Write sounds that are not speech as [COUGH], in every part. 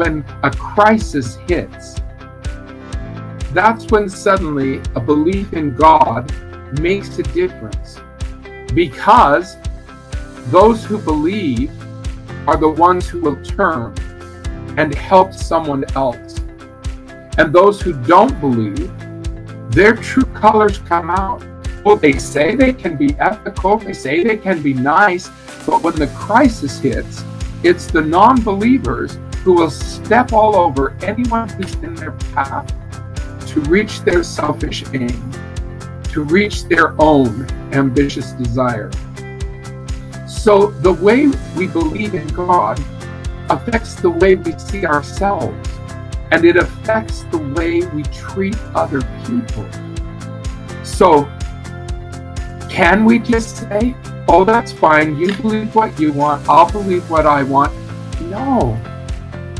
when a crisis hits, that's when suddenly a belief in God makes a difference because those who believe are the ones who will turn and help someone else. And those who don't believe, their true colors come out. Well, they say they can be ethical, they say they can be nice, but when the crisis hits, it's the non believers who will step all over anyone who's in their path to reach their selfish aim, to reach their own ambitious desire. So the way we believe in God affects the way we see ourselves, and it affects the way we treat other people. So, can we just say, oh, that's fine, you believe what you want, I'll believe what I want? No.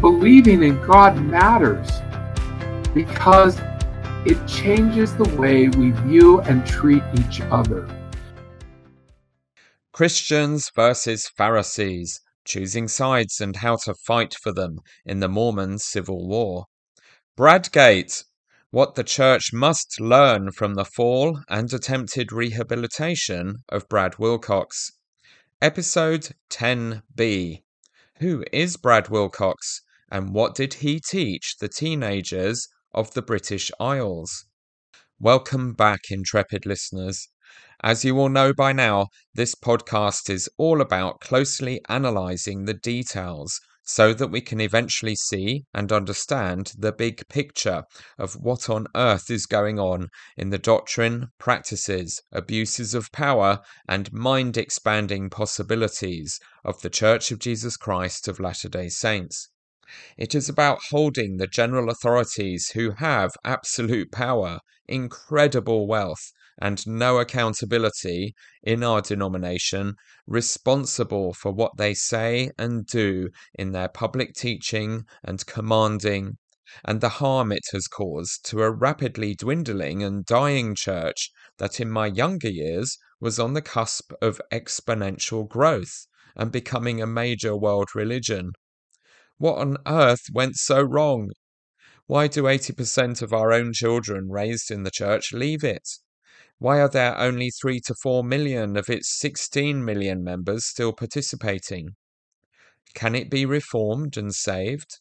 Believing in God matters because it changes the way we view and treat each other. Christians versus Pharisees, choosing sides and how to fight for them in the Mormon Civil War. Bradgate, what the church must learn from the fall and attempted rehabilitation of Brad Wilcox. Episode 10b. Who is Brad Wilcox and what did he teach the teenagers of the British Isles. Welcome back, intrepid listeners. As you all know by now, this podcast is all about closely analysing the details so that we can eventually see and understand the big picture of what on earth is going on in the doctrine, practices, abuses of power, and mind expanding possibilities of the Church of Jesus Christ of Latter day Saints. It is about holding the general authorities who have absolute power, incredible wealth, and no accountability in our denomination responsible for what they say and do in their public teaching and commanding, and the harm it has caused to a rapidly dwindling and dying church that in my younger years was on the cusp of exponential growth and becoming a major world religion. What on earth went so wrong? Why do 80% of our own children raised in the church leave it? Why are there only 3 to 4 million of its 16 million members still participating? Can it be reformed and saved?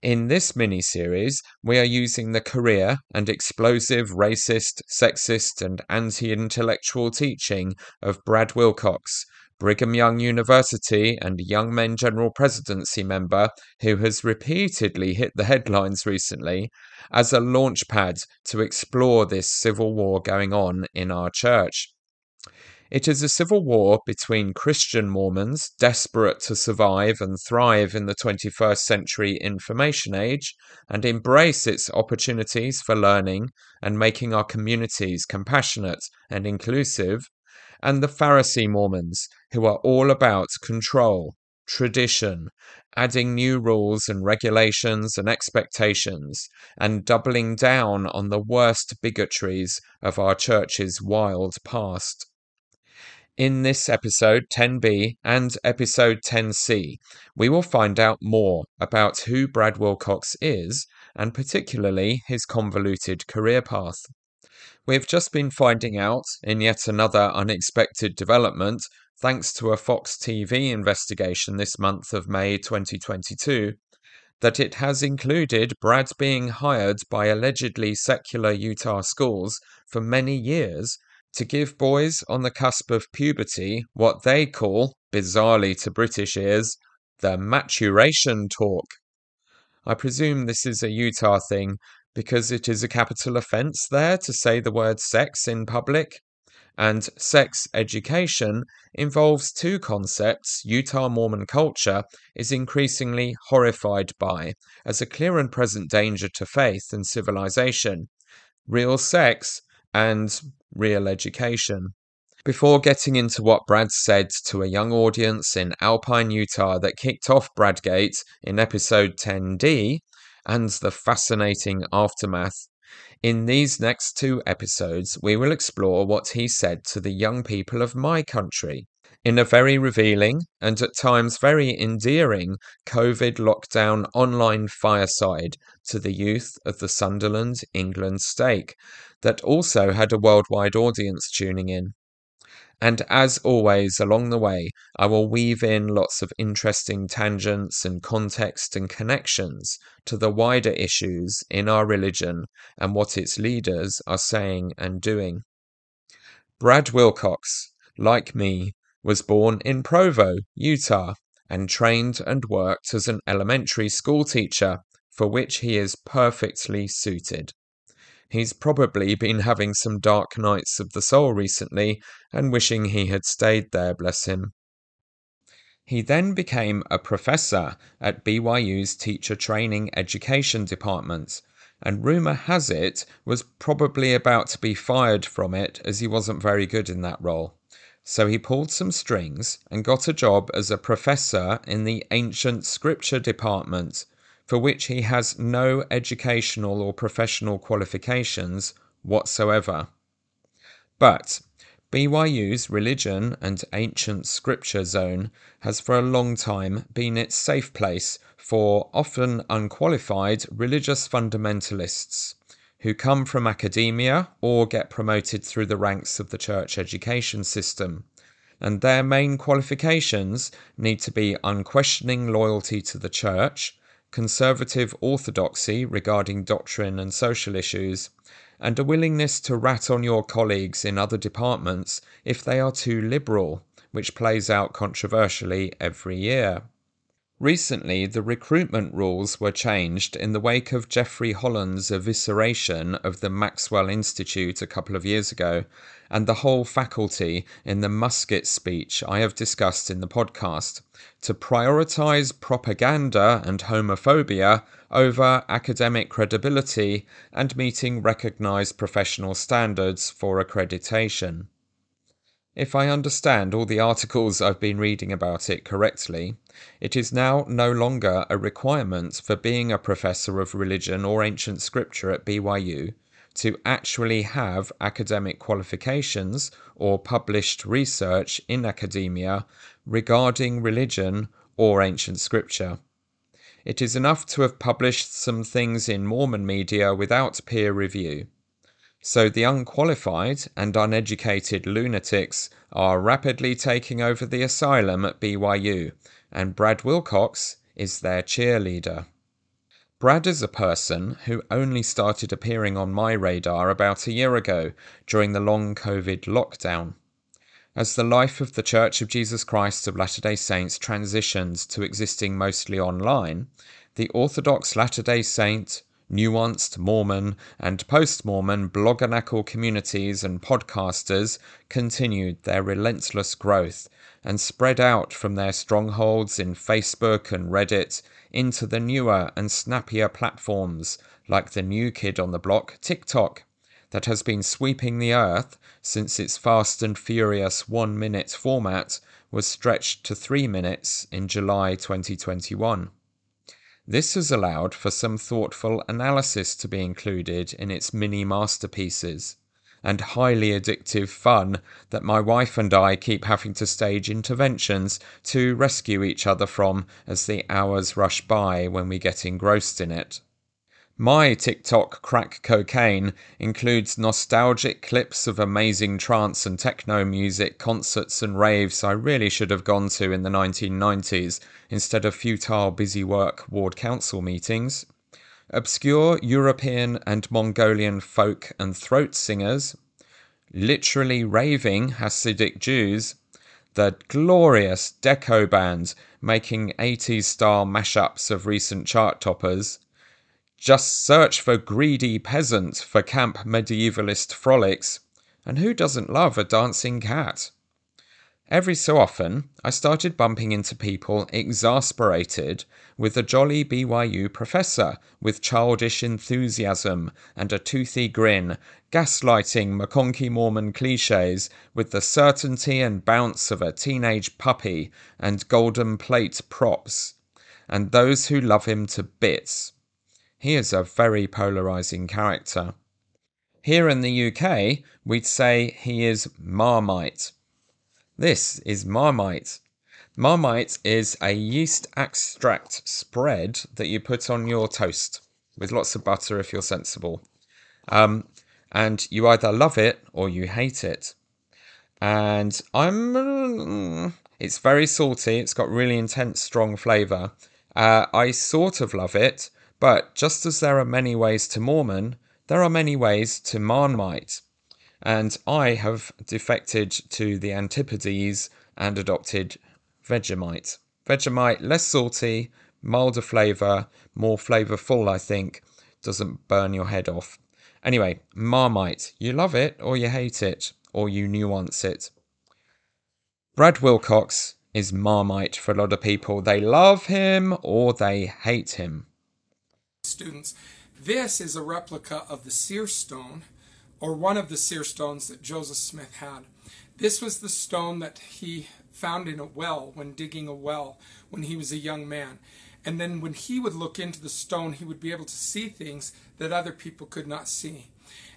In this mini series, we are using the career and explosive racist, sexist, and anti intellectual teaching of Brad Wilcox Brigham Young University and Young Men General Presidency member who has repeatedly hit the headlines recently as a launchpad to explore this civil war going on in our church. It is a civil war between Christian Mormons desperate to survive and thrive in the 21st century information age and embrace its opportunities for learning and making our communities compassionate and inclusive and the Pharisee Mormons, who are all about control, tradition, adding new rules and regulations and expectations, and doubling down on the worst bigotries of our church's wild past. In this episode 10b and episode 10c, we will find out more about who Brad Wilcox is and particularly his convoluted career path. We've just been finding out, in yet another unexpected development, thanks to a Fox TV investigation this month of May 2022, that it has included Brad being hired by allegedly secular Utah schools for many years to give boys on the cusp of puberty what they call, bizarrely to British ears, the maturation talk. I presume this is a Utah thing because it is a capital offence there to say the word sex in public. And sex education involves two concepts Utah Mormon culture is increasingly horrified by as a clear and present danger to faith and civilization real sex and real education. Before getting into what Brad said to a young audience in Alpine, Utah that kicked off Bradgate in episode 10D, and the fascinating aftermath. In these next two episodes, we will explore what he said to the young people of my country In a very revealing and at times very endearing COVID lockdown online fireside to the youth of the Sunderland England stake that also had a worldwide audience tuning in. And as always, along the way, I will weave in lots of interesting tangents and context and connections to the wider issues in our religion and what its leaders are saying and doing. Brad Wilcox, like me, was born in Provo, Utah, and trained and worked as an elementary school teacher, for which he is perfectly suited. He's probably been having some dark nights of the soul recently and wishing he had stayed there, bless him. He then became a professor at BYU's Teacher Training Education Department, and rumour has it was probably about to be fired from it as he wasn't very good in that role. So he pulled some strings and got a job as a professor in the Ancient Scripture Department for which he has no educational or professional qualifications whatsoever. But BYU's Religion and Ancient Scripture Zone has for a long time been its safe place for often unqualified religious fundamentalists who come from academia or get promoted through the ranks of the church education system. And their main qualifications need to be unquestioning loyalty to the church, conservative orthodoxy regarding doctrine and social issues, and a willingness to rat on your colleagues in other departments if they are too liberal, which plays out controversially every year. Recently, the recruitment rules were changed in the wake of Jeffrey Holland's evisceration of the Maxwell Institute a couple of years ago, and the whole faculty in the musket speech I have discussed in the podcast, to prioritize propaganda and homophobia over academic credibility and meeting recognized professional standards for accreditation. If I understand all the articles I've been reading about it correctly, it is now no longer a requirement for being a professor of religion or ancient scripture at BYU to actually have academic qualifications or published research in academia regarding religion or ancient scripture. It is enough to have published some things in Mormon media without peer review. So the unqualified and uneducated lunatics are rapidly taking over the asylum at BYU, and Brad Wilcox is their cheerleader. Brad is a person who only started appearing on my radar about a year ago during the long COVID lockdown. As the life of the Church of Jesus Christ of Latter day Saints transitioned to existing mostly online, the Orthodox Latter day Saint, nuanced Mormon, and post Mormon bloggernacle communities and podcasters continued their relentless growth and spread out from their strongholds in Facebook and Reddit into the newer and snappier platforms like the new kid on the block, TikTok, that has been sweeping the earth since its fast and furious one minute format was stretched to three minutes in July 2021. This has allowed for some thoughtful analysis to be included in its mini masterpieces, and highly addictive fun that my wife and I keep having to stage interventions to rescue each other from as the hours rush by when we get engrossed in it. My TikTok crack cocaine includes nostalgic clips of amazing trance and techno music concerts and raves I really should have gone to in the 1990s instead of futile busy work ward council meetings. Obscure European and Mongolian folk and throat singers, literally raving Hasidic Jews, the glorious Deco band making 80s style mashups of recent chart toppers, just search for greedy peasant for camp medievalist frolics, and who doesn't love a dancing cat? Every so often, I started bumping into people exasperated with a jolly BYU professor with childish enthusiasm and a toothy grin, gaslighting McConkie Mormon cliches with the certainty and bounce of a teenage puppy and golden plate props, and those who love him to bits. He is a very polarizing character. Here in the UK, we'd say he is Marmite. This is Marmite. Marmite is a yeast extract spread that you put on your toast with lots of butter if you're sensible. Um, and you either love it or you hate it. And I'm. It's very salty, it's got really intense, strong flavour. Uh, I sort of love it, but just as there are many ways to Mormon, there are many ways to Marmite. And I have defected to the Antipodes and adopted Vegemite. Vegemite, less salty, milder flavour, more flavourful, I think, doesn't burn your head off. Anyway, Marmite, you love it or you hate it, or you nuance it. Brad Wilcox is Marmite for a lot of people. They love him or they hate him. Students, this is a replica of the seer stone, or one of the seer stones that Joseph Smith had. This was the stone that he found in a well when digging a well when he was a young man. And then when he would look into the stone, he would be able to see things that other people could not see.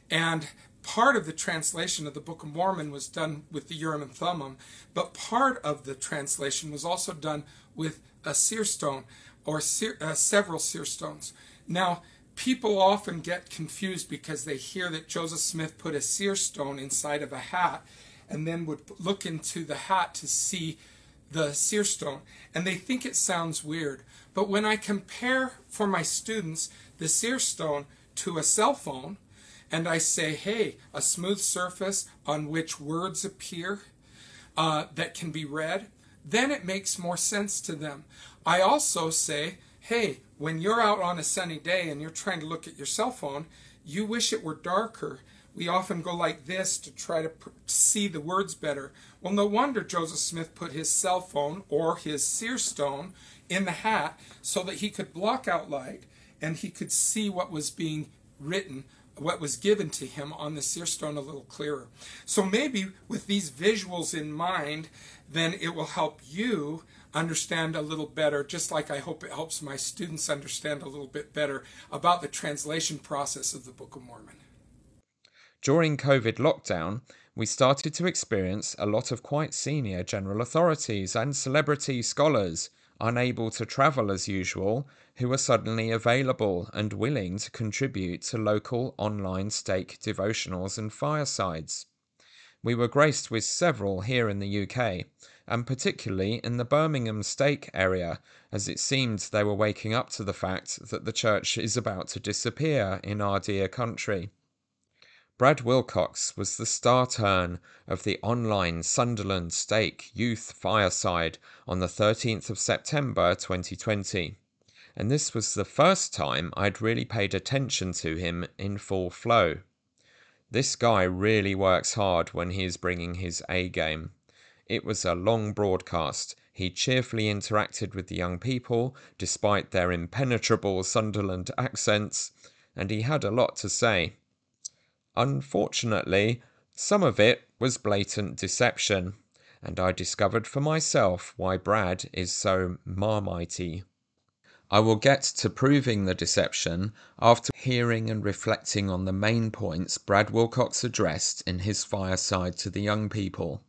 And part of the translation of the Book of Mormon was done with the Urim and Thummim, but part of the translation was also done with a seer stone or seer, uh, several seer stones. Now, people often get confused because they hear that Joseph Smith put a seer stone inside of a hat and then would look into the hat to see the seer stone. And they think it sounds weird. But when I compare for my students the seer stone to a cell phone, and I say, hey, a smooth surface on which words appear uh, that can be read, then it makes more sense to them. I also say, hey, when you're out on a sunny day and you're trying to look at your cell phone, you wish it were darker we often go like this to try to see the words better. Well, no wonder Joseph Smith put his cell phone or his seer stone in the hat so that he could block out light and he could see what was being written, what was given to him on the seer stone a little clearer. So maybe with these visuals in mind, then it will help you understand a little better, just like I hope it helps my students understand a little bit better about the translation process of the Book of Mormon. During COVID lockdown, we started to experience a lot of quite senior general authorities and celebrity scholars unable to travel as usual who were suddenly available and willing to contribute to local online stake devotionals and firesides. We were graced with several here in the UK, and particularly in the Birmingham stake area, as it seemed they were waking up to the fact that the church is about to disappear in our dear country. Brad Wilcox was the star turn of the online Sunderland Stake Youth Fireside on the 13th of September 2020. And this was the first time I'd really paid attention to him in full flow. This guy really works hard when he is bringing his A game. It was a long broadcast. He cheerfully interacted with the young people, despite their impenetrable Sunderland accents, and he had a lot to say. Unfortunately, some of it was blatant deception, and I discovered for myself why Brad is so marmitey. I will get to proving the deception after hearing and reflecting on the main points Brad Wilcox addressed in his fireside to the young people,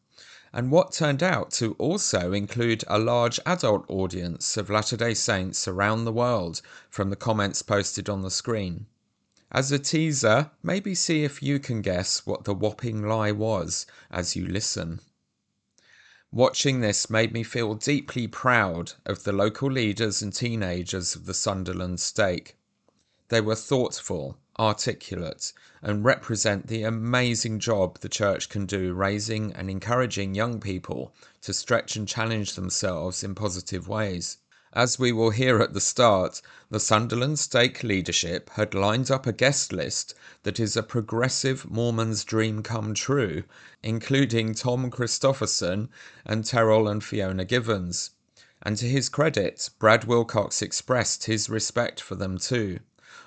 and what turned out to also include a large adult audience of Latter day Saints around the world from the comments posted on the screen. As a teaser, maybe see if you can guess what the whopping lie was as you listen. Watching this made me feel deeply proud of the local leaders and teenagers of the Sunderland stake. They were thoughtful, articulate, and represent the amazing job the church can do raising and encouraging young people to stretch and challenge themselves in positive ways. As we will hear at the start, the Sunderland Stake leadership had lined up a guest list that is a progressive Mormon's dream come true, including Tom Christofferson and Terryl and Fiona Givens. And to his credit, Brad Wilcox expressed his respect for them too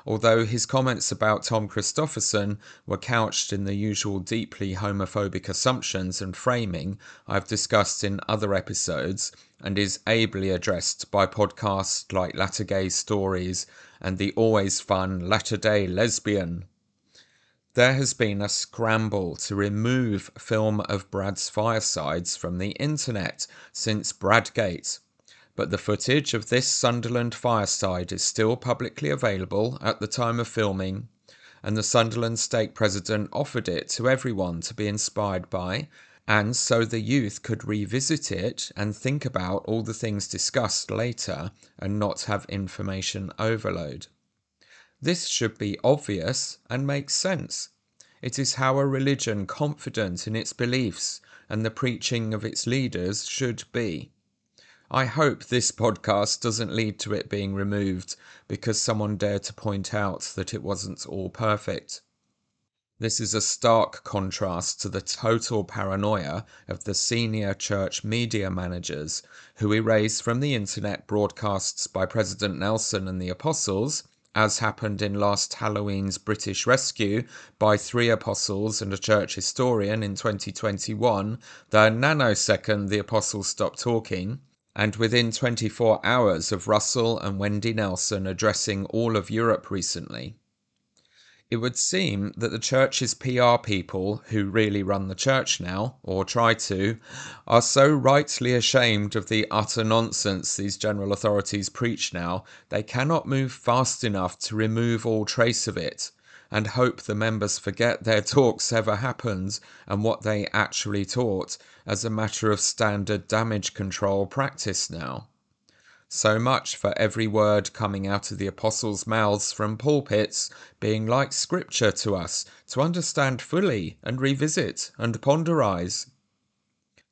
although his comments about Tom Christofferson were couched in the usual deeply homophobic assumptions and framing I've discussed in other episodes, and is ably addressed by podcasts like Latter Gay Stories and the always fun Latter Day Lesbian. There has been a scramble to remove film of Brad's firesides from the internet since Bradgate, but the footage of this Sunderland fireside is still publicly available at the time of filming, and the Sunderland stake president offered it to everyone to be inspired by, and so the youth could revisit it and think about all the things discussed later and not have information overload. This should be obvious and make sense. It is how a religion confident in its beliefs and the preaching of its leaders should be. I hope this podcast doesn't lead to it being removed because someone dared to point out that it wasn't all perfect. This is a stark contrast to the total paranoia of the senior church media managers who erase from the internet broadcasts by President Nelson and the Apostles, as happened in last Halloween's British rescue by three apostles and a church historian in 2021, the nanosecond the apostles stopped talking and within 24 hours of Russell and Wendy Nelson addressing all of Europe recently. It would seem that the church's PR people, who really run the church now, or try to, are so rightly ashamed of the utter nonsense these general authorities preach now, they cannot move fast enough to remove all trace of it, and hope the members forget their talks ever happened and what they actually taught as a matter of standard damage control practice now. So much for every word coming out of the apostles' mouths from pulpits being like scripture to us to understand fully and revisit and ponderize.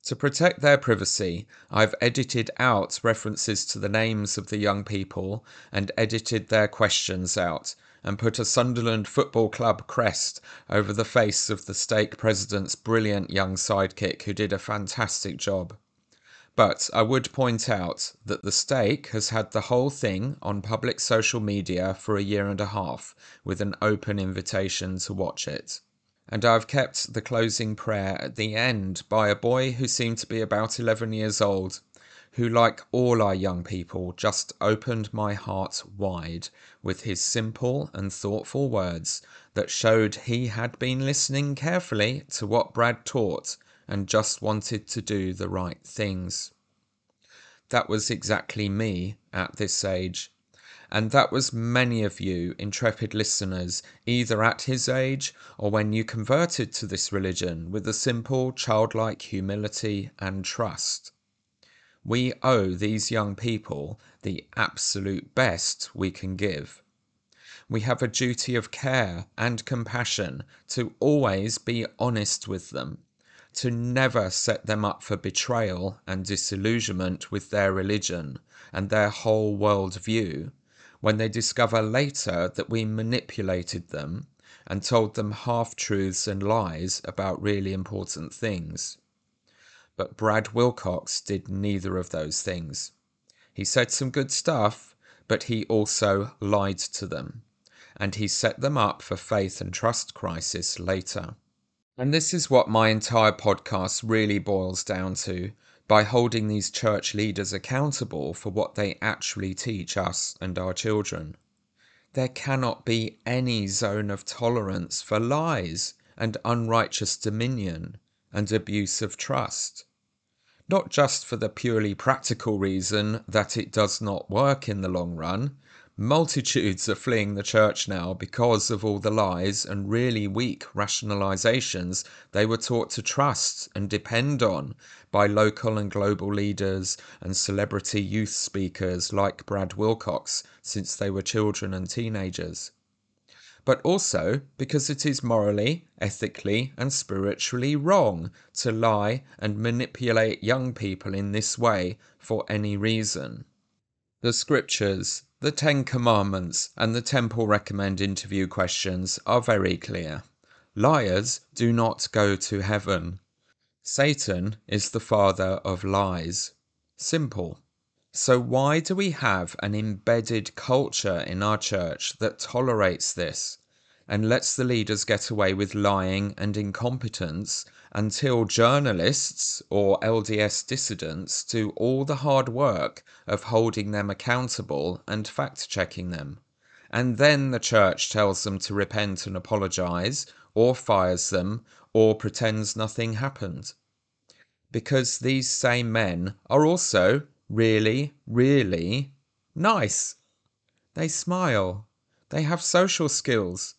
To protect their privacy, I've edited out references to the names of the young people and edited their questions out and put a Sunderland Football Club crest over the face of the stake president's brilliant young sidekick who did a fantastic job. But I would point out that the stake has had the whole thing on public social media for a year and a half with an open invitation to watch it. And I've kept the closing prayer at the end by a boy who seemed to be about 11 years old who, like all our young people, just opened my heart wide with his simple and thoughtful words that showed he had been listening carefully to what Brad taught and just wanted to do the right things. That was exactly me at this age. And that was many of you, intrepid listeners, either at his age or when you converted to this religion with a simple childlike humility and trust. We owe these young people the absolute best we can give. We have a duty of care and compassion to always be honest with them, to never set them up for betrayal and disillusionment with their religion and their whole world view when they discover later that we manipulated them and told them half truths and lies about really important things. But Brad Wilcox did neither of those things. He said some good stuff, but he also lied to them. And he set them up for faith and trust crisis later. And this is what my entire podcast really boils down to by holding these church leaders accountable for what they actually teach us and our children. There cannot be any zone of tolerance for lies and unrighteous dominion and abuse of trust not just for the purely practical reason that it does not work in the long run. Multitudes are fleeing the church now because of all the lies and really weak rationalizations they were taught to trust and depend on by local and global leaders and celebrity youth speakers like Brad Wilcox since they were children and teenagers but also because it is morally, ethically, and spiritually wrong to lie and manipulate young people in this way for any reason. The scriptures, the Ten Commandments, and the Temple Recommend interview questions are very clear. Liars do not go to heaven. Satan is the father of lies. Simple. So, why do we have an embedded culture in our church that tolerates this and lets the leaders get away with lying and incompetence until journalists or LDS dissidents do all the hard work of holding them accountable and fact checking them? And then the church tells them to repent and apologize, or fires them or pretends nothing happened. Because these same men are also really, really nice. They smile. They have social skills.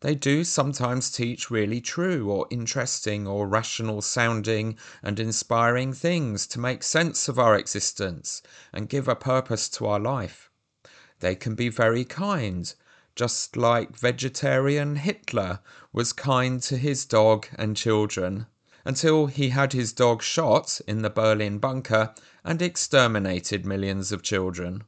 They do sometimes teach really true or interesting or rational sounding and inspiring things to make sense of our existence and give a purpose to our life. They can be very kind, just like vegetarian Hitler was kind to his dog and children, until he had his dog shot in the Berlin bunker and exterminated millions of children.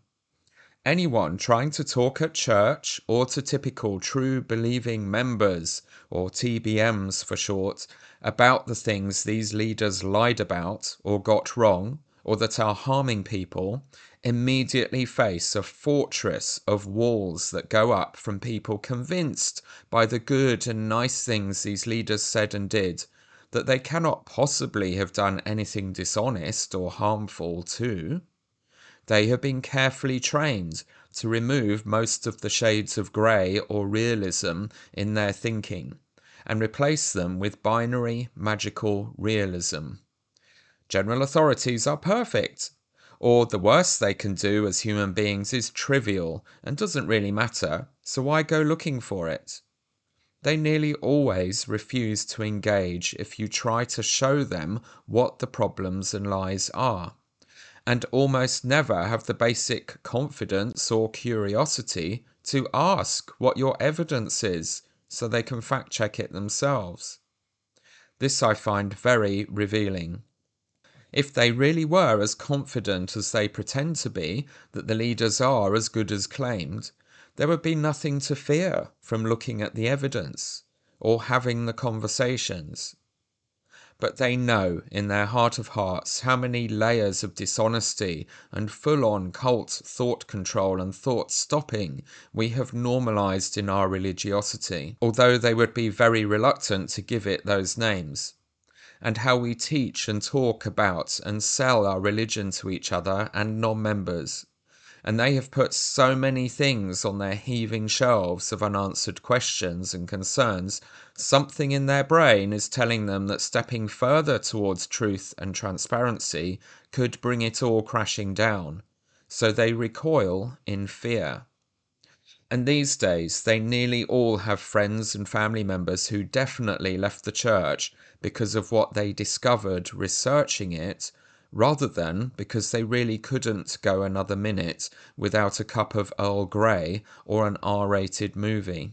Anyone trying to talk at church or to typical true believing members, or TBMs for short, about the things these leaders lied about or got wrong or that are harming people immediately face a fortress of walls that go up from people convinced by the good and nice things these leaders said and did that they cannot possibly have done anything dishonest or harmful too. They have been carefully trained to remove most of the shades of grey or realism in their thinking and replace them with binary magical realism. General authorities are perfect, or the worst they can do as human beings is trivial and doesn't really matter, so why go looking for it? They nearly always refuse to engage if you try to show them what the problems and lies are and almost never have the basic confidence or curiosity to ask what your evidence is so they can fact check it themselves. This I find very revealing. If they really were as confident as they pretend to be that the leaders are as good as claimed, there would be nothing to fear from looking at the evidence or having the conversations but they know in their heart of hearts how many layers of dishonesty and full on cult thought control and thought stopping we have normalized in our religiosity, although they would be very reluctant to give it those names. And how we teach and talk about and sell our religion to each other and non members and they have put so many things on their heaving shelves of unanswered questions and concerns, something in their brain is telling them that stepping further towards truth and transparency could bring it all crashing down. So they recoil in fear. And these days, they nearly all have friends and family members who definitely left the church because of what they discovered researching it rather than because they really couldn't go another minute without a cup of Earl Grey or an R rated movie.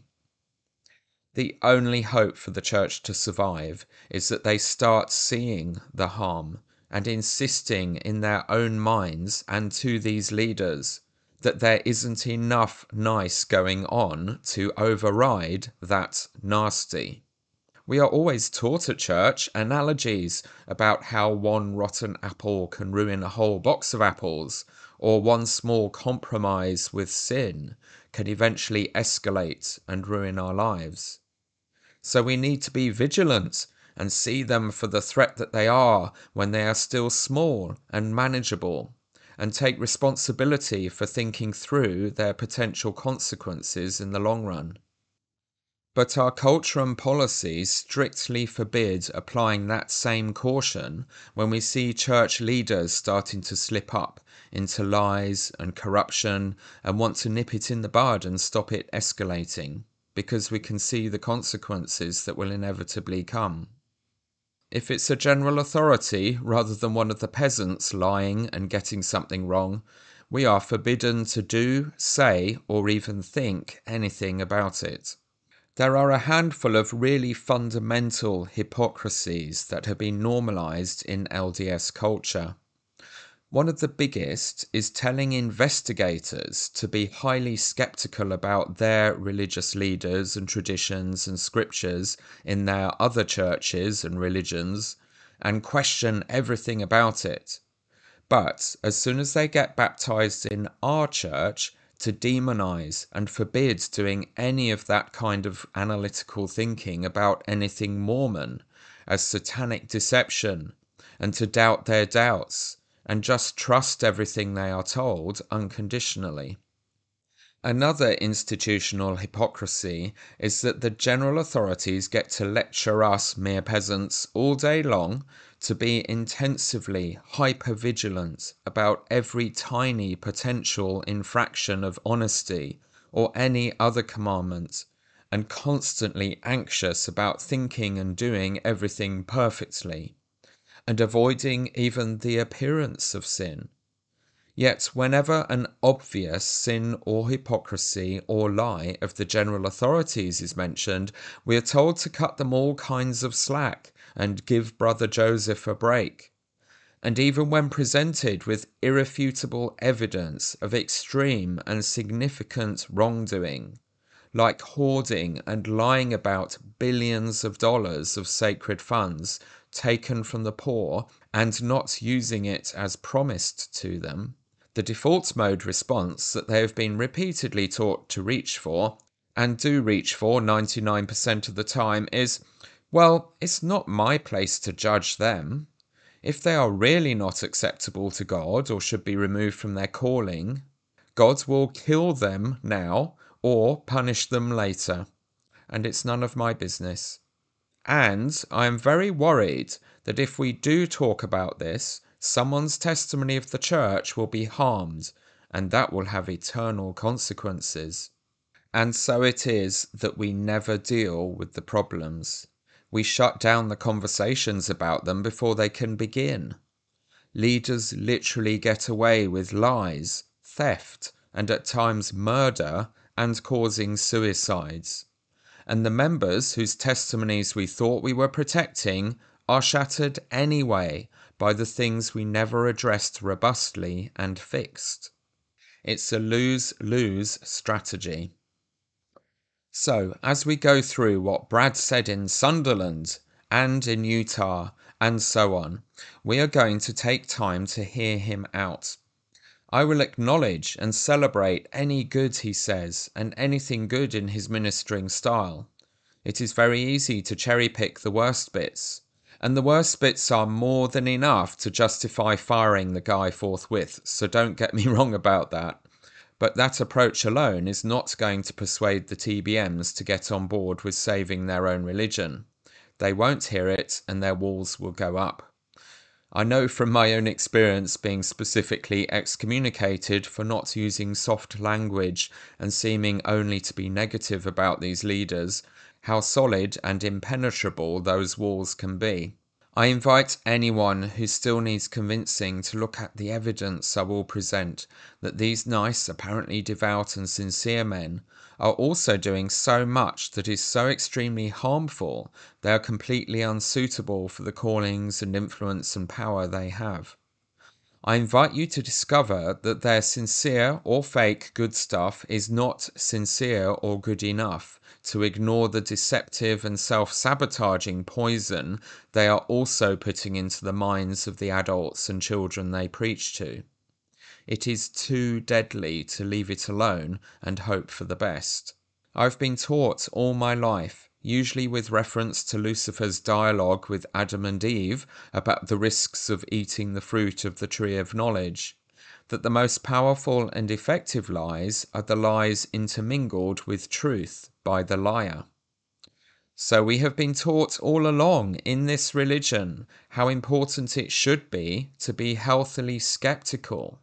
The only hope for the church to survive is that they start seeing the harm and insisting in their own minds and to these leaders that there isn't enough nice going on to override that nasty. We are always taught at church analogies about how one rotten apple can ruin a whole box of apples, or one small compromise with sin can eventually escalate and ruin our lives. So we need to be vigilant and see them for the threat that they are when they are still small and manageable, and take responsibility for thinking through their potential consequences in the long run. But our culture and policies strictly forbid applying that same caution when we see church leaders starting to slip up into lies and corruption and want to nip it in the bud and stop it escalating, because we can see the consequences that will inevitably come. If it's a general authority rather than one of the peasants lying and getting something wrong, we are forbidden to do, say, or even think anything about it. There are a handful of really fundamental hypocrisies that have been normalized in LDS culture. One of the biggest is telling investigators to be highly skeptical about their religious leaders and traditions and scriptures in their other churches and religions and question everything about it. But as soon as they get baptized in our church, to demonize and forbid doing any of that kind of analytical thinking about anything Mormon as satanic deception and to doubt their doubts and just trust everything they are told unconditionally. Another institutional hypocrisy is that the general authorities get to lecture us mere peasants all day long to be intensively hyper-vigilant about every tiny potential infraction of honesty or any other commandment, and constantly anxious about thinking and doing everything perfectly, and avoiding even the appearance of sin. Yet, whenever an obvious sin or hypocrisy or lie of the general authorities is mentioned, we are told to cut them all kinds of slack and give Brother Joseph a break. And even when presented with irrefutable evidence of extreme and significant wrongdoing, like hoarding and lying about billions of dollars of sacred funds taken from the poor and not using it as promised to them, the default mode response that they have been repeatedly taught to reach for, and do reach for 99% of the time, is well, it's not my place to judge them. If they are really not acceptable to God or should be removed from their calling, God will kill them now or punish them later, and it's none of my business. And I am very worried that if we do talk about this, someone's testimony of the church will be harmed, and that will have eternal consequences. And so it is that we never deal with the problems. We shut down the conversations about them before they can begin. Leaders literally get away with lies, theft, and at times murder and causing suicides. And the members whose testimonies we thought we were protecting are shattered anyway by the things we never addressed robustly and fixed. It's a lose lose strategy. So, as we go through what Brad said in Sunderland and in Utah and so on, we are going to take time to hear him out. I will acknowledge and celebrate any good he says and anything good in his ministering style. It is very easy to cherry pick the worst bits, and the worst bits are more than enough to justify firing the guy forthwith, so don't get me [LAUGHS] wrong about that. But that approach alone is not going to persuade the TBMs to get on board with saving their own religion. They won't hear it, and their walls will go up. I know from my own experience being specifically excommunicated for not using soft language and seeming only to be negative about these leaders how solid and impenetrable those walls can be. I invite anyone who still needs convincing to look at the evidence I will present that these nice, apparently devout and sincere men are also doing so much that is so extremely harmful they are completely unsuitable for the callings and influence and power they have. I invite you to discover that their sincere or fake good stuff is not sincere or good enough to ignore the deceptive and self sabotaging poison they are also putting into the minds of the adults and children they preach to. It is too deadly to leave it alone and hope for the best. I've been taught all my life, usually with reference to Lucifer's dialogue with Adam and Eve about the risks of eating the fruit of the tree of knowledge, that the most powerful and effective lies are the lies intermingled with truth by the liar. So we have been taught all along in this religion how important it should be to be healthily skeptical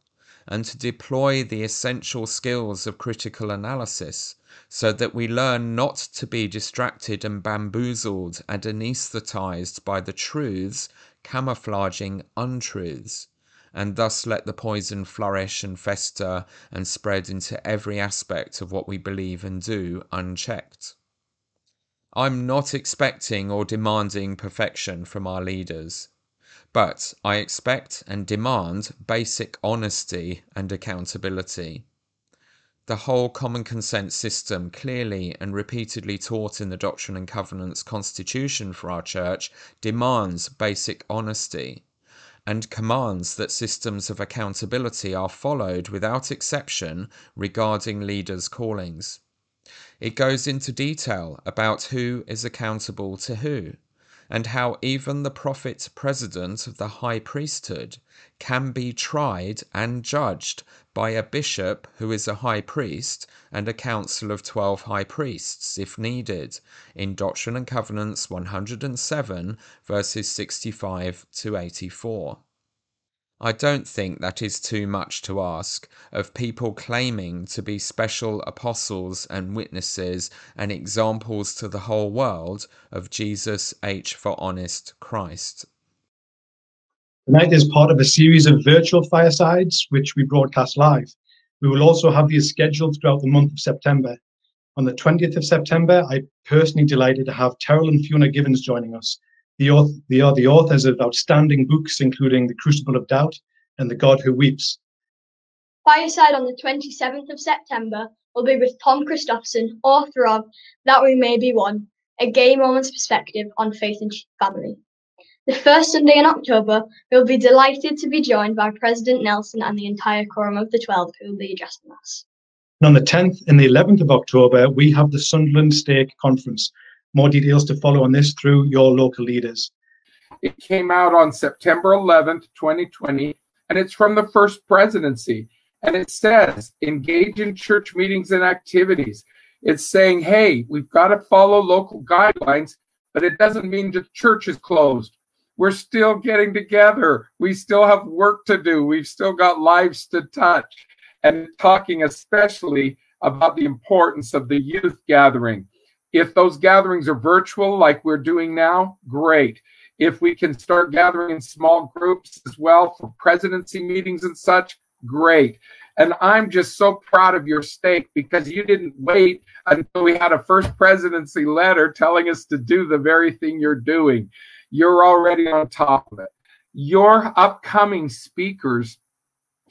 and to deploy the essential skills of critical analysis so that we learn not to be distracted and bamboozled and anesthetized by the truths camouflaging untruths and thus let the poison flourish and fester and spread into every aspect of what we believe and do unchecked. I'm not expecting or demanding perfection from our leaders, but I expect and demand basic honesty and accountability. The whole common consent system, clearly and repeatedly taught in the Doctrine and Covenants Constitution for our Church, demands basic honesty and commands that systems of accountability are followed without exception regarding leaders' callings. It goes into detail about who is accountable to who, and how even the prophet president of the high priesthood can be tried and judged by a bishop who is a high priest and a council of 12 high priests if needed in Doctrine and Covenants 107 verses 65 to 84. I don't think that is too much to ask of people claiming to be special apostles and witnesses and examples to the whole world of Jesus H for Honest Christ. Tonight is part of a series of virtual firesides, which we broadcast live. We will also have these scheduled throughout the month of September. On the 20th of September, I personally delighted to have Terryl and Fiona Givens joining us the author, they are the authors of outstanding books, including The Crucible of Doubt and The God Who Weeps. Fireside on the 27th of September will be with Tom Christofferson, author of That We May Be One, a gay woman's perspective on faith and family. The first Sunday in October, we'll be delighted to be joined by President Nelson and the entire Quorum of the Twelve who will be addressing us. And on the 10th and the 11th of October, we have the Sunderland Stake Conference, more details to follow on this through your local leaders. It came out on September 11th, 2020, and it's from the First Presidency. And it says, engage in church meetings and activities. It's saying, hey, we've got to follow local guidelines, but it doesn't mean the church is closed. We're still getting together. We still have work to do. We've still got lives to touch. And talking especially about the importance of the youth gathering if those gatherings are virtual, like we're doing now, great. If we can start gathering in small groups as well for presidency meetings and such, great. And I'm just so proud of your stake because you didn't wait until we had a first presidency letter telling us to do the very thing you're doing. You're already on top of it. Your upcoming speakers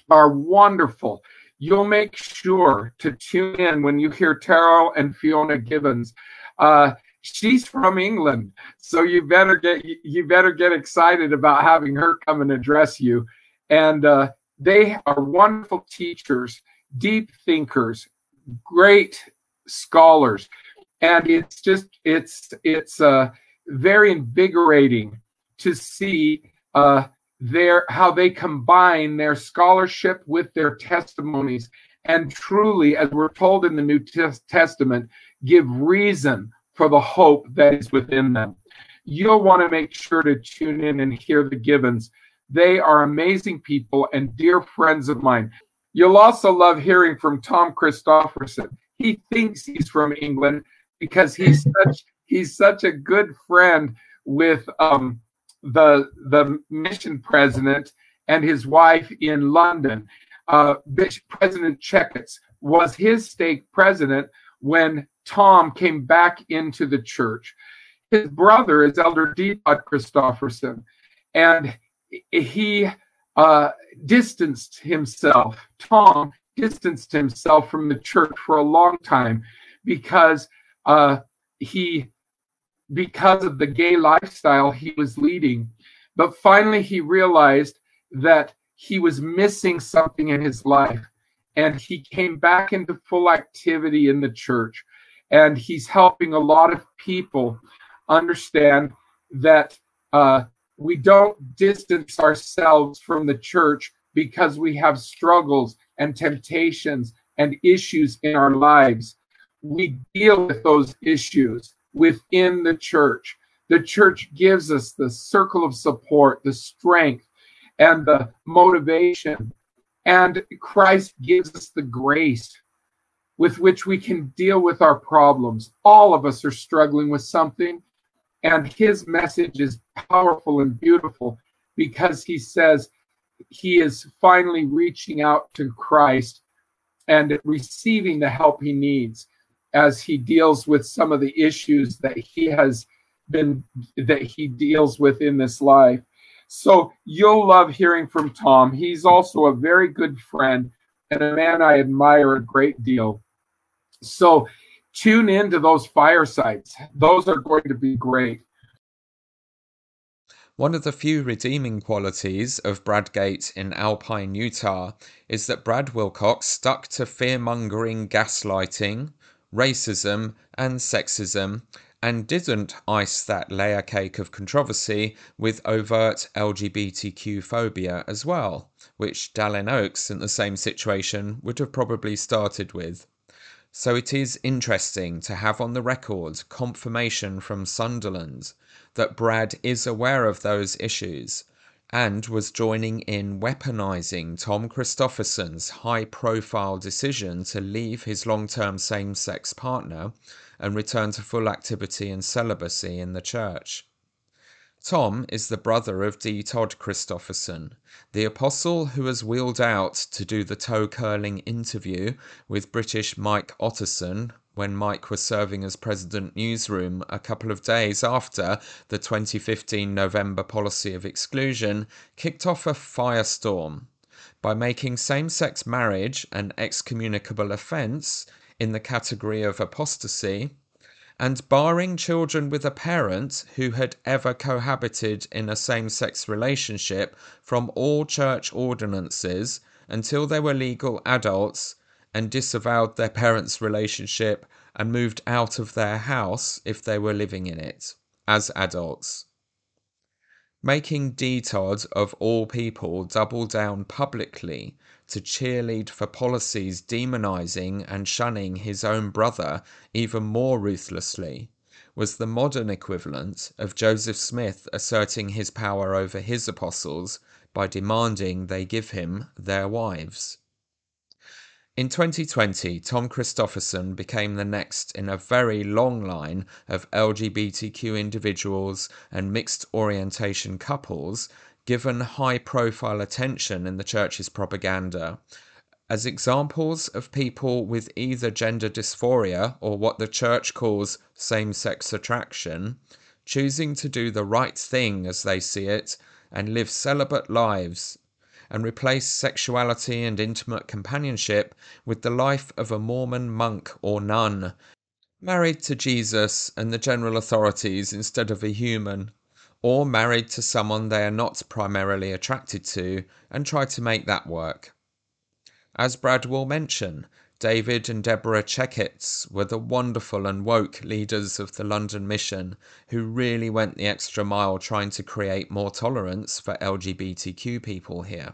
are wonderful you'll make sure to tune in when you hear Terryl and Fiona Givens. Uh, she's from England, so you better get you better get excited about having her come and address you. And uh, they are wonderful teachers, deep thinkers, great scholars, and it's just it's it's uh, very invigorating to see uh, their how they combine their scholarship with their testimonies and truly as we're told in the new testament give reason for the hope that is within them. You'll want to make sure to tune in and hear the givens they are amazing people and dear friends of mine. You'll also love hearing from tom christofferson he thinks he's from england because he's such he's such a good friend with um the the mission president and his wife in London. Uh, president Checketts was his stake president when Tom came back into the church. His brother is Elder D. Todd Christofferson, and he uh, distanced himself. Tom distanced himself from the church for a long time because uh, he because of the gay lifestyle he was leading. But finally, he realized that he was missing something in his life. And he came back into full activity in the church. And he's helping a lot of people understand that uh, we don't distance ourselves from the church because we have struggles and temptations and issues in our lives. We deal with those issues within the church. The church gives us the circle of support, the strength, and the motivation. And Christ gives us the grace with which we can deal with our problems. All of us are struggling with something, and his message is powerful and beautiful because he says he is finally reaching out to Christ and receiving the help he needs as he deals with some of the issues that he has been that he deals with in this life. So you'll love hearing from Tom. He's also a very good friend and a man I admire a great deal. So tune in to those firesides. Those are going to be great. One of the few redeeming qualities of Bradgate in Alpine, Utah is that Brad Wilcox stuck to fear mongering, gaslighting, racism, and sexism, and didn't ice that layer cake of controversy with overt LGBTQ phobia as well, which Dallin Oaks in the same situation would have probably started with. So it is interesting to have on the record confirmation from Sunderland that Brad is aware of those issues and was joining in weaponizing Tom Christofferson's high profile decision to leave his long term same sex partner and return to full activity and celibacy in the church. Tom is the brother of D. Todd Christofferson, the apostle who was wheeled out to do the toe curling interview with British Mike Otterson when Mike was serving as president newsroom a couple of days after the 2015 November policy of exclusion kicked off a firestorm. By making same sex marriage an excommunicable offence in the category of apostasy and barring children with a parent who had ever cohabited in a same sex relationship from all church ordinances until they were legal adults and disavowed their parents' relationship and moved out of their house if they were living in it as adults. Making D. Todd, of all people, double down publicly to cheerlead for policies demonizing and shunning his own brother even more ruthlessly was the modern equivalent of Joseph Smith asserting his power over his apostles by demanding they give him their wives. In 2020, Tom Christofferson became the next in a very long line of LGBTQ individuals and mixed orientation couples given high profile attention in the church's propaganda. As examples of people with either gender dysphoria or what the church calls same sex attraction, choosing to do the right thing as they see it and live celibate lives and replace sexuality and intimate companionship with the life of a Mormon monk or nun, married to Jesus and the general authorities instead of a human, or married to someone they are not primarily attracted to and try to make that work. As Brad will mention, David and Deborah Checketts were the wonderful and woke leaders of the London Mission who really went the extra mile trying to create more tolerance for LGBTQ people here,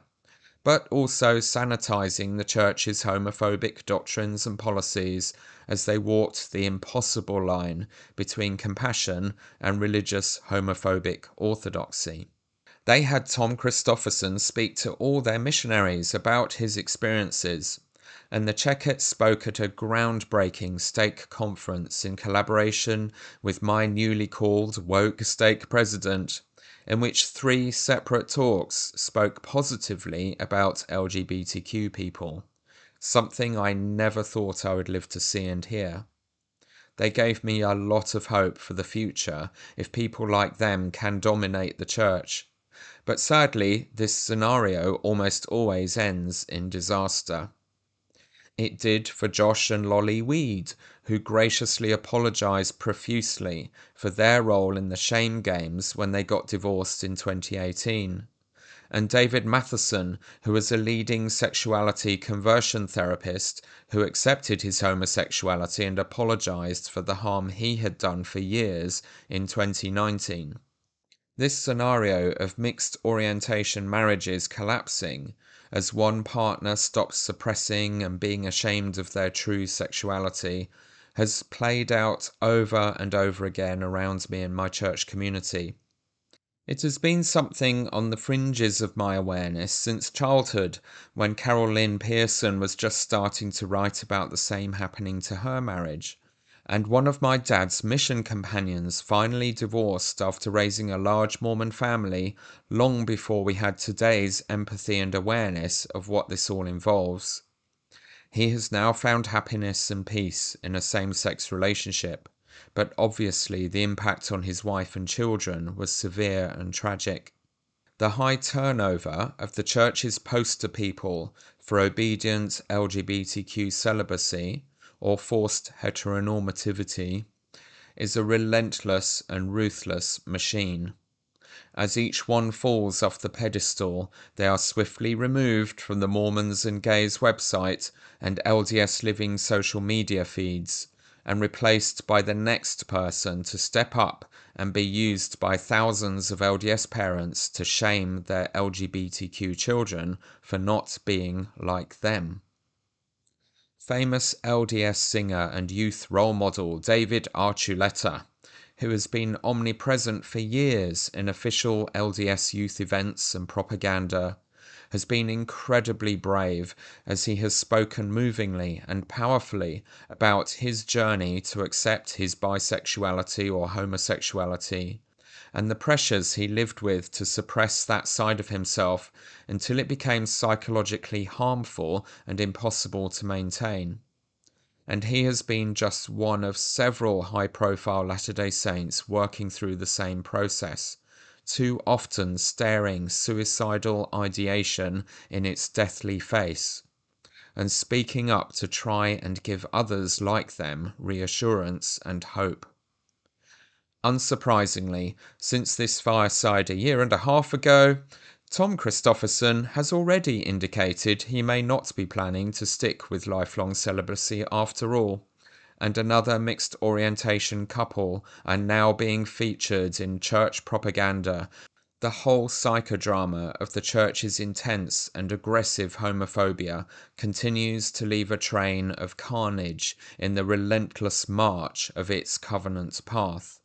but also sanitizing the church's homophobic doctrines and policies as they walked the impossible line between compassion and religious homophobic orthodoxy. They had Tom Christofferson speak to all their missionaries about his experiences and the Checketts spoke at a groundbreaking stake conference in collaboration with my newly called woke stake president, in which three separate talks spoke positively about LGBTQ people, something I never thought I would live to see and hear. They gave me a lot of hope for the future if people like them can dominate the church. But sadly, this scenario almost always ends in disaster. It did for Josh and Lolly Weed, who graciously apologized profusely for their role in the shame games when they got divorced in 2018. And David Matheson, who was a leading sexuality conversion therapist who accepted his homosexuality and apologized for the harm he had done for years in 2019. This scenario of mixed orientation marriages collapsing as one partner stops suppressing and being ashamed of their true sexuality, has played out over and over again around me in my church community. It has been something on the fringes of my awareness since childhood, when Carol Lynn Pearson was just starting to write about the same happening to her marriage and one of my dad's mission companions finally divorced after raising a large Mormon family long before we had today's empathy and awareness of what this all involves. He has now found happiness and peace in a same sex relationship, but obviously the impact on his wife and children was severe and tragic. The high turnover of the church's poster people for obedient LGBTQ celibacy or forced heteronormativity, is a relentless and ruthless machine. As each one falls off the pedestal, they are swiftly removed from the Mormons and Gays website and LDS Living social media feeds, and replaced by the next person to step up and be used by thousands of LDS parents to shame their LGBTQ children for not being like them. Famous LDS singer and youth role model David Archuleta, who has been omnipresent for years in official LDS youth events and propaganda, has been incredibly brave as he has spoken movingly and powerfully about his journey to accept his bisexuality or homosexuality and the pressures he lived with to suppress that side of himself until it became psychologically harmful and impossible to maintain. And he has been just one of several high profile Latter day Saints working through the same process too often staring suicidal ideation in its deathly face, and speaking up to try and give others like them reassurance and hope. Unsurprisingly, since this fireside a year and a half ago, Tom Christofferson has already indicated he may not be planning to stick with lifelong celibacy after all and another mixed orientation couple are now being featured in church propaganda. The whole psychodrama of the church's intense and aggressive homophobia continues to leave a train of carnage in the relentless march of its covenant path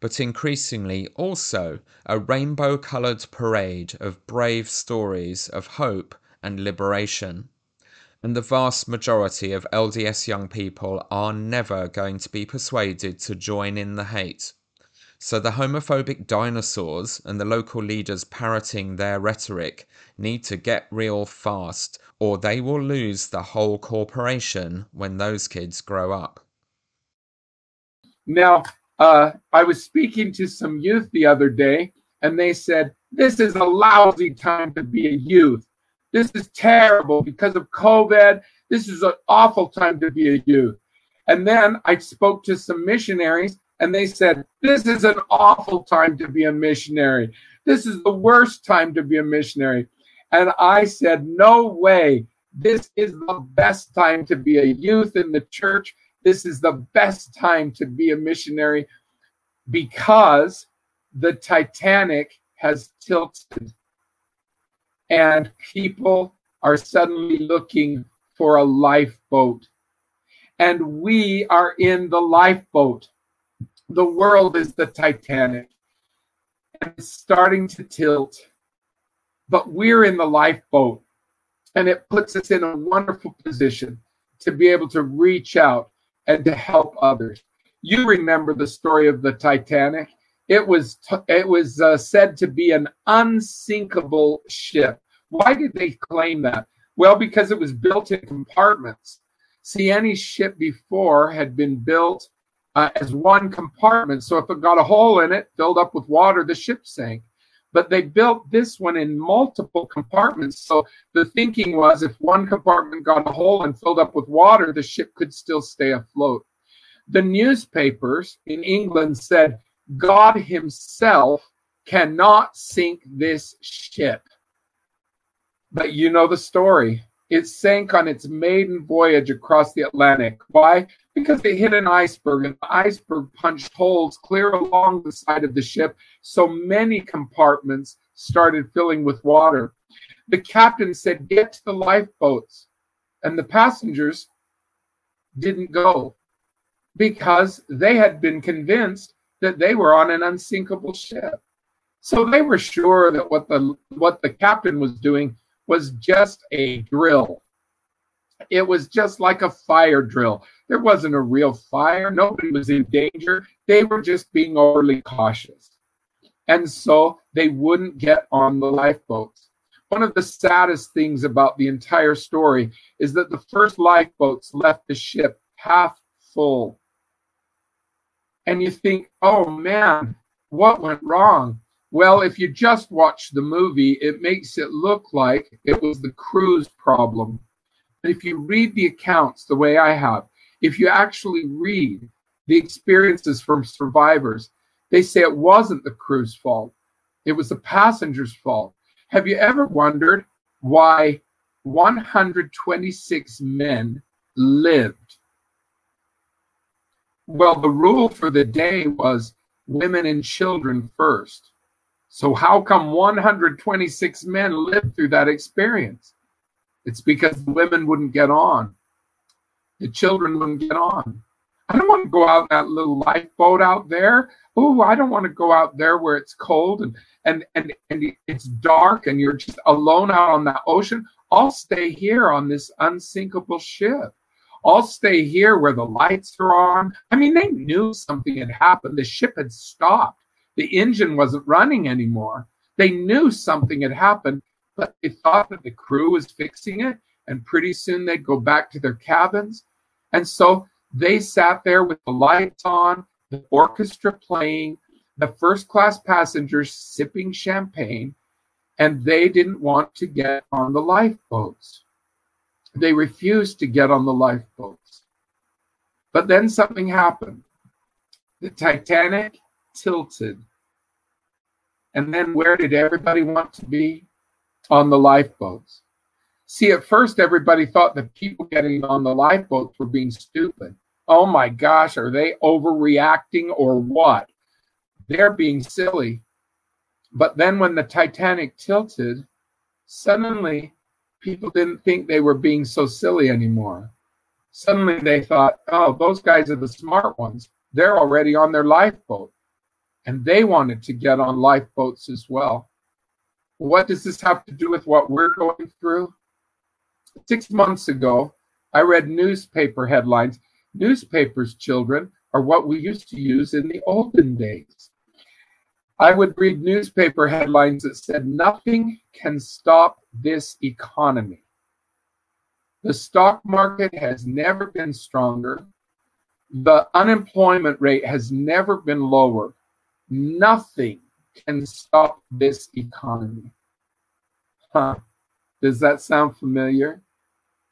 but increasingly also a rainbow coloured parade of brave stories of hope and liberation and the vast majority of LDS young people are never going to be persuaded to join in the hate. So the homophobic dinosaurs and the local leaders parroting their rhetoric need to get real fast, or they will lose the whole corporation when those kids grow up. Now, uh, I was speaking to some youth the other day, and they said, This is a lousy time to be a youth. This is terrible because of COVID. This is an awful time to be a youth. And then I spoke to some missionaries and they said, This is an awful time to be a missionary. This is the worst time to be a missionary. And I said, No way. This is the best time to be a youth in the church. This is the best time to be a missionary because the Titanic has tilted and people are suddenly looking for a lifeboat. And we are in the lifeboat. The world is the Titanic. And it's starting to tilt. But we're in the lifeboat. And it puts us in a wonderful position to be able to reach out and to help others. You remember the story of the Titanic it was t- it was uh, said to be an unsinkable ship. Why did they claim that? Well, because it was built in compartments. See, any ship before had been built uh, as one compartment. So if it got a hole in it, filled up with water, the ship sank. But they built this one in multiple compartments. So the thinking was if one compartment got a hole and filled up with water, the ship could still stay afloat. The newspapers in England said, God Himself cannot sink this ship. But you know the story. It sank on its maiden voyage across the Atlantic. Why? Because it hit an iceberg, and the iceberg punched holes clear along the side of the ship, so many compartments started filling with water. The captain said, Get to the lifeboats. And the passengers didn't go because they had been convinced that they were on an unsinkable ship. So they were sure that what the what the captain was doing was just a drill. It was just like a fire drill. There wasn't a real fire. Nobody was in danger. They were just being overly cautious. And so they wouldn't get on the lifeboats. One of the saddest things about the entire story is that the first lifeboats left the ship half full and you think, oh man, what went wrong? Well, if you just watch the movie, it makes it look like it was the crew's problem. But if you read the accounts the way I have, if you actually read the experiences from survivors, they say it wasn't the crew's fault, it was the passenger's fault. Have you ever wondered why 126 men lived Well, the rule for the day was women and children first. So, how come 126 men lived through that experience? It's because the women wouldn't get on, the children wouldn't get on. I don't want to go out in that little lifeboat out there. Oh, I don't want to go out there where it's cold and and and and it's dark and you're just alone out on that ocean. I'll stay here on this unsinkable ship. I'll stay here where the lights are on. I mean, they knew something had happened. The ship had stopped. The engine wasn't running anymore. They knew something had happened, but they thought that the crew was fixing it, and pretty soon they'd go back to their cabins. And so they sat there with the lights on, the orchestra playing, the first class passengers sipping champagne, and they didn't want to get on the lifeboats. They refused to get on the lifeboats. But then something happened. The Titanic tilted. And then where did everybody want to be? On the lifeboats. See, at first, everybody thought the people getting on the lifeboats were being stupid. Oh my gosh, are they overreacting or what? They're being silly. But then when the Titanic tilted, suddenly people didn't think they were being so silly anymore. Suddenly they thought, oh, those guys are the smart ones. They're already on their lifeboat. And they wanted to get on lifeboats as well. What does this have to do with what we're going through? Six months ago, I read newspaper headlines. Newspapers, children, are what we used to use in the olden days. I would read newspaper headlines that said, Nothing can stop this economy. The stock market has never been stronger. The unemployment rate has never been lower. Nothing can stop this economy. Huh. Does that sound familiar?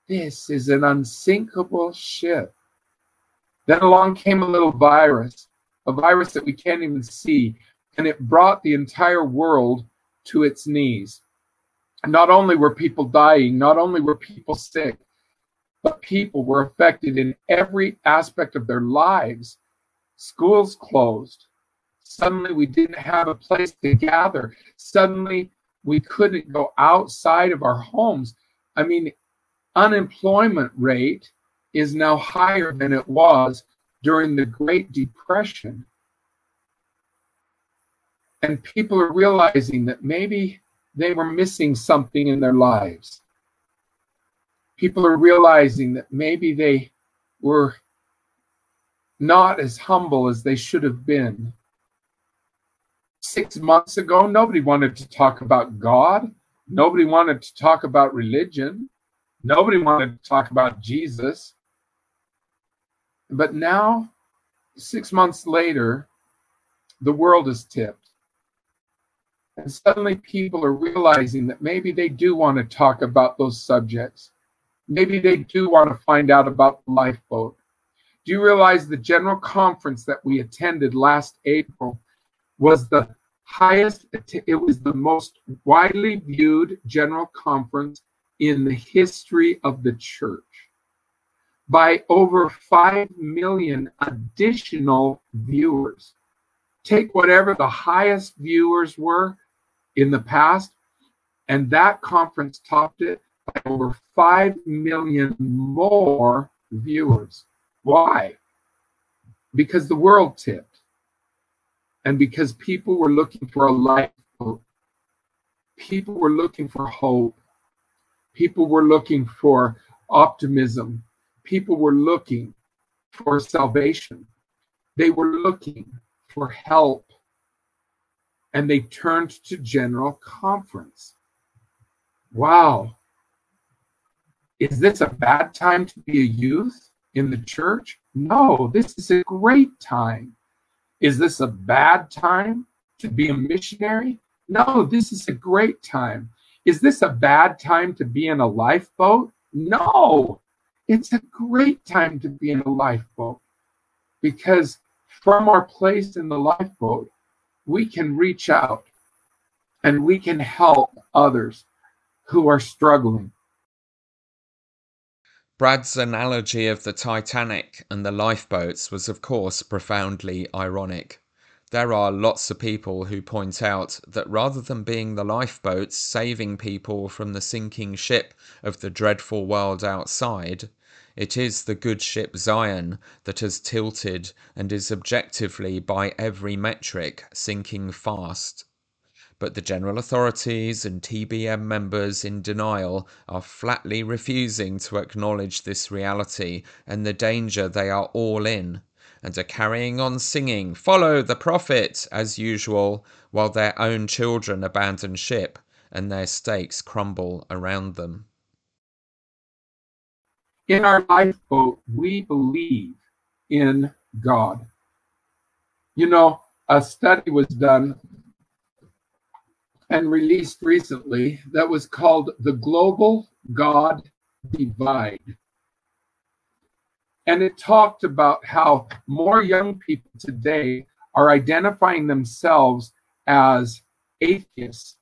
This is an unsinkable ship. Then along came a little virus, a virus that we can't even see, and it brought the entire world to its knees. Not only were people dying, not only were people sick, but people were affected in every aspect of their lives. Schools closed. Suddenly, we didn't have a place to gather. Suddenly, we couldn't go outside of our homes. I mean, unemployment rate is now higher than it was during the Great Depression. And people are realizing that maybe they were missing something in their lives. People are realizing that maybe they were not as humble as they should have been six months ago, nobody wanted to talk about God. Nobody wanted to talk about religion. Nobody wanted to talk about Jesus. But now, six months later, the world is tipped. And suddenly people are realizing that maybe they do want to talk about those subjects. Maybe they do want to find out about the lifeboat. Do you realize the general conference that we attended last April was the highest, it was the most widely viewed general conference in the history of the church by over 5 million additional viewers. Take whatever the highest viewers were in the past, and that conference topped it by over 5 million more viewers. Why? Because the world tipped and because people were looking for a lifeboat, people were looking for hope, people were looking for optimism, people were looking for salvation, they were looking for help, and they turned to General Conference. Wow. Is this a bad time to be a youth in the church? No, this is a great time. Is this a bad time to be a missionary? No, this is a great time. Is this a bad time to be in a lifeboat? No, it's a great time to be in a lifeboat because from our place in the lifeboat, we can reach out and we can help others who are struggling. Brad's analogy of the Titanic and the lifeboats was, of course, profoundly ironic. There are lots of people who point out that rather than being the lifeboats saving people from the sinking ship of the dreadful world outside, it is the good ship Zion that has tilted and is objectively, by every metric, sinking fast. But the general authorities and TBM members in denial are flatly refusing to acknowledge this reality and the danger they are all in, and are carrying on singing, Follow the Prophet, as usual, while their own children abandon ship and their stakes crumble around them. In our lifeboat, oh, we believe in God. You know, a study was done and released recently that was called The Global God Divide. And it talked about how more young people today are identifying themselves as atheists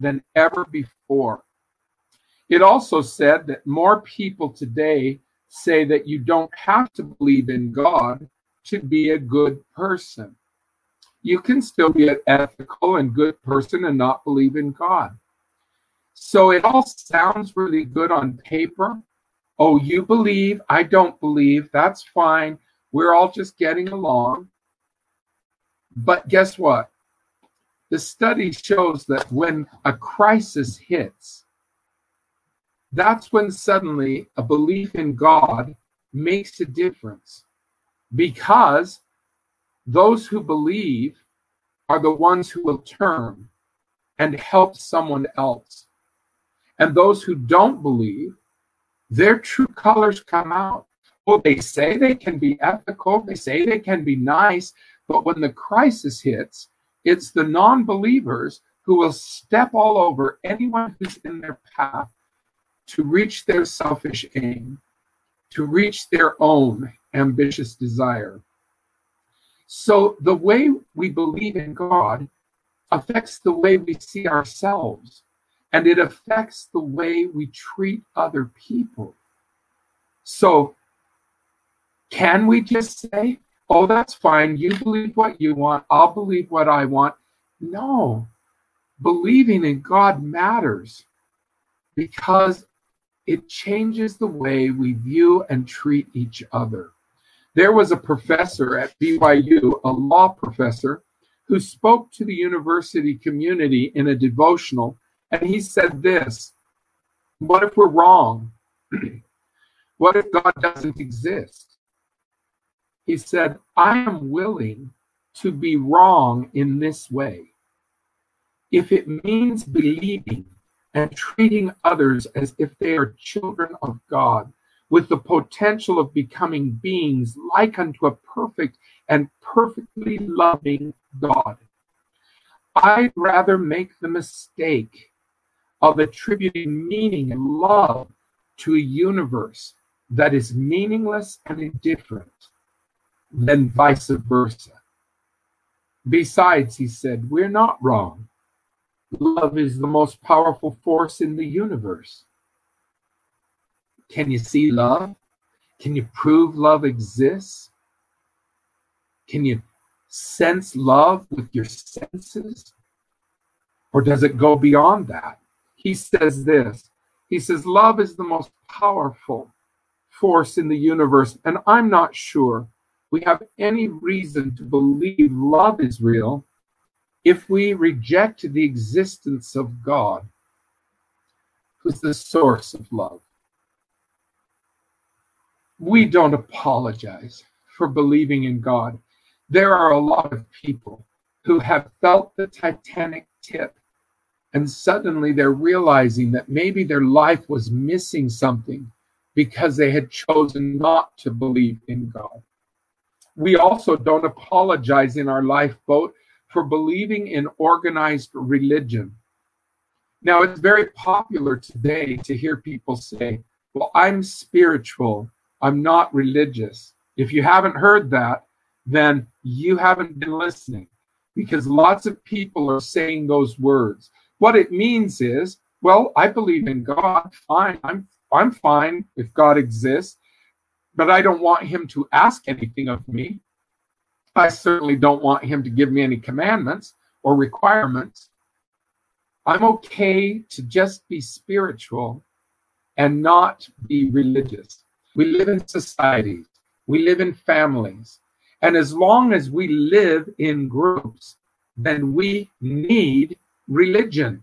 than ever before. It also said that more people today say that you don't have to believe in God to be a good person. You can still be an ethical and good person and not believe in God. So it all sounds really good on paper. Oh, you believe, I don't believe, that's fine. We're all just getting along. But guess what? The study shows that when a crisis hits, that's when suddenly a belief in God makes a difference because those who believe are the ones who will turn and help someone else. And those who don't believe, their true colors come out. Well, they say they can be ethical, they say they can be nice, but when the crisis hits, it's the non believers who will step all over anyone who's in their path to reach their selfish aim, to reach their own ambitious desire. So the way we believe in God affects the way we see ourselves, and it affects the way we treat other people. So, can we just say, oh, that's fine, you believe what you want, I'll believe what I want? No. Believing in God matters because it changes the way we view and treat each other. There was a professor at BYU, a law professor, who spoke to the university community in a devotional, and he said this What if we're wrong? [CLEARS THROAT] what if God doesn't exist? He said, I am willing to be wrong in this way. If it means believing and treating others as if they are children of God, with the potential of becoming beings like unto a perfect and perfectly loving God. I'd rather make the mistake of attributing meaning and love to a universe that is meaningless and indifferent than vice versa. Besides, he said, we're not wrong. Love is the most powerful force in the universe. Can you see love? Can you prove love exists? Can you sense love with your senses? Or does it go beyond that? He says this He says, Love is the most powerful force in the universe. And I'm not sure we have any reason to believe love is real if we reject the existence of God, who's the source of love, we don't apologize for believing in God. There are a lot of people who have felt the Titanic tip, and suddenly they're realizing that maybe their life was missing something because they had chosen not to believe in God. We also don't apologize in our lifeboat for believing in organized religion. Now, it's very popular today to hear people say, Well, I'm spiritual, I'm not religious. If you haven't heard that, then you haven't been listening because lots of people are saying those words. What it means is, well, I believe in God, fine. I'm I'm fine if God exists, but I don't want him to ask anything of me. I certainly don't want him to give me any commandments or requirements. I'm okay to just be spiritual and not be religious. We live in societies, we live in families. And as long as we live in groups, then we need religion.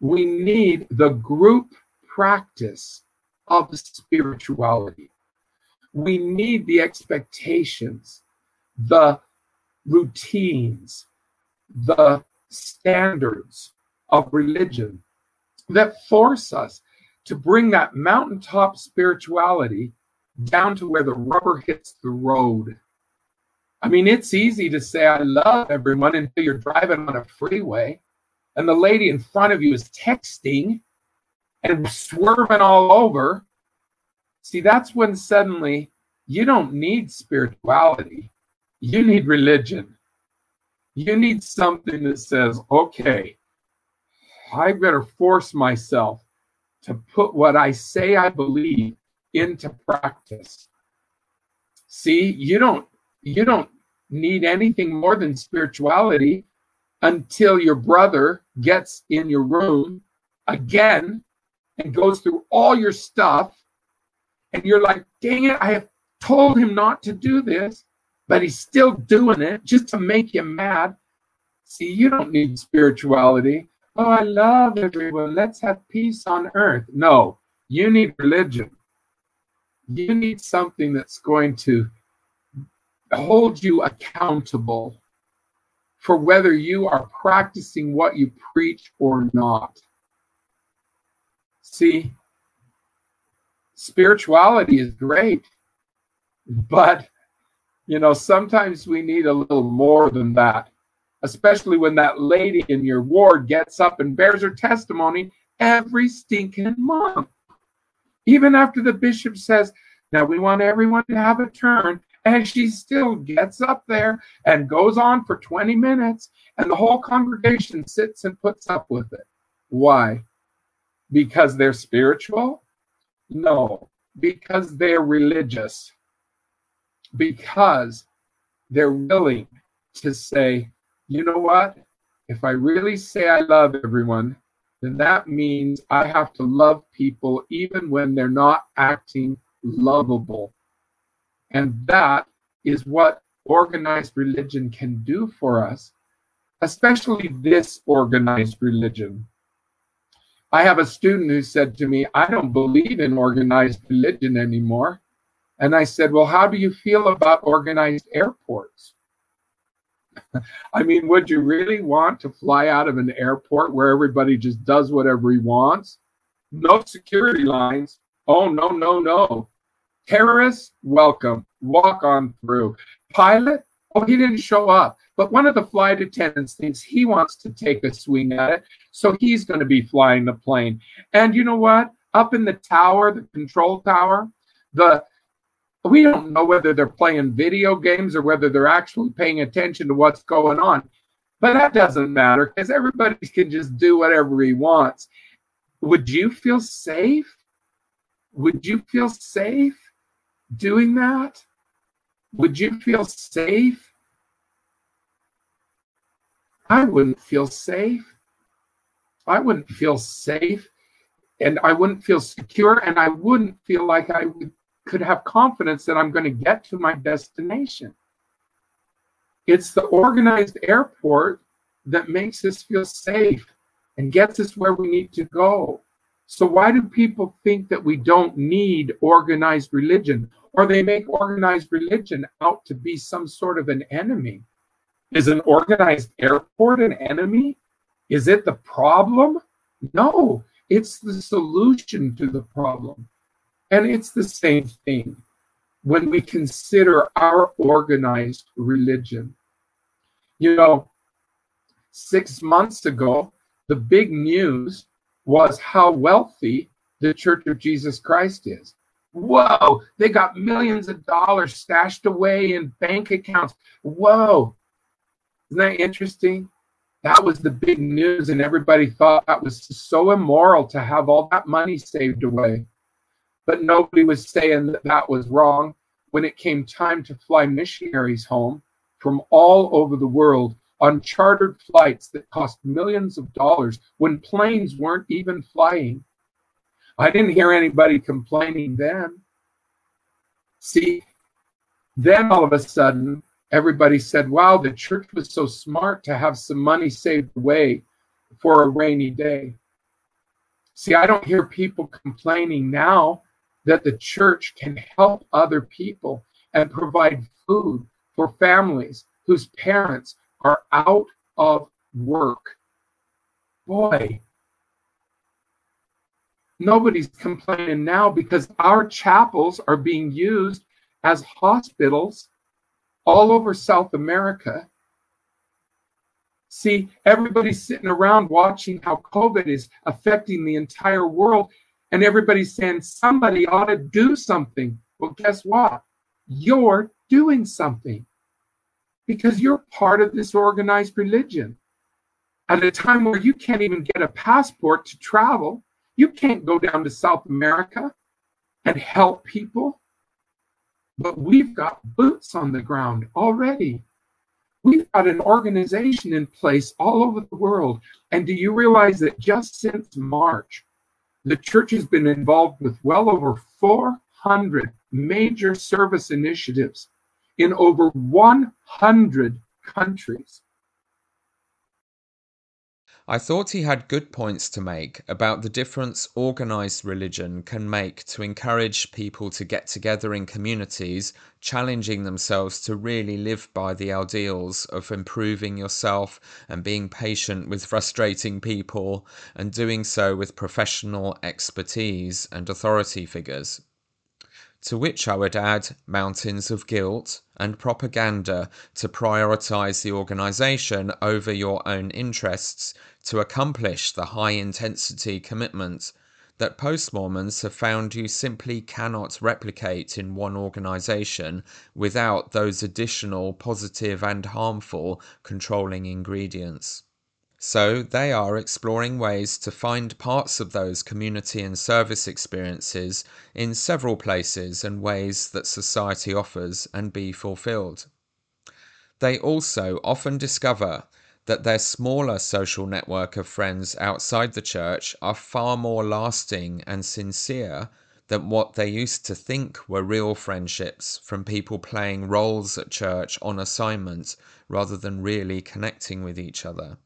We need the group practice of spirituality. We need the expectations, the routines, the standards of religion that force us to bring that mountaintop spirituality down to where the rubber hits the road. I mean, it's easy to say, I love everyone until you're driving on a freeway and the lady in front of you is texting and swerving all over. See, that's when suddenly you don't need spirituality, you need religion. You need something that says, okay, I better force myself to put what I say I believe into practice. See, you don't you don't need anything more than spirituality until your brother gets in your room again and goes through all your stuff and you're like, "Dang it, I have told him not to do this, but he's still doing it just to make you mad." See, you don't need spirituality oh, I love everyone. Let's have peace on earth. No, you need religion. You need something that's going to hold you accountable for whether you are practicing what you preach or not. See, spirituality is great, but you know, sometimes we need a little more than that especially when that lady in your ward gets up and bears her testimony every stinking month. Even after the bishop says, now we want everyone to have a turn, and she still gets up there and goes on for 20 minutes, and the whole congregation sits and puts up with it. Why? Because they're spiritual? No, because they're religious. Because they're willing to say, you know what? If I really say I love everyone, then that means I have to love people even when they're not acting lovable. And that is what organized religion can do for us, especially this organized religion. I have a student who said to me, I don't believe in organized religion anymore. And I said, Well, how do you feel about organized airports? I mean, would you really want to fly out of an airport where everybody just does whatever he wants? No security lines. Oh, no, no, no. Terrorists, welcome. Walk on through. Pilot, oh, he didn't show up. But one of the flight attendants thinks he wants to take a swing at it. So he's going to be flying the plane. And you know what? Up in the tower, the control tower, the we don't know whether they're playing video games or whether they're actually paying attention to what's going on. But that doesn't matter because everybody [LAUGHS] can just do whatever he wants. Would you feel safe? Would you feel safe doing that? Would you feel safe? I wouldn't feel safe. I wouldn't feel safe and I wouldn't feel secure and I wouldn't feel like I would could have confidence that I'm going to get to my destination. It's the organized airport that makes us feel safe and gets us where we need to go. So, why do people think that we don't need organized religion? Or they make organized religion out to be some sort of an enemy? Is an organized airport an enemy? Is it the problem? No, it's the solution to the problem. And it's the same thing when we consider our organized religion. You know, six months ago, the big news was how wealthy the Church of Jesus Christ is. Whoa, they got millions of dollars stashed away in bank accounts. Whoa, isn't that interesting? that was the big news, and everybody thought that was so immoral to have all that money saved away. But nobody was saying that that was wrong. When it came time to fly missionaries home from all over the world on chartered flights that cost millions of dollars when planes weren't even flying, I didn't hear anybody complaining then. See, then all of a sudden, everybody said, wow, the church was so smart to have some money saved away for a rainy day. See, I don't hear people complaining now that the church can help other people and provide food for families whose parents are out of work. Boy, nobody's complaining now because our chapels are being used as hospitals all over South America. See, everybody's sitting around watching how COVID is affecting the entire world, and everybody's saying somebody ought to do something. Well, guess what? You're doing something because you're part of this organized religion. At a time where you can't even get a passport to travel, you can't go down to South America and help people. But we've got boots on the ground already. We've got an organization in place all over the world. And do you realize that just since March, the church has been involved with well over 400 major service initiatives in over 100 countries. I thought he had good points to make about the difference organized religion can make to encourage people to get together in communities, challenging themselves to really live by the ideals of improving yourself and being patient with frustrating people, and doing so with professional expertise and authority figures. To which I would add mountains of guilt and propaganda to prioritize the organization over your own interests to accomplish the high intensity commitment that post Mormons have found you simply cannot replicate in one organization without those additional positive and harmful controlling ingredients. So they are exploring ways to find parts of those community and service experiences in several places and ways that society offers and be fulfilled. They also often discover that their smaller social network of friends outside the church are far more lasting and sincere than what they used to think were real friendships from people playing roles at church on assignment rather than really connecting with each other.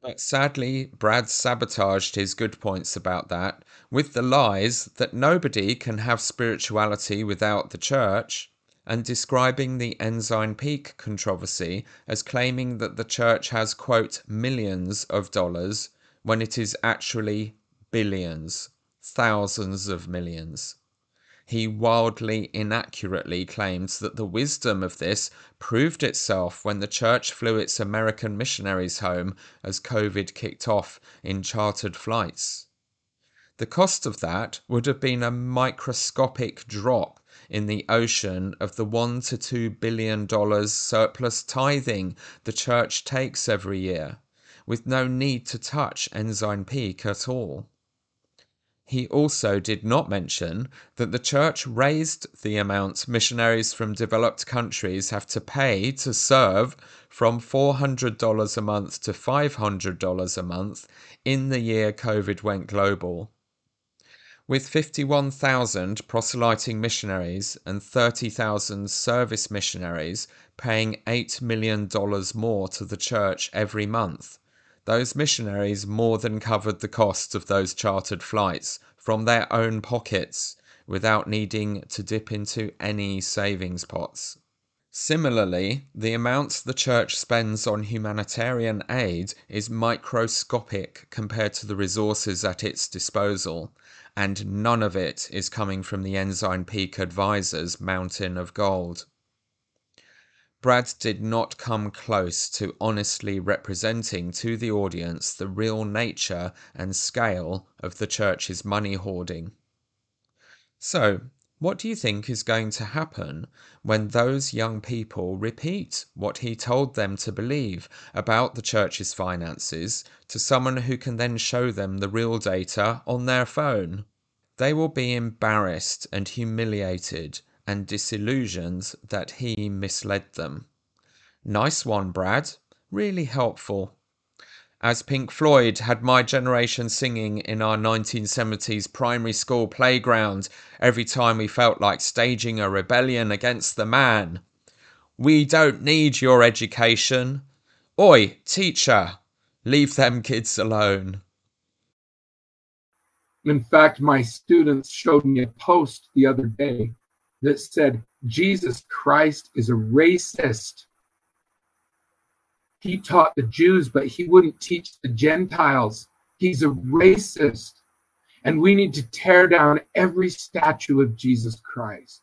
But sadly, Brad sabotaged his good points about that with the lies that nobody can have spirituality without the church, and describing the Ensign Peak controversy as claiming that the church has, quote, millions of dollars when it is actually billions, thousands of millions he wildly inaccurately claims that the wisdom of this proved itself when the church flew its American missionaries home as COVID kicked off in chartered flights. The cost of that would have been a microscopic drop in the ocean of the one to two billion dollars surplus tithing the church takes every year, with no need to touch Ensign Peak at all. He also did not mention that the church raised the amount missionaries from developed countries have to pay to serve from $400 a month to $500 a month in the year COVID went global. With 51,000 proselyting missionaries and 30,000 service missionaries paying $8 million more to the church every month, those missionaries more than covered the cost of those chartered flights from their own pockets without needing to dip into any savings pots. Similarly, the amount the church spends on humanitarian aid is microscopic compared to the resources at its disposal, and none of it is coming from the Ensign Peak Advisors Mountain of Gold. Brad did not come close to honestly representing to the audience the real nature and scale of the church's money hoarding. So, What do you think is going to happen when those young people repeat what he told them to believe about the church's finances to someone who can then show them the real data on their phone? They will be embarrassed and humiliated and disillusioned that he misled them. Nice one, Brad. Really helpful as Pink Floyd had my generation singing in our 1970s primary school playground every time we felt like staging a rebellion against the man. We don't need your education. Oi, teacher, leave them kids alone. In fact, my students showed me a post the other day that said, Jesus Christ is a racist. He taught the Jews, but he wouldn't teach the Gentiles. He's a racist. And we need to tear down every statue of Jesus Christ.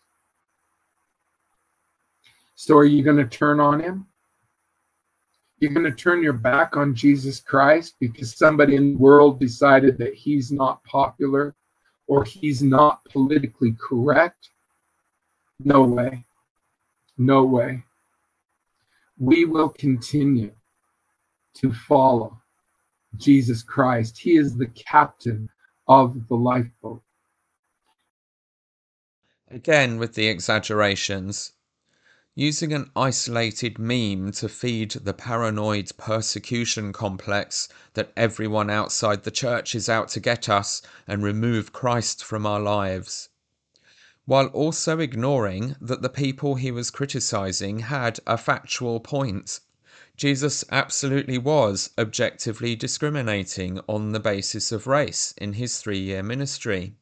So, are you going to turn on him? You're going to turn your back on Jesus Christ because somebody in the world decided that he's not popular or he's not politically correct? No way. No way we will continue to follow Jesus Christ. He is the captain of the lifeboat. Again, with the exaggerations, using an isolated meme to feed the paranoid persecution complex that everyone outside the church is out to get us and remove Christ from our lives while also ignoring that the people he was criticizing had a factual point. Jesus absolutely was objectively discriminating on the basis of race in his three year ministry.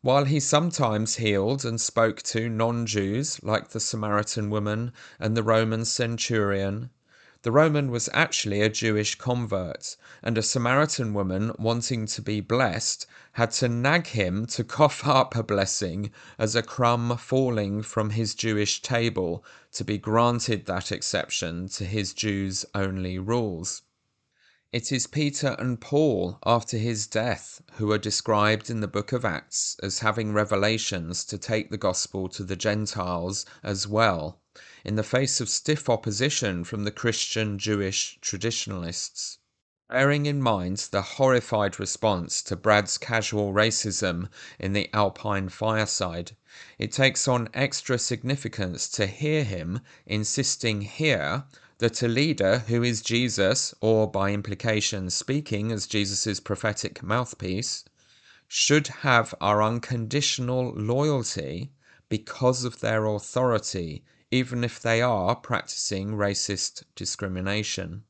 While he sometimes healed and spoke to non Jews like the Samaritan woman and the Roman centurion, the Roman was actually a Jewish convert, and a Samaritan woman wanting to be blessed had to nag him to cough [LAUGHS] up a blessing as a crumb falling from his Jewish table to be granted that exception to his Jews only rules. It is Peter and Paul after his death who are described in the book of Acts as having revelations to take the gospel to the Gentiles as well in the face of stiff opposition from the Christian Jewish traditionalists. Bearing in mind the horrified response to Brad's casual racism in the Alpine fireside, it takes on extra significance to hear him insisting here that a leader who is Jesus, or by implication speaking as Jesus' prophetic mouthpiece, should have our unconditional loyalty because of their authority even if they are practicing racist discrimination.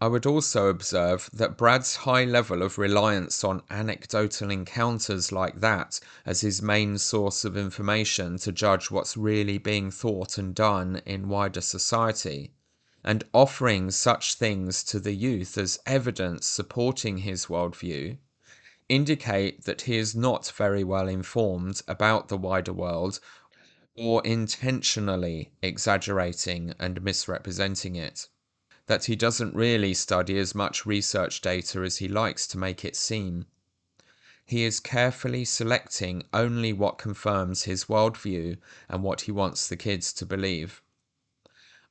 I would also observe that Brad's high level of reliance on anecdotal encounters like that as his main source of information to judge what's really being thought and done in wider society, and offering such things to the youth as evidence supporting his worldview, indicate that he is not very well informed about the wider world or intentionally exaggerating and misrepresenting it. That he doesn't really study as much research data as he likes to make it seem. He is carefully selecting only what confirms his worldview and what he wants the kids to believe.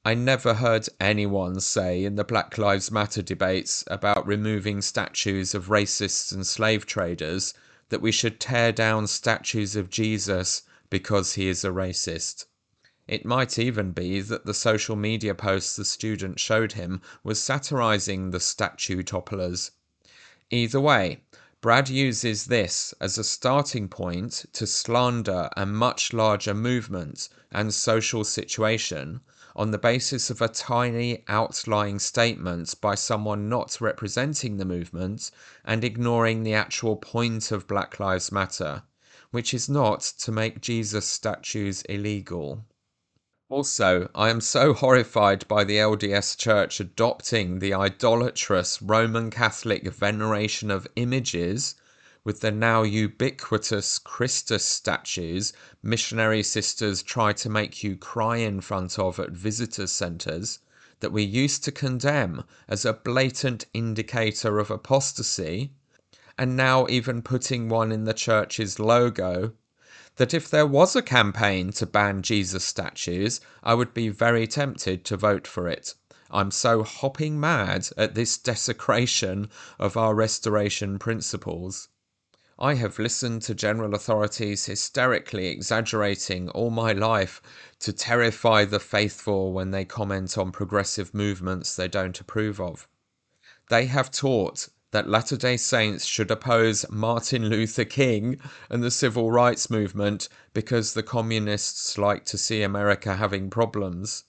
I never heard anyone say in the Black Lives Matter debates about removing statues of racists and slave traders that we should tear down statues of Jesus because he is a racist. It might even be that the social media posts the student showed him was satirizing the statue topplers. Either way, Brad uses this as a starting point to slander a much larger movement and social situation on the basis of a tiny outlying statement by someone not representing the movement and ignoring the actual point of Black Lives Matter which is not to make Jesus statues illegal. Also, I am so horrified by the LDS Church adopting the idolatrous Roman Catholic veneration of images with the now ubiquitous Christus statues missionary sisters try to make you cry in front of at visitor centres that we used to condemn as a blatant indicator of apostasy and now even putting one in the church's logo, that if there was a campaign to ban Jesus statues, I would be very tempted to vote for it. I'm so hopping mad at this desecration of our restoration principles. I have listened to general authorities hysterically exaggerating all my life to terrify the faithful when they comment on progressive movements they don't approve of. They have taught that Latter day Saints should oppose Martin Luther King and the civil rights movement because the communists like to see America having problems.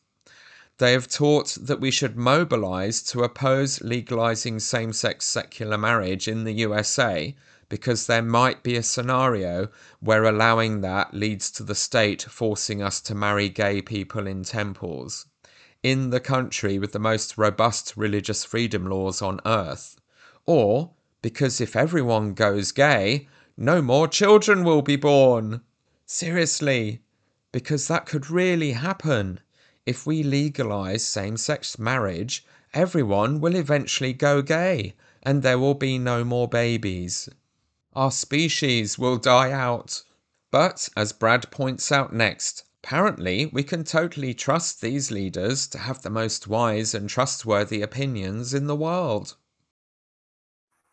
They have taught that we should mobilize to oppose legalizing same sex secular marriage in the USA because there might be a scenario where allowing that leads to the state forcing us to marry gay people in temples. In the country with the most robust religious freedom laws on earth. Or because if everyone goes gay, no more children will be born. Seriously, because that could really happen. If we legalize same sex marriage, everyone will eventually go gay, and there will be no more babies. Our species will die out. But, as Brad points out next, apparently we can totally trust these leaders to have the most wise and trustworthy opinions in the world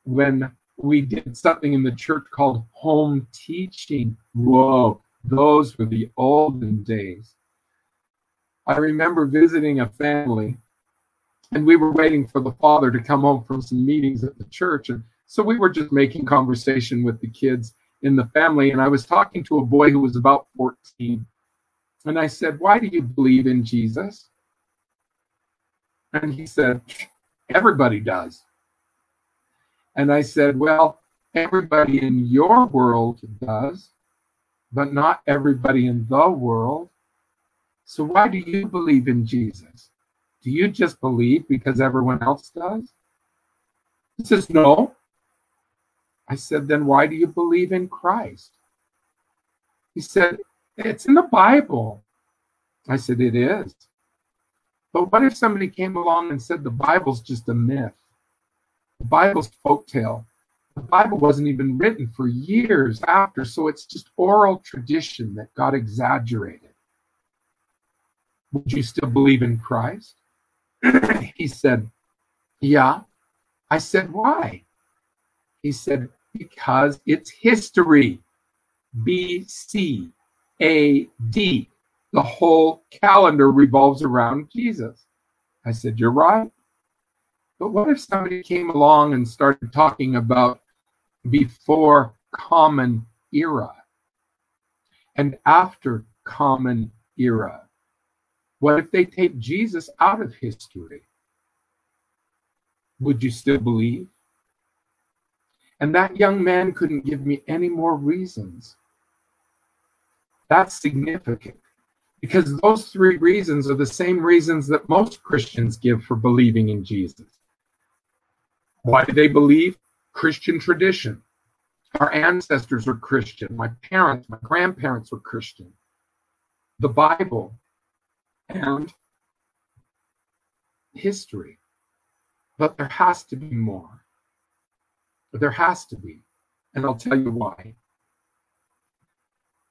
when we did something in the church called home teaching. Whoa, those were the olden days. I remember visiting a family, and we were waiting for the father to come home from some meetings at the church. And so we were just making conversation with the kids in the family. And I was talking to a boy who was about 14. And I said, Why do you believe in Jesus? And he said, Everybody does. And I said, Well, everybody in your world does, but not everybody in the world. So why do you believe in Jesus? Do you just believe because everyone else does? He says, No. I said, Then why do you believe in Christ? He said, It's in the Bible. I said, It is. But what if somebody came along and said the Bible's just a myth? The Bible's folktale. The Bible wasn't even written for years after, so it's just oral tradition that got exaggerated. Would you still believe in Christ? [CLEARS THROAT] he said, Yeah. I said, Why? He said, Because it's history. BC, AD. The whole calendar revolves around Jesus. I said, You're right. But what if somebody came along and started talking about before common era and after common era? What if they take Jesus out of history? Would you still believe? And that young man couldn't give me any more reasons. That's significant because those three reasons are the same reasons that most Christians give for believing in Jesus. Why do they believe? Christian tradition. Our ancestors were Christian. My parents, my grandparents were Christian. The Bible and history. But there has to be more. There has to be. And I'll tell you why.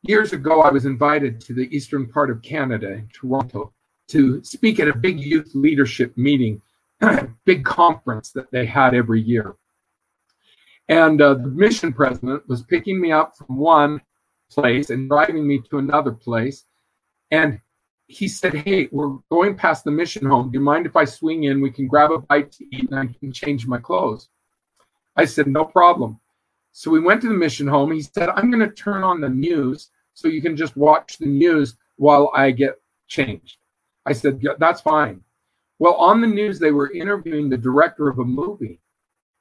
Years ago, I was invited to the eastern part of Canada, Toronto, to speak at a big youth leadership meeting [CLEARS THROAT] big conference that they had every year. And uh, the mission president was picking me up from one place and driving me to another place. And he said, Hey, we're going past the mission home. Do you mind if I swing in? We can grab a bite to eat and I can change my clothes. I said, No problem. So we went to the mission home. He said, I'm going to turn on the news so you can just watch the news while I get changed. I said, yeah, That's fine. Well, on the news, they were interviewing the director of a movie.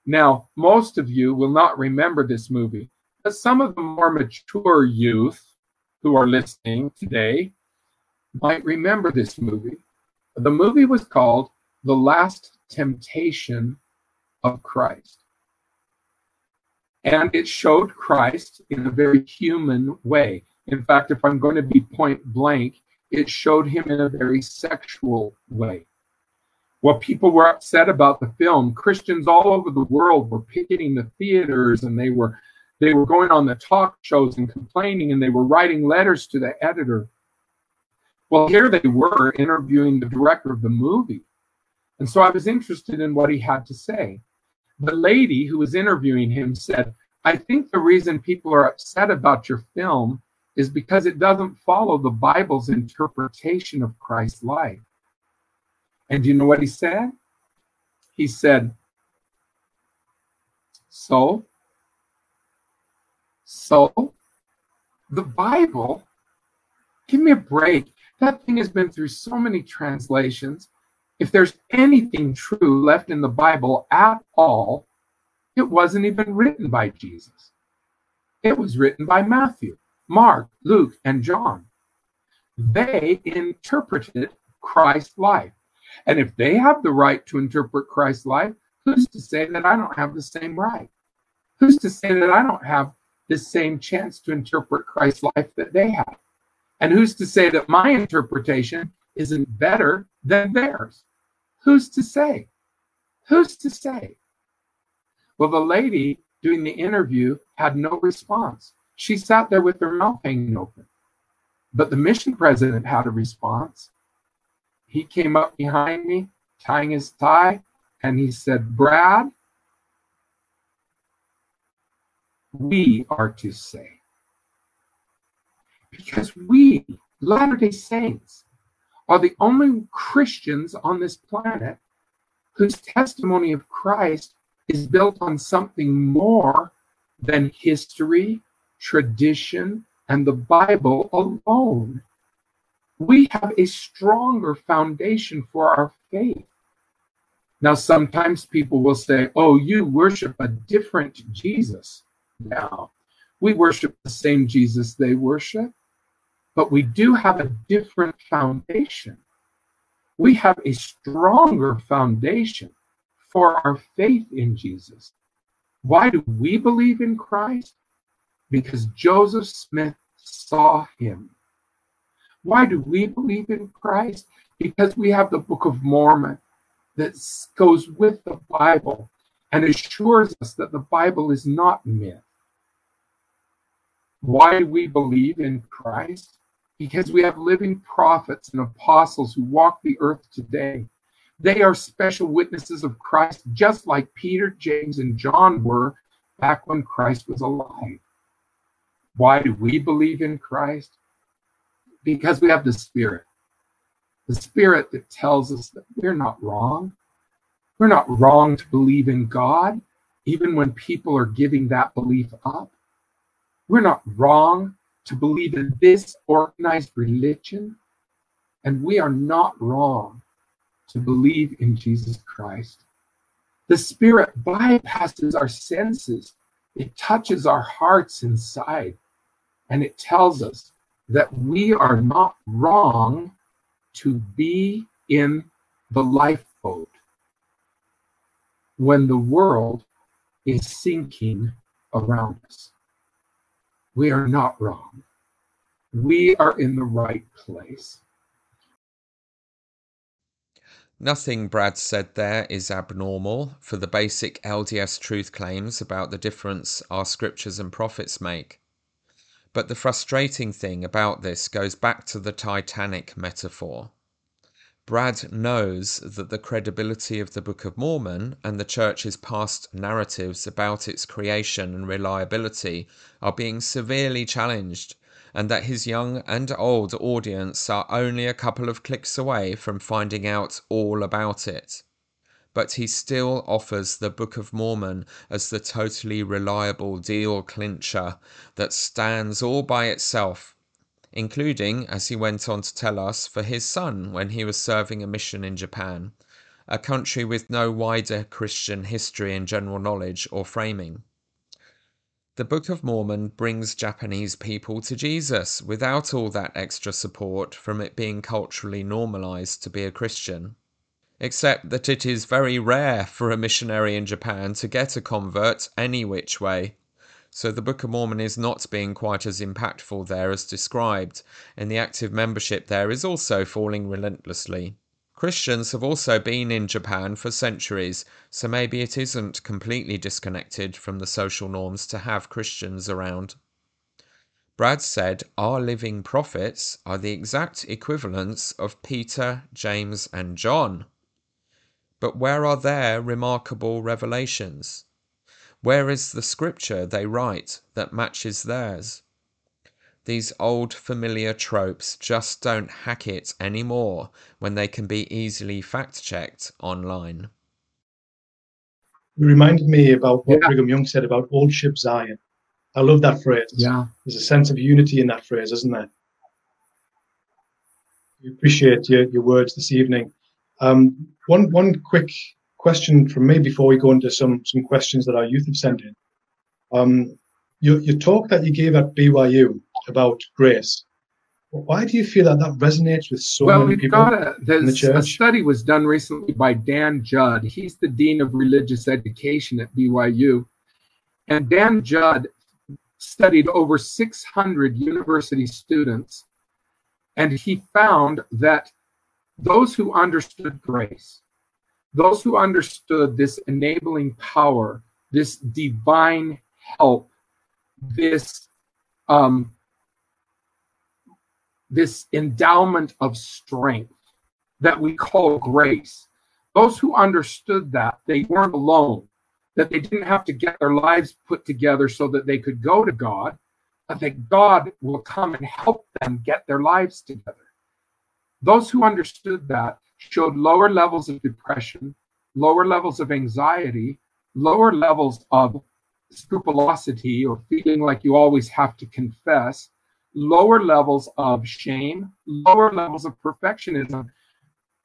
Now, most of you will not remember this movie, but some of the more mature youth who are listening today might remember this movie. The movie was called The Last Temptation of Christ. And it showed Christ in a very human way. In fact, if I'm going to be point blank, it showed him in a very sexual way. Well, people were upset about the film. Christians all over the world were picketing the theaters and they were they were going on the talk shows and complaining, and they were writing letters to the editor. Well, here they were interviewing the director of the movie. And so I was interested in what he had to say. The lady who was interviewing him said, I think the reason people are upset about your film is because it doesn't follow the Bible's interpretation of Christ's life. And you know what he said? He said, So, so the Bible, give me a break. That thing has been through so many translations. If there's anything true left in the Bible at all, it wasn't even written by Jesus. It was written by Matthew, Mark, Luke, and John. They interpreted Christ's life. And if they have the right to interpret Christ's life, who's to say that I don't have the same right? Who's to say that I don't have the same chance to interpret Christ's life that they have? And who's to say that my interpretation isn't better than theirs? Who's to say? Who's to say? Well, the lady doing the interview had no response. She sat there with her mouth hanging open. But the mission president had a response. He came up behind me, tying his tie, and he said, Brad, we are to say. Because we, Latter day Saints, are the only Christians on this planet whose testimony of Christ is built on something more than history, tradition, and the Bible alone. We have a stronger foundation for our faith. Now, sometimes people will say, Oh, you worship a different Jesus. Now, we worship the same Jesus they worship, but we do have a different foundation. We have a stronger foundation for our faith in Jesus. Why do we believe in Christ? Because Joseph Smith saw him. Why do we believe in Christ? Because we have the Book of Mormon that goes with the Bible and assures us that the Bible is not myth. Why do we believe in Christ? Because we have living prophets and apostles who walk the earth today they are special witnesses of Christ, just like Peter, James, and John were back when Christ was alive. Why do we believe in Christ? Because we have the Spirit. The Spirit that tells us that we're not wrong. We're not wrong to believe in God, even when people are giving that belief up. We're not wrong to believe in this organized religion. And we are not wrong to believe in Jesus Christ. The Spirit bypasses our senses, it touches our hearts inside, and it tells us that we are not wrong to be in the lifeboat when the world is sinking around us. We are not wrong. We are in the right place. Nothing Brad said there is abnormal for the basic LDS truth claims about the difference our scriptures and prophets make. But the frustrating thing about this goes back to the Titanic metaphor. Brad knows that the credibility of the Book of Mormon and the Church's past narratives about its creation and reliability are being severely challenged and that his young and old audience are only a couple of clicks away from finding out all about it. But he still offers the Book of Mormon as the totally reliable deal clincher that stands all by itself, including, as he went on to tell us, for his son when he was serving a mission in Japan, a country with no wider Christian history and general knowledge or framing. The Book of Mormon brings Japanese people to Jesus without all that extra support from it being culturally normalized to be a Christian. Except that it is very rare for a missionary in Japan to get a convert any which way. So the Book of Mormon is not being quite as impactful there as described, and the active membership there is also falling relentlessly. Christians have also been in Japan for centuries, so maybe it isn't completely disconnected from the social norms to have Christians around. Brad said our living prophets are the exact equivalents of Peter, James, and John. But where are their remarkable revelations? Where is the scripture they write that matches theirs? These old familiar tropes just don't hack it anymore when they can be easily fact checked online. You reminded me about what yeah. Brigham Young said about Old Ship Zion. I love that phrase. Yeah. There's a sense of unity in that phrase, isn't there? We appreciate your, your words this evening. Um, one one quick question from me before we go into some some questions that our youth have sent in. Um, your, your talk that you gave at BYU about grace. Why do you feel that that resonates with so well, many we've people got a, in the church? A study was done recently by Dan Judd. He's the dean of religious education at BYU, and Dan Judd studied over 600 university students, and he found that those who understood grace, those who understood this enabling power, this divine help, this um, this endowment of strength that we call grace. Those who understood that they weren't alone, that they didn't have to get their lives put together so that they could go to God, but that God will come and help them get their lives together. Those who understood that showed lower levels of depression, lower levels of anxiety, lower levels of scrupulosity or feeling like you always have to confess, lower levels of shame, lower levels of perfectionism.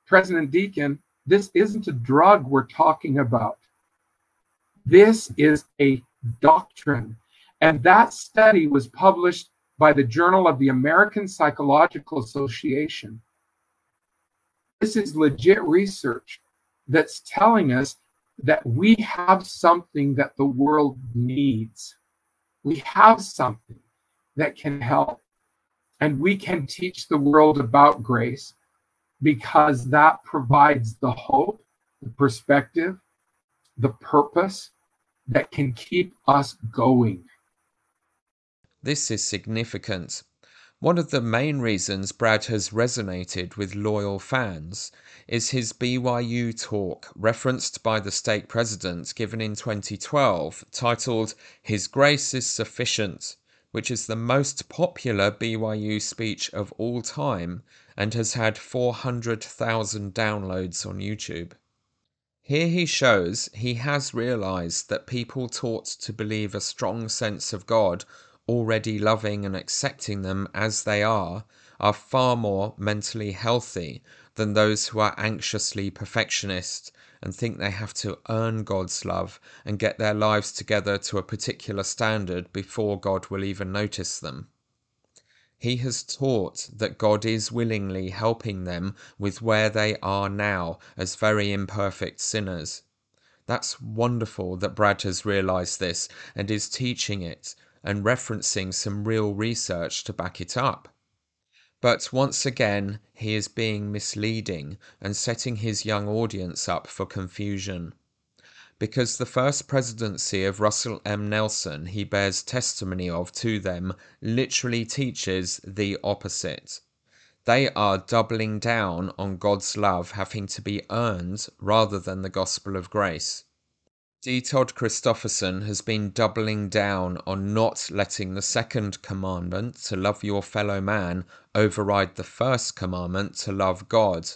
President Deacon, this isn't a drug we're talking about. This is a doctrine. And that study was published by the Journal of the American Psychological Association. This is legit research that's telling us that we have something that the world needs. We have something that can help. And we can teach the world about grace because that provides the hope, the perspective, the purpose that can keep us going. This is significant. One of the main reasons Brad has resonated with loyal fans is his BYU talk, referenced by the stake president, given in 2012, titled His Grace is Sufficient which is the most popular BYU speech of all time and has had 400,000 downloads on YouTube. Here he shows he has realized that people taught to believe a strong sense of God, already loving and accepting them as they are, are far more mentally healthy than those who are anxiously perfectionist and think they have to earn God's love and get their lives together to a particular standard before God will even notice them. He has taught that God is willingly helping them with where they are now as very imperfect sinners. That's wonderful that Brad has realized this and is teaching it and referencing some real research to back it up. But once again, he is being misleading and setting his young audience up for confusion. Because the first presidency of Russell M. Nelson he bears testimony of to them literally teaches the opposite. They are doubling down on God's love having to be earned rather than the gospel of grace. D. Todd Christofferson has been doubling down on not letting the second commandment to love your fellow man override the first commandment to love God,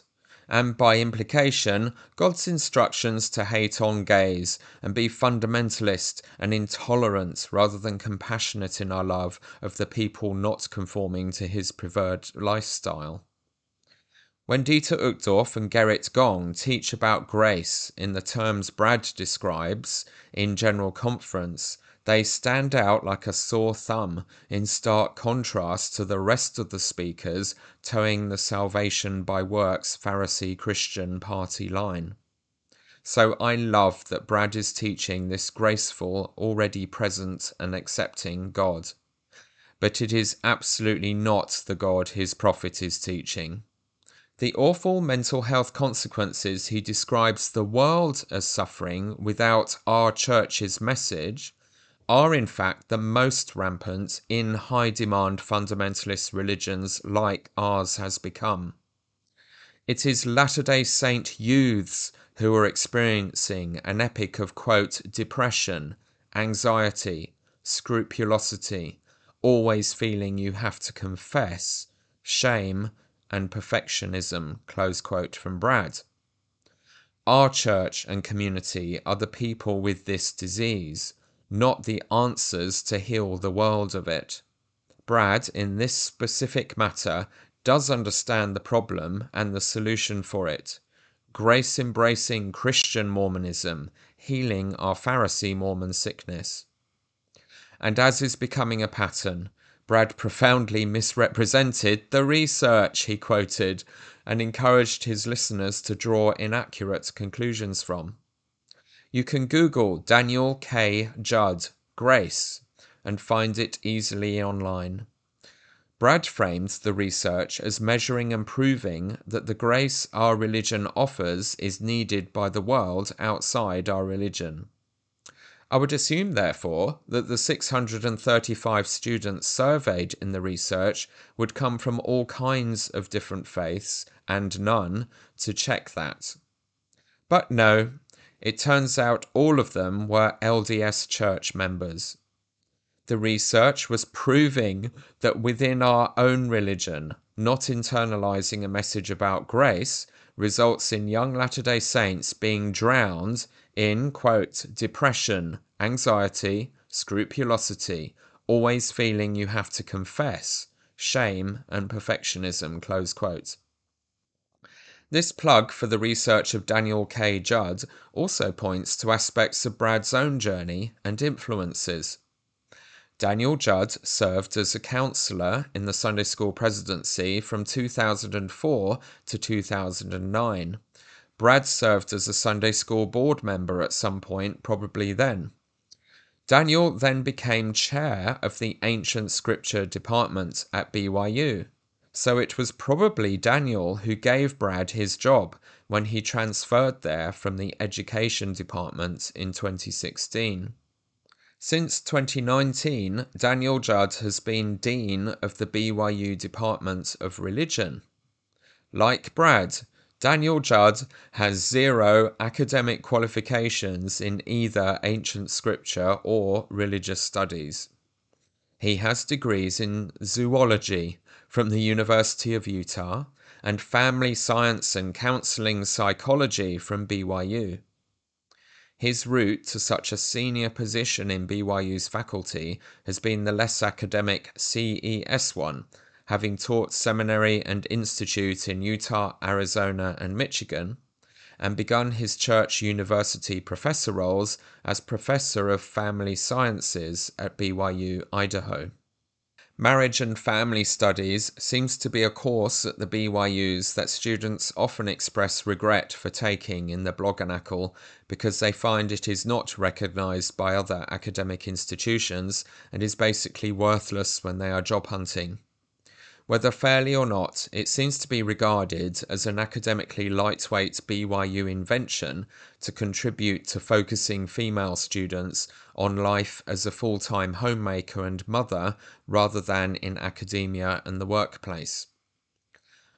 and by implication, God's instructions to hate on gays and be fundamentalist and intolerant rather than compassionate in our love of the people not conforming to his preferred lifestyle. When Dieter Uchtdorf and Gerrit Gong teach about grace in the terms Brad describes in General Conference, they stand out like a sore thumb in stark contrast to the rest of the speakers toeing the salvation by works Pharisee Christian party line. So I love that Brad is teaching this graceful, already present and accepting God. But it is absolutely not the God his prophet is teaching. The awful mental health consequences he describes the world as suffering without our church's message are in fact the most rampant in high demand fundamentalist religions like ours has become. It is Latter day Saint youths who are experiencing an epic of quote, depression, anxiety, scrupulosity, always feeling you have to confess, shame, and perfectionism. From Brad. Our church and community are the people with this disease not the answers to heal the world of it. Brad, in this specific matter, does understand the problem and the solution for it. Grace embracing Christian Mormonism, healing our Pharisee Mormon sickness. And as is becoming a pattern, Brad profoundly misrepresented the research he quoted and encouraged his listeners to draw inaccurate conclusions from. You can Google Daniel K. Judd Grace and find it easily online. Brad framed the research as measuring and proving that the grace our religion offers is needed by the world outside our religion. I would assume, therefore, that the 635 students surveyed in the research would come from all kinds of different faiths and none to check that. But no, it turns out all of them were LDS church members. The research was proving that within our own religion, not internalizing a message about grace results in young Latter day Saints being drowned in, quote, depression, anxiety, scrupulosity, always feeling you have to confess, shame, and perfectionism, close quote. This plug for the research of Daniel K. Judd also points to aspects of Brad's own journey and influences. Daniel Judd served as a counselor in the Sunday School presidency from 2004 to 2009. Brad served as a Sunday School board member at some point, probably then. Daniel then became chair of the Ancient Scripture Department at BYU. So it was probably Daniel who gave Brad his job when he transferred there from the Education Department in 2016. Since 2019, Daniel Judd has been Dean of the BYU Department of Religion. Like Brad, Daniel Judd has zero academic qualifications in either ancient scripture or religious studies. He has degrees in zoology, from the University of Utah and Family Science and Counseling Psychology from BYU. His route to such a senior position in BYU's faculty has been the less academic CES one, having taught seminary and institute in Utah, Arizona, and Michigan, and begun his church university professor roles as professor of family sciences at BYU, Idaho. Marriage and Family Studies seems to be a course at the BYUs that students often express regret for taking in the Bloggernacle because they find it is not recognised by other academic institutions and is basically worthless when they are job hunting. Whether fairly or not, it seems to be regarded as an academically lightweight BYU invention to contribute to focusing female students on life as a full time homemaker and mother rather than in academia and the workplace.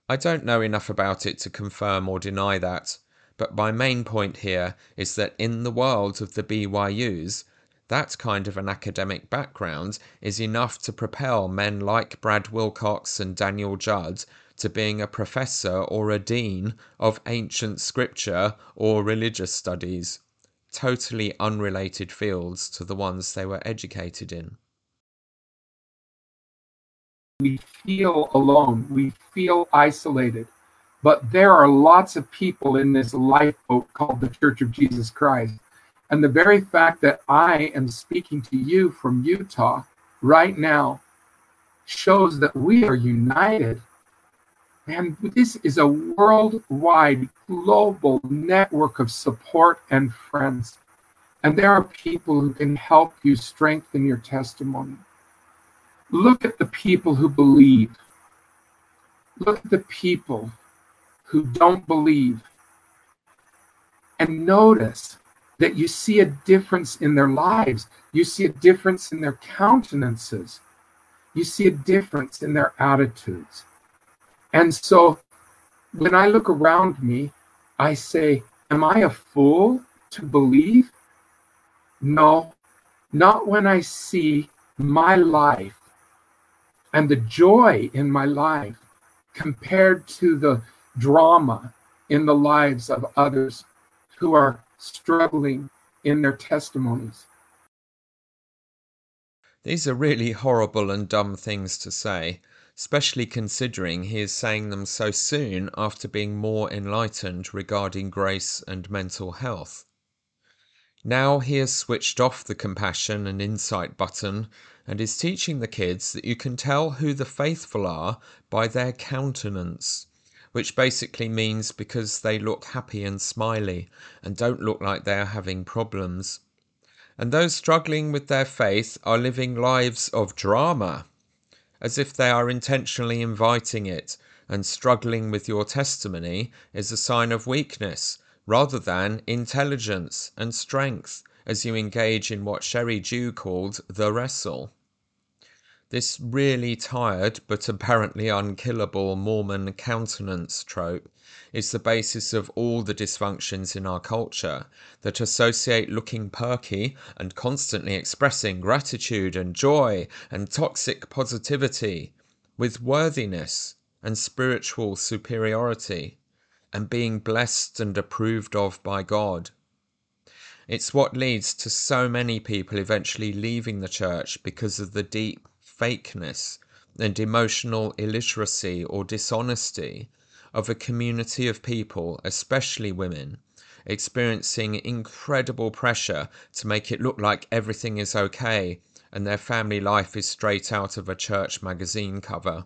I don't know enough about it to confirm or deny that, but my main point here is that in the world of the BYUs, that kind of an academic background is enough to propel men like Brad Wilcox and Daniel Judd to being a professor or a dean of ancient scripture or religious studies, totally unrelated fields to the ones they were educated in. We feel alone, we feel isolated, but there are lots of people in this lifeboat called the Church of Jesus Christ and the very fact that I am speaking to you from Utah right now shows that we are united. And this is a worldwide, global network of support and friends. And there are people who can help you strengthen your testimony. Look at the people who believe. Look at the people who don't believe and notice that you see a difference in their lives. You see a difference in their countenances. You see a difference in their attitudes. And so when I look around me, I say, Am I a fool to believe? No, not when I see my life and the joy in my life compared to the drama in the lives of others who are struggling in their testimonies. These are really horrible and dumb things to say, especially considering he is saying them so soon after being more enlightened regarding grace and mental health. Now he has switched off the compassion and insight button and is teaching the kids that you can tell who the faithful are by their countenance, which basically means because they look happy and smiley and don't look like they are having problems. And those struggling with their faith are living lives of drama as if they are intentionally inviting it, and struggling with your testimony is a sign of weakness rather than intelligence and strength as you engage in what Sheri Dew called the wrestle. This really tired but apparently unkillable Mormon countenance trope is the basis of all the dysfunctions in our culture that associate looking perky and constantly expressing gratitude and joy and toxic positivity with worthiness and spiritual superiority and being blessed and approved of by God. It's what leads to so many people eventually leaving the church because of the deep fakeness and emotional illiteracy or dishonesty of a community of people, especially women, experiencing incredible pressure to make it look like everything is okay and their family life is straight out of a church magazine cover.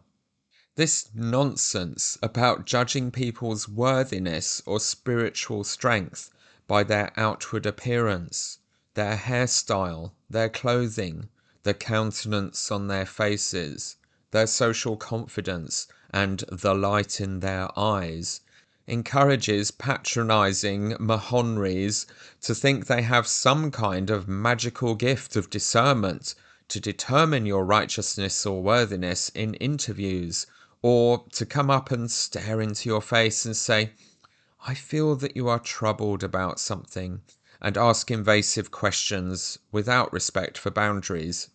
This nonsense about judging people's worthiness or spiritual strength by their outward appearance, their hairstyle, their clothing, the countenance on their faces, their social confidence, and the light in their eyes, encourages patronizing Mahonries to think they have some kind of magical gift of discernment to determine your righteousness or worthiness in interviews, or to come up and stare into your face and say, I feel that you are troubled about something, and ask invasive questions without respect for boundaries.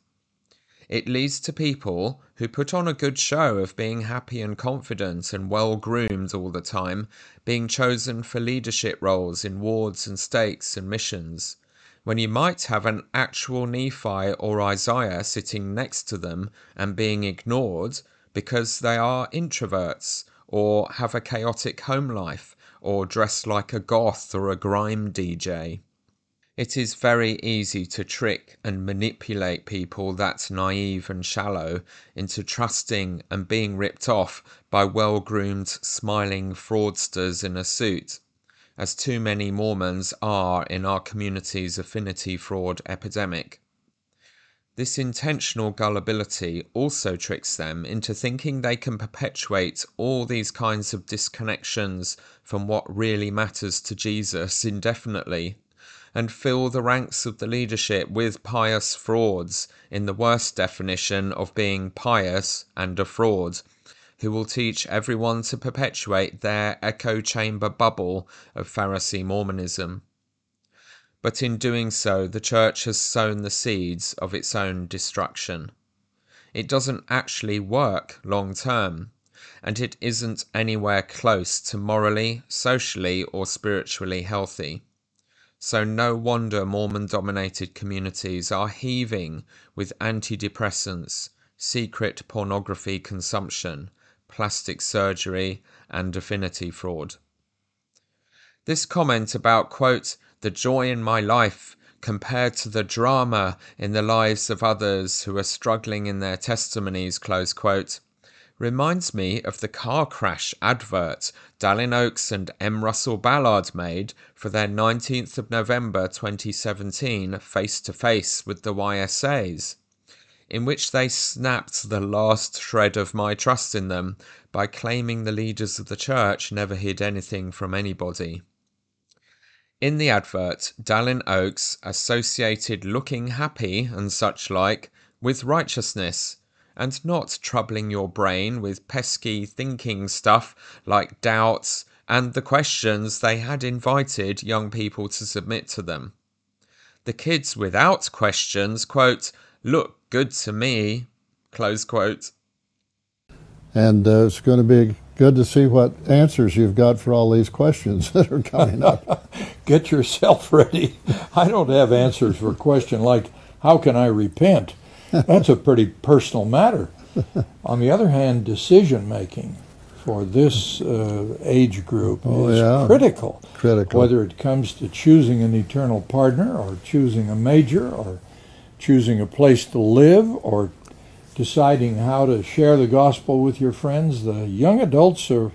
It leads to people who put on a good show of being happy and confident and well groomed all the time, being chosen for leadership roles in wards and stakes and missions, when you might have an actual Nephi or Isaiah sitting next to them and being ignored because they are introverts or have a chaotic home life or dress like a goth or a grime DJ. It is very easy to trick and manipulate people that naive and shallow into trusting and being ripped off by well groomed, smiling fraudsters in a suit, as too many Mormons are in our community's affinity fraud epidemic. This intentional gullibility also tricks them into thinking they can perpetuate all these kinds of disconnections from what really matters to Jesus indefinitely and fill the ranks of the leadership with pious frauds, in the worst definition of being pious and a fraud, who will teach everyone to perpetuate their echo chamber bubble of Pharisee Mormonism. But in doing so, the Church has sown the seeds of its own destruction. It doesn't actually work long term, and it isn't anywhere close to morally, socially, or spiritually healthy. So no wonder Mormon dominated communities are heaving with antidepressants, secret pornography consumption, plastic surgery, and affinity fraud. This comment about, quote, the joy in my life compared to the drama in the lives of others who are struggling in their testimonies, close quote, reminds me of the car crash advert Dallin Oaks and M. Russell Ballard made for their 19th of November 2017 face to face with the YSAs. in which they snapped the last shred of my trust in them by claiming the leaders of the church never hid anything from anybody. In the advert, Dallin Oaks associated looking happy and such like with righteousness, and not troubling your brain with pesky thinking stuff like doubts and the questions they had invited young people to submit to them. The kids without questions, quote, look good to me, close quote. And uh, it's going to be good to see what answers you've got for all these questions [LAUGHS] that are coming up. [LAUGHS] Get yourself ready. I don't have answers for a question like, how can I repent? That's a pretty personal matter. On the other hand, decision making for this uh, age group Oh, is yeah. critical. Critical. Whether it comes to choosing an eternal partner, or choosing a major, or choosing a place to live, or deciding how to share the gospel with your friends, the young adults are,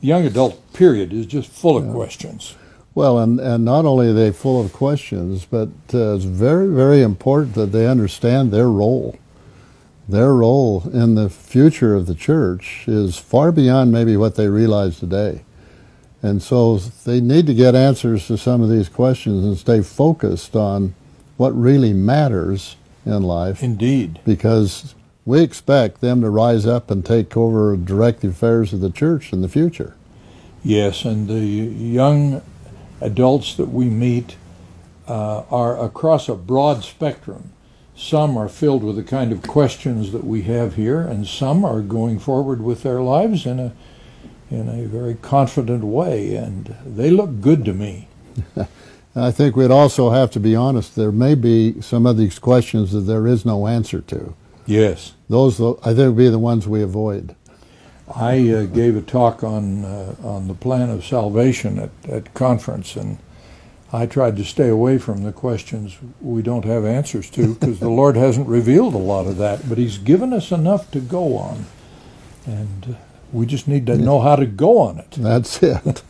the young adult period is just full of questions. Well, and, and not only are they full of questions, but uh, it's very, very important that they understand their role. Their role in the future of the church is far beyond maybe what they realize today. And so they need to get answers to some of these questions and stay focused on what really matters in life Indeed. because we expect them to rise up and take over direct affairs of the church in the future. Yes, and the young adults that we meet uh, are across a broad spectrum. Some are filled with the kind of questions that we have here, and some are going forward with their lives in a in a very confident way, and they look good to me. And [LAUGHS] I think we'd also have to be honest. There may be some of these questions that there is no answer to. Yes, Those, I think, would be the ones we avoid. I uh, gave a talk on uh, on the plan of salvation at at conference, and I tried to stay away from the questions we don't have answers to because the [LAUGHS] Lord hasn't revealed a lot of that, but He's given us enough to go on, and uh, we just need to know how to go on it. [LAUGHS] That's it.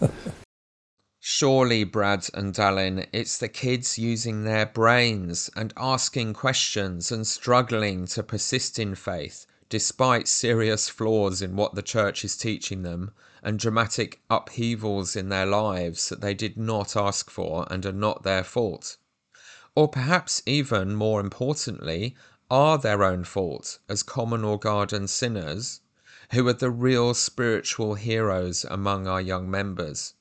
Surely, Brad and Dallin, it's the kids using their brains and asking questions and struggling to persist in faith despite serious flaws in what the church is teaching them and dramatic upheavals in their lives that they did not ask for and are not their fault. Or perhaps even more importantly, are their own fault as common or garden sinners who are the real spiritual heroes among our young members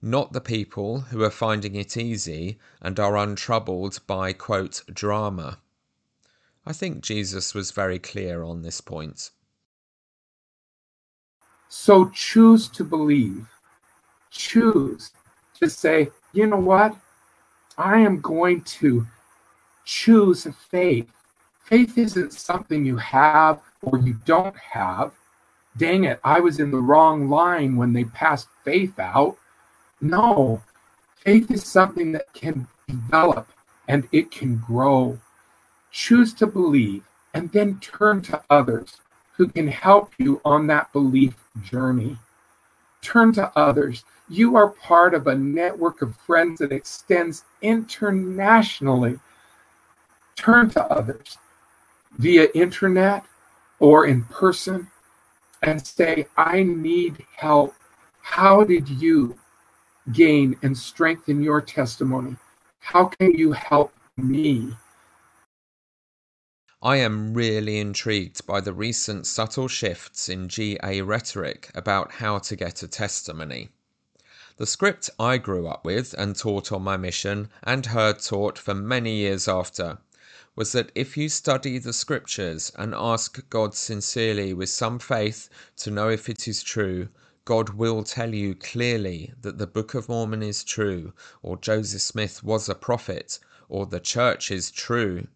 not the people who are finding it easy and are untroubled by, quote, drama. I think Jesus was very clear on this point. So choose to believe. Choose to say, you know what? I am going to choose faith. Faith isn't something you have or you don't have. Dang it, I was in the wrong line when they passed faith out. No, faith is something that can develop and it can grow. Choose to believe and then turn to others who can help you on that belief journey. Turn to others. You are part of a network of friends that extends internationally. Turn to others via internet or in person and say, I need help. How did you gain and strengthen your testimony? How can you help me? I am really intrigued by the recent subtle shifts in GA rhetoric about how to get a testimony. The script I grew up with and taught on my mission and heard taught for many years after was that if you study the scriptures and ask God sincerely with some faith to know if it is true, God will tell you clearly that the Book of Mormon is true, or Joseph Smith was a prophet, or the church is true.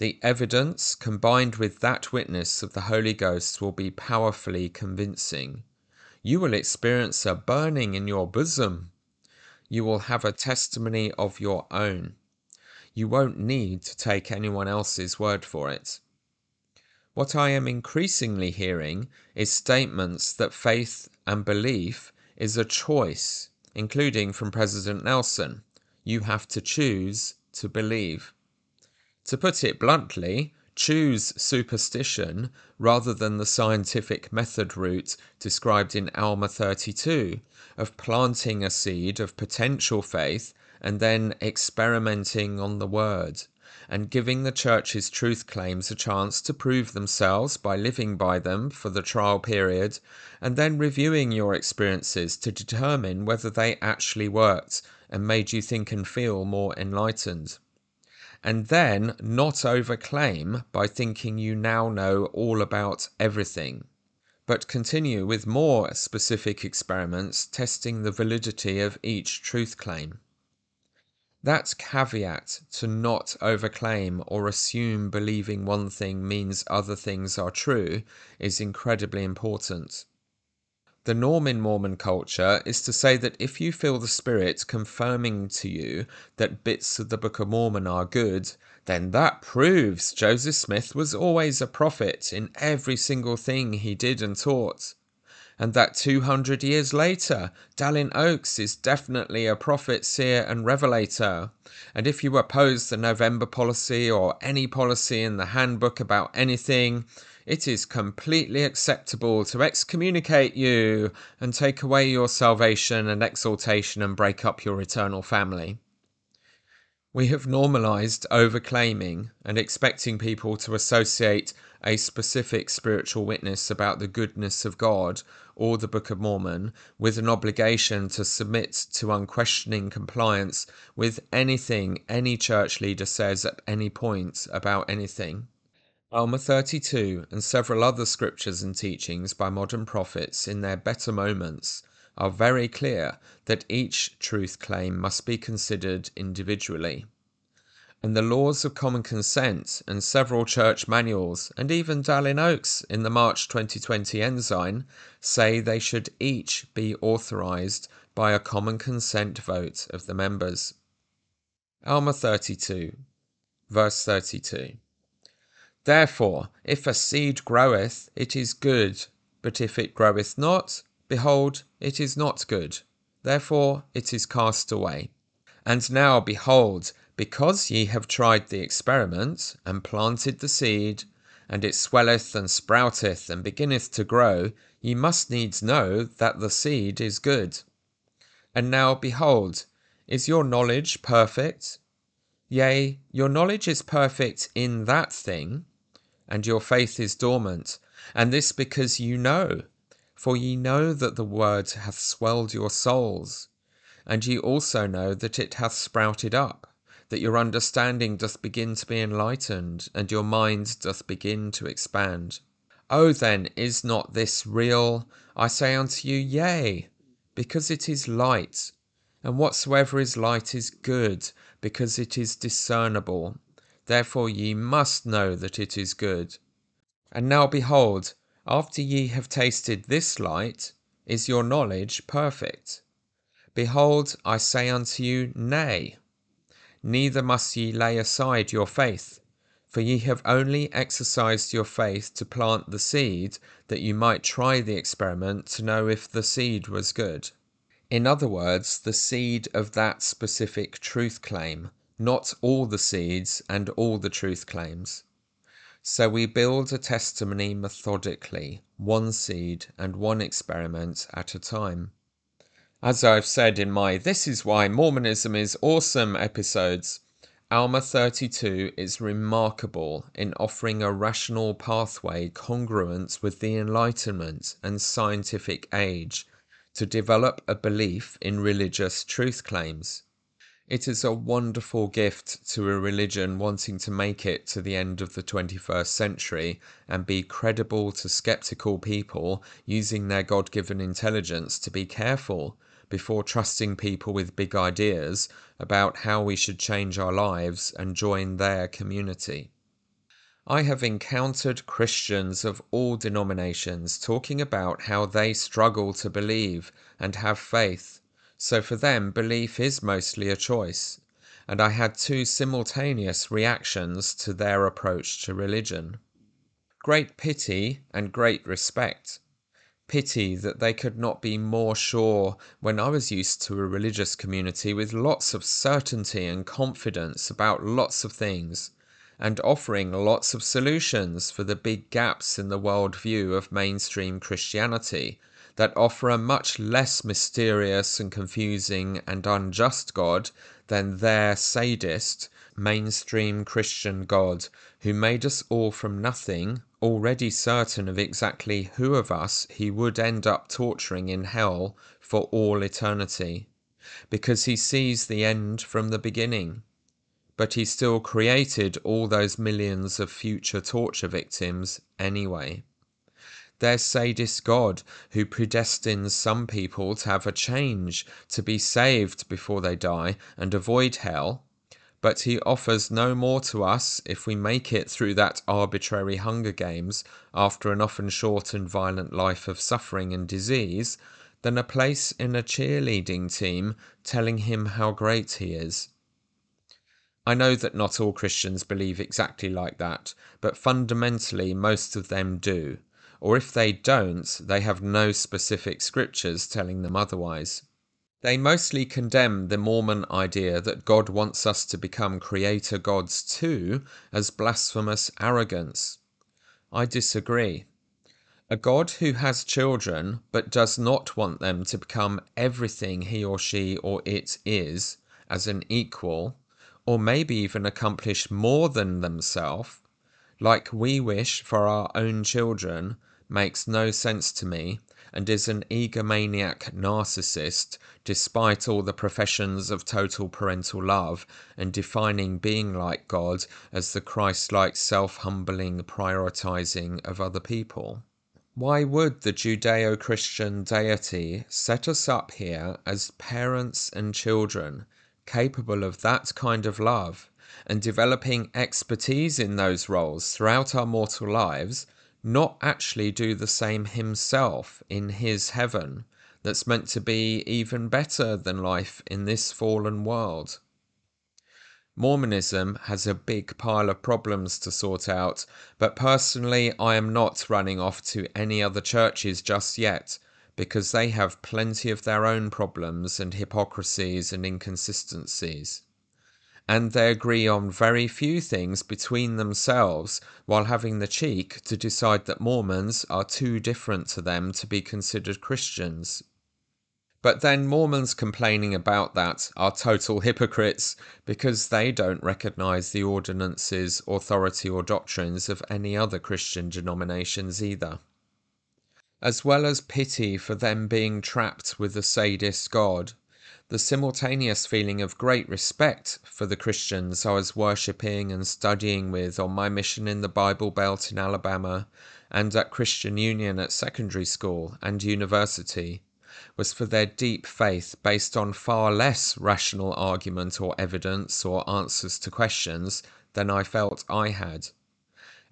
The evidence combined with that witness of the Holy Ghost will be powerfully convincing. You will experience a burning in your bosom. You will have a testimony of your own. You won't need to take anyone else's word for it. What I am increasingly hearing is statements that faith and belief is a choice, including from President Nelson. You have to choose to believe. To put it bluntly, choose superstition rather than the scientific method route described in Alma 32 of planting a seed of potential faith and then experimenting on the word and giving the church's truth claims a chance to prove themselves by living by them for the trial period, and then reviewing your experiences to determine whether they actually worked and made you think and feel more enlightened. And then not overclaim by thinking you now know all about everything, but continue with more specific experiments testing the validity of each truth claim. That caveat to not overclaim or assume believing one thing means other things are true is incredibly important. The norm in Mormon culture is to say that if you feel the Spirit confirming to you that bits of the Book of Mormon are good, then that proves Joseph Smith was always a prophet in every single thing he did and taught and that 200 years later, Dallin Oaks is definitely a prophet, seer, and revelator. And if you oppose the November policy or any policy in the handbook about anything, it is completely acceptable to excommunicate you and take away your salvation and exaltation and break up your eternal family. We have normalized overclaiming and expecting people to associate a specific spiritual witness about the goodness of God or the Book of Mormon with an obligation to submit to unquestioning compliance with anything any church leader says at any point about anything. Alma 32 and several other scriptures and teachings by modern prophets in their better moments are very clear that each truth claim must be considered individually. And the laws of common consent and several church manuals, and even Dallin Oaks in the March 2020 Ensign, say they should each be authorized by a common consent vote of the members. Alma 32, verse 32. Therefore, if a seed groweth, it is good, but if it groweth not, Behold, it is not good, therefore it is cast away. And now, behold, because ye have tried the experiment, and planted the seed, and it swelleth and sprouteth and beginneth to grow, ye must needs know that the seed is good. And now, behold, is your knowledge perfect? Yea, your knowledge is perfect in that thing, and your faith is dormant, and this because you know for ye know that the word hath swelled your souls, and ye also know that it hath sprouted up, that your understanding doth begin to be enlightened, and your mind doth begin to expand. O then, is not this real? I say unto you, Yea, because it is light. And whatsoever is light is good, because it is discernible. Therefore ye must know that it is good. And now behold, after ye have tasted this light, is your knowledge perfect? Behold, I say unto you, Nay. Neither must ye lay aside your faith, for ye have only exercised your faith to plant the seed, that you might try the experiment to know if the seed was good. In other words, the seed of that specific truth claim, not all the seeds and all the truth claims. So we build a testimony methodically, one seed and one experiment at a time. As I've said in my This is Why Mormonism is Awesome episodes, Alma 32 is remarkable in offering a rational pathway congruent with the Enlightenment and scientific age to develop a belief in religious truth claims. It is a wonderful gift to a religion wanting to make it to the end of the 21st century and be credible to skeptical people using their God given intelligence to be careful before trusting people with big ideas about how we should change our lives and join their community. I have encountered Christians of all denominations talking about how they struggle to believe and have faith so for them, belief is mostly a choice, and I had two simultaneous reactions to their approach to religion great pity and great respect. Pity that they could not be more sure when I was used to a religious community with lots of certainty and confidence about lots of things, and offering lots of solutions for the big gaps in the worldview of mainstream Christianity that offer a much less mysterious and confusing and unjust God than their sadist, mainstream Christian God who made us all from nothing, already certain of exactly who of us he would end up torturing in hell for all eternity, because he sees the end from the beginning but he still created all those millions of future torture victims anyway. Their sadist God who predestines some people to have a change, to be saved before they die and avoid hell, but he offers no more to us if we make it through that arbitrary Hunger Games after an often short and violent life of suffering and disease than a place in a cheerleading team telling him how great he is. I know that not all Christians believe exactly like that, but fundamentally most of them do. Or if they don't, they have no specific scriptures telling them otherwise. They mostly condemn the Mormon idea that God wants us to become creator gods too as blasphemous arrogance. I disagree. A God who has children but does not want them to become everything he or she or it is as an equal or maybe even accomplish more than themselves, like we wish for our own children, makes no sense to me and is an egomaniac narcissist despite all the professions of total parental love and defining being like God as the Christ like self humbling prioritizing of other people. Why would the Judeo Christian deity set us up here as parents and children capable of that kind of love and developing expertise in those roles throughout our mortal lives, not actually do the same himself in his heaven that's meant to be even better than life in this fallen world. Mormonism has a big pile of problems to sort out, but personally, I am not running off to any other churches just yet because they have plenty of their own problems and hypocrisies and inconsistencies. And they agree on very few things between themselves while having the cheek to decide that Mormons are too different to them to be considered Christians. But then Mormons complaining about that are total hypocrites because they don't recognize the ordinances, authority, or doctrines of any other Christian denominations either as well as pity for them being trapped with the sadist God, the simultaneous feeling of great respect for the Christians I was worshipping and studying with on my mission in the Bible Belt in Alabama and at Christian Union at secondary school and university was for their deep faith based on far less rational argument or evidence or answers to questions than I felt I had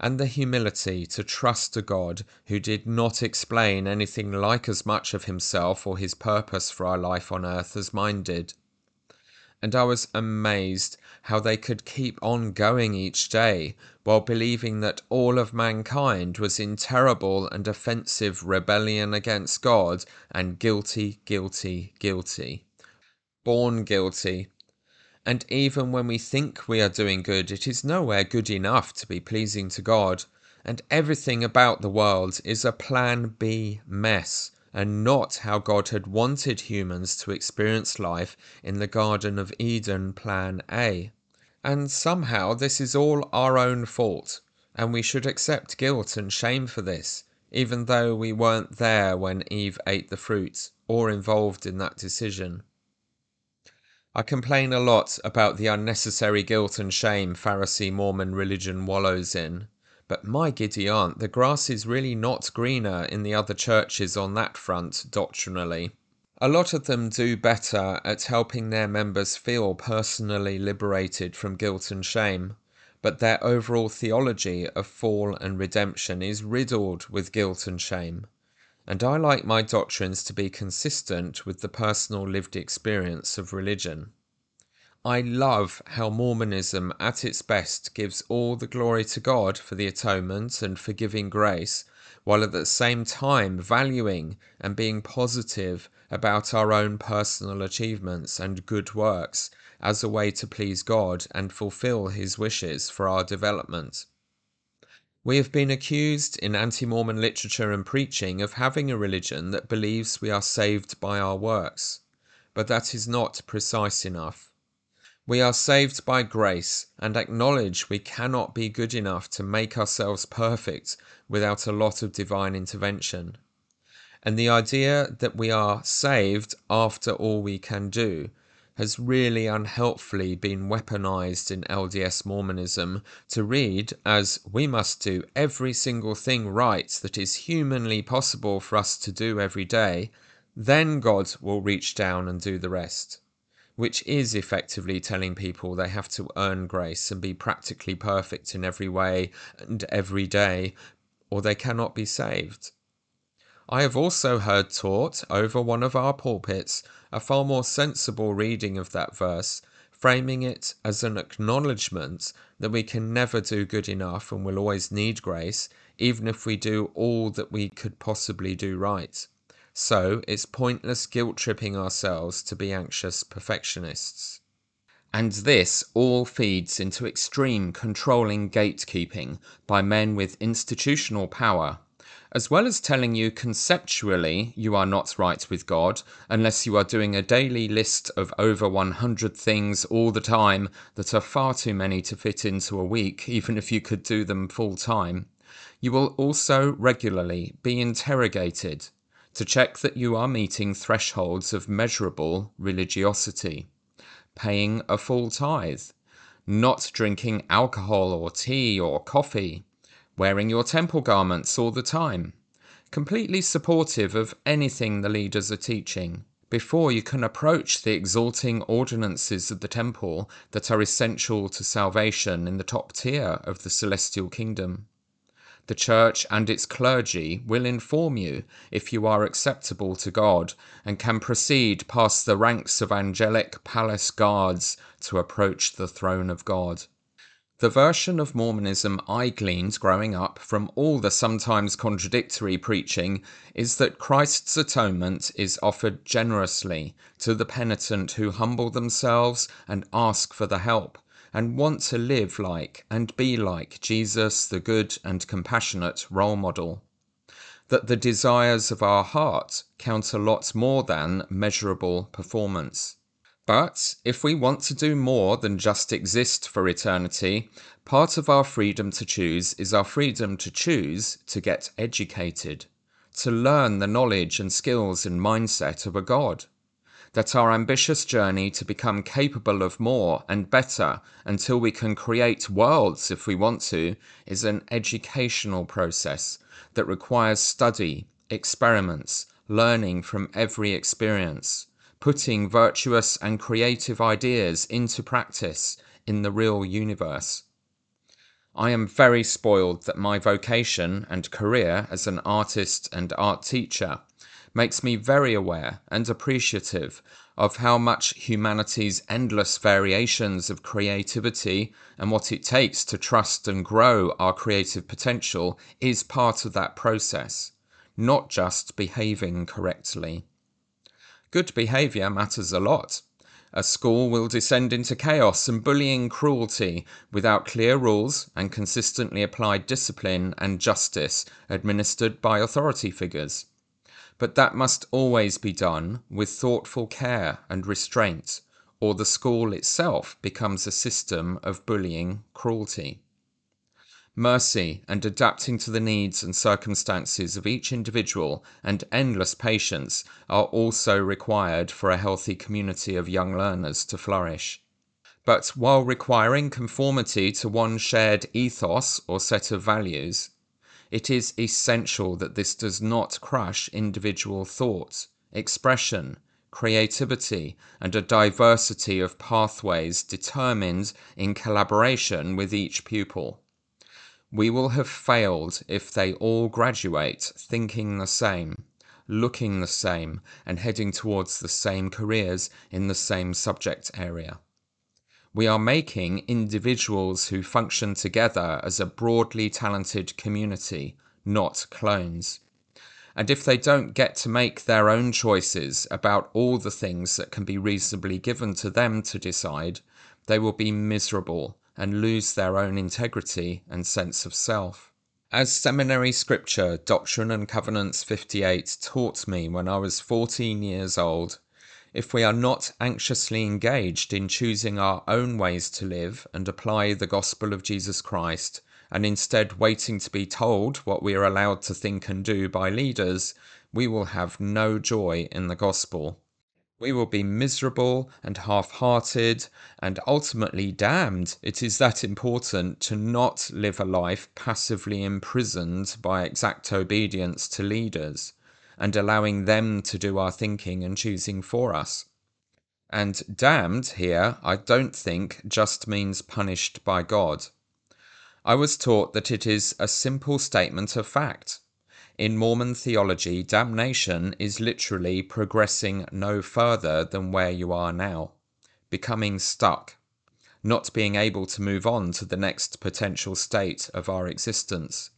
and the humility to trust a God who did not explain anything like as much of himself or his purpose for our life on earth as mine did. And I was amazed how they could keep on going each day while believing that all of mankind was in terrible and offensive rebellion against God and guilty, guilty, guilty. Born guilty and even when we think we are doing good, it is nowhere good enough to be pleasing to God. And everything about the world is a plan B mess, and not how God had wanted humans to experience life in the Garden of Eden plan A. And somehow this is all our own fault, and we should accept guilt and shame for this, even though we weren't there when Eve ate the fruit or involved in that decision. I complain a lot about the unnecessary guilt and shame Pharisee Mormon religion wallows in, but my giddy aunt, the grass is really not greener in the other churches on that front doctrinally. A lot of them do better at helping their members feel personally liberated from guilt and shame, but their overall theology of fall and redemption is riddled with guilt and shame and I like my doctrines to be consistent with the personal lived experience of religion. I love how Mormonism at its best gives all the glory to God for the atonement and forgiving grace, while at the same time valuing and being positive about our own personal achievements and good works, as a way to please God and fulfill his wishes for our development. We have been accused in anti Mormon literature and preaching of having a religion that believes we are saved by our works, but that is not precise enough. We are saved by grace and acknowledge we cannot be good enough to make ourselves perfect without a lot of divine intervention. And the idea that we are saved after all we can do has really unhelpfully been weaponized in LDS Mormonism to read as we must do every single thing right that is humanly possible for us to do every day, then God will reach down and do the rest. Which is effectively telling people they have to earn grace and be practically perfect in every way and every day, or they cannot be saved. I have also heard taught over one of our pulpits a far more sensible reading of that verse, framing it as an acknowledgement that we can never do good enough and will always need grace, even if we do all that we could possibly do right. So it's pointless guilt tripping ourselves to be anxious perfectionists. And this all feeds into extreme controlling gatekeeping by men with institutional power as well as telling you conceptually you are not right with God unless you are doing a daily list of over 100 things all the time that are far too many to fit into a week, even if you could do them full time, you will also regularly be interrogated to check that you are meeting thresholds of measurable religiosity, paying a full tithe, not drinking alcohol or tea or coffee wearing your temple garments all the time, completely supportive of anything the leaders are teaching, before you can approach the exalting ordinances of the temple that are essential to salvation in the top tier of the celestial kingdom. The church and its clergy will inform you if you are acceptable to God and can proceed past the ranks of angelic palace guards to approach the throne of God. The version of Mormonism I gleaned growing up from all the sometimes contradictory preaching is that Christ's atonement is offered generously to the penitent who humble themselves and ask for the help and want to live like and be like Jesus, the good and compassionate role model. That the desires of our heart count a lot more than measurable performance. But if we want to do more than just exist for eternity, part of our freedom to choose is our freedom to choose to get educated, to learn the knowledge and skills and mindset of a God. That our ambitious journey to become capable of more and better until we can create worlds if we want to is an educational process that requires study, experiments, learning from every experience putting virtuous and creative ideas into practice in the real universe. I am very spoiled that my vocation and career as an artist and art teacher makes me very aware and appreciative of how much humanity's endless variations of creativity and what it takes to trust and grow our creative potential is part of that process, not just behaving correctly. Good behaviour matters a lot. A school will descend into chaos and bullying cruelty without clear rules and consistently applied discipline and justice administered by authority figures. But that must always be done with thoughtful care and restraint, or the school itself becomes a system of bullying cruelty mercy, and adapting to the needs and circumstances of each individual, and endless patience are also required for a healthy community of young learners to flourish. But while requiring conformity to one shared ethos or set of values, it is essential that this does not crush individual thought, expression, creativity, and a diversity of pathways determined in collaboration with each pupil. We will have failed if they all graduate thinking the same, looking the same, and heading towards the same careers in the same subject area. We are making individuals who function together as a broadly talented community, not clones. And if they don't get to make their own choices about all the things that can be reasonably given to them to decide, they will be miserable and lose their own integrity and sense of self. As seminary scripture, Doctrine and Covenants 58, taught me when I was 14 years old, if we are not anxiously engaged in choosing our own ways to live and apply the gospel of Jesus Christ, and instead waiting to be told what we are allowed to think and do by leaders, we will have no joy in the gospel. We will be miserable and half hearted and ultimately damned. It is that important to not live a life passively imprisoned by exact obedience to leaders and allowing them to do our thinking and choosing for us. And damned here, I don't think just means punished by God. I was taught that it is a simple statement of fact. In Mormon theology, damnation is literally progressing no further than where you are now, becoming stuck, not being able to move on to the next potential state of our existence.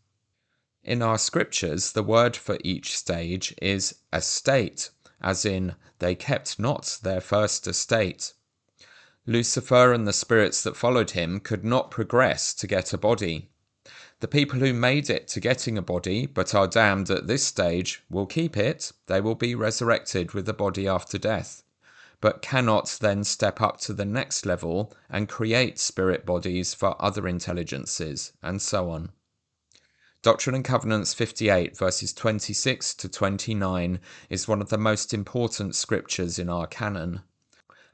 In our scriptures, the word for each stage is estate, as in, they kept not their first estate. Lucifer and the spirits that followed him could not progress to get a body. The people who made it to getting a body, but are damned at this stage, will keep it, they will be resurrected with a body after death, but cannot then step up to the next level and create spirit bodies for other intelligences, and so on. Doctrine and Covenants 58, verses 26 to 29, is one of the most important scriptures in our canon.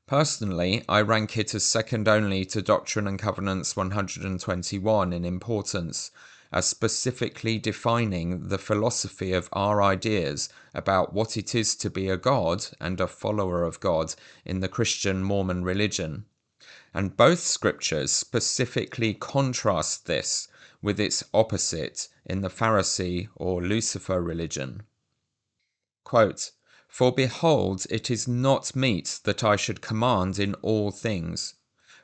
Personally, I rank it as second only to Doctrine and Covenants 121 in importance, as specifically defining the philosophy of our ideas about what it is to be a God and a follower of God in the Christian Mormon religion. And both scriptures specifically contrast this with its opposite in the Pharisee or Lucifer religion. Quote, For behold, it is not meet that I should command in all things.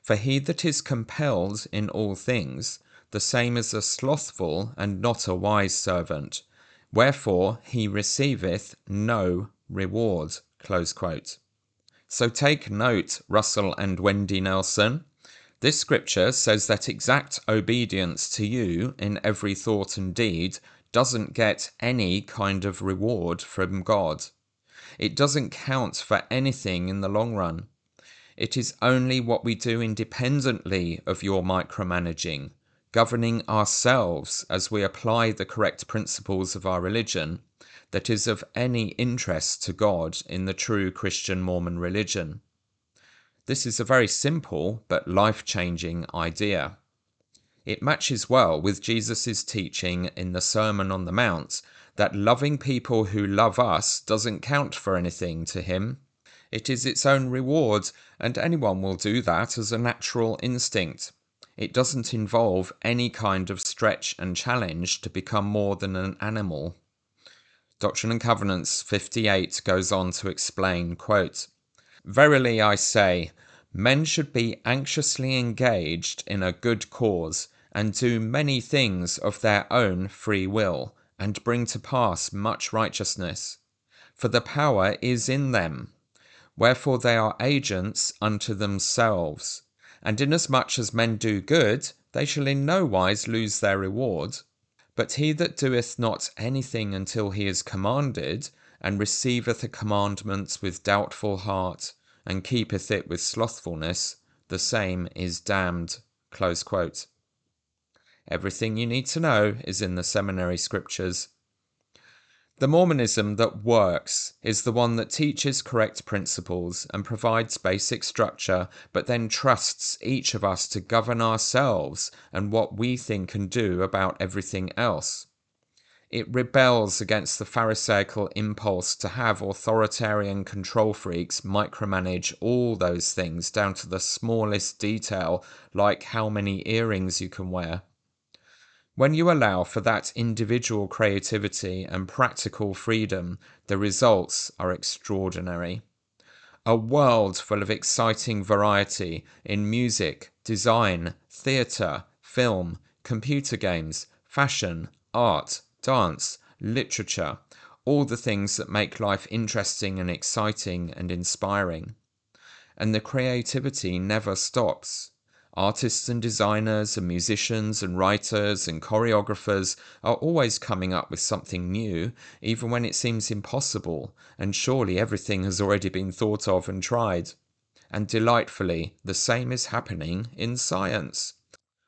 For he that is compelled in all things, the same is a slothful and not a wise servant. Wherefore he receiveth no reward. So take note, Russell and Wendy Nelson. This scripture says that exact obedience to you in every thought and deed doesn't get any kind of reward from God. It doesn't count for anything in the long run. It is only what we do independently of your micromanaging, governing ourselves as we apply the correct principles of our religion, that is of any interest to God in the true Christian Mormon religion. This is a very simple but life changing idea. It matches well with Jesus' teaching in the Sermon on the Mount that loving people who love us doesn't count for anything to him. It is its own reward, and anyone will do that as a natural instinct. It doesn't involve any kind of stretch and challenge to become more than an animal. Doctrine and Covenants 58 goes on to explain, quote, Verily I say, men should be anxiously engaged in a good cause, and do many things of their own free will, and bring to pass much righteousness. For the power is in them. Wherefore they are agents unto themselves. And inasmuch as men do good, they shall in no wise lose their reward. But he that doeth not anything until he is commanded, and receiveth a commandment with doubtful heart, and keepeth it with slothfulness, the same is damned. Everything you need to know is in the seminary scriptures. The Mormonism that works is the one that teaches correct principles and provides basic structure, but then trusts each of us to govern ourselves and what we think and do about everything else. It rebels against the Pharisaical impulse to have authoritarian control freaks micromanage all those things down to the smallest detail, like how many earrings you can wear. When you allow for that individual creativity and practical freedom, the results are extraordinary. A world full of exciting variety in music, design, theatre, film, computer games, fashion, art, dance, literature, all the things that make life interesting and exciting and inspiring. And the creativity never stops. Artists and designers and musicians and writers and choreographers are always coming up with something new, even when it seems impossible, and surely everything has already been thought of and tried. And delightfully, the same is happening in science.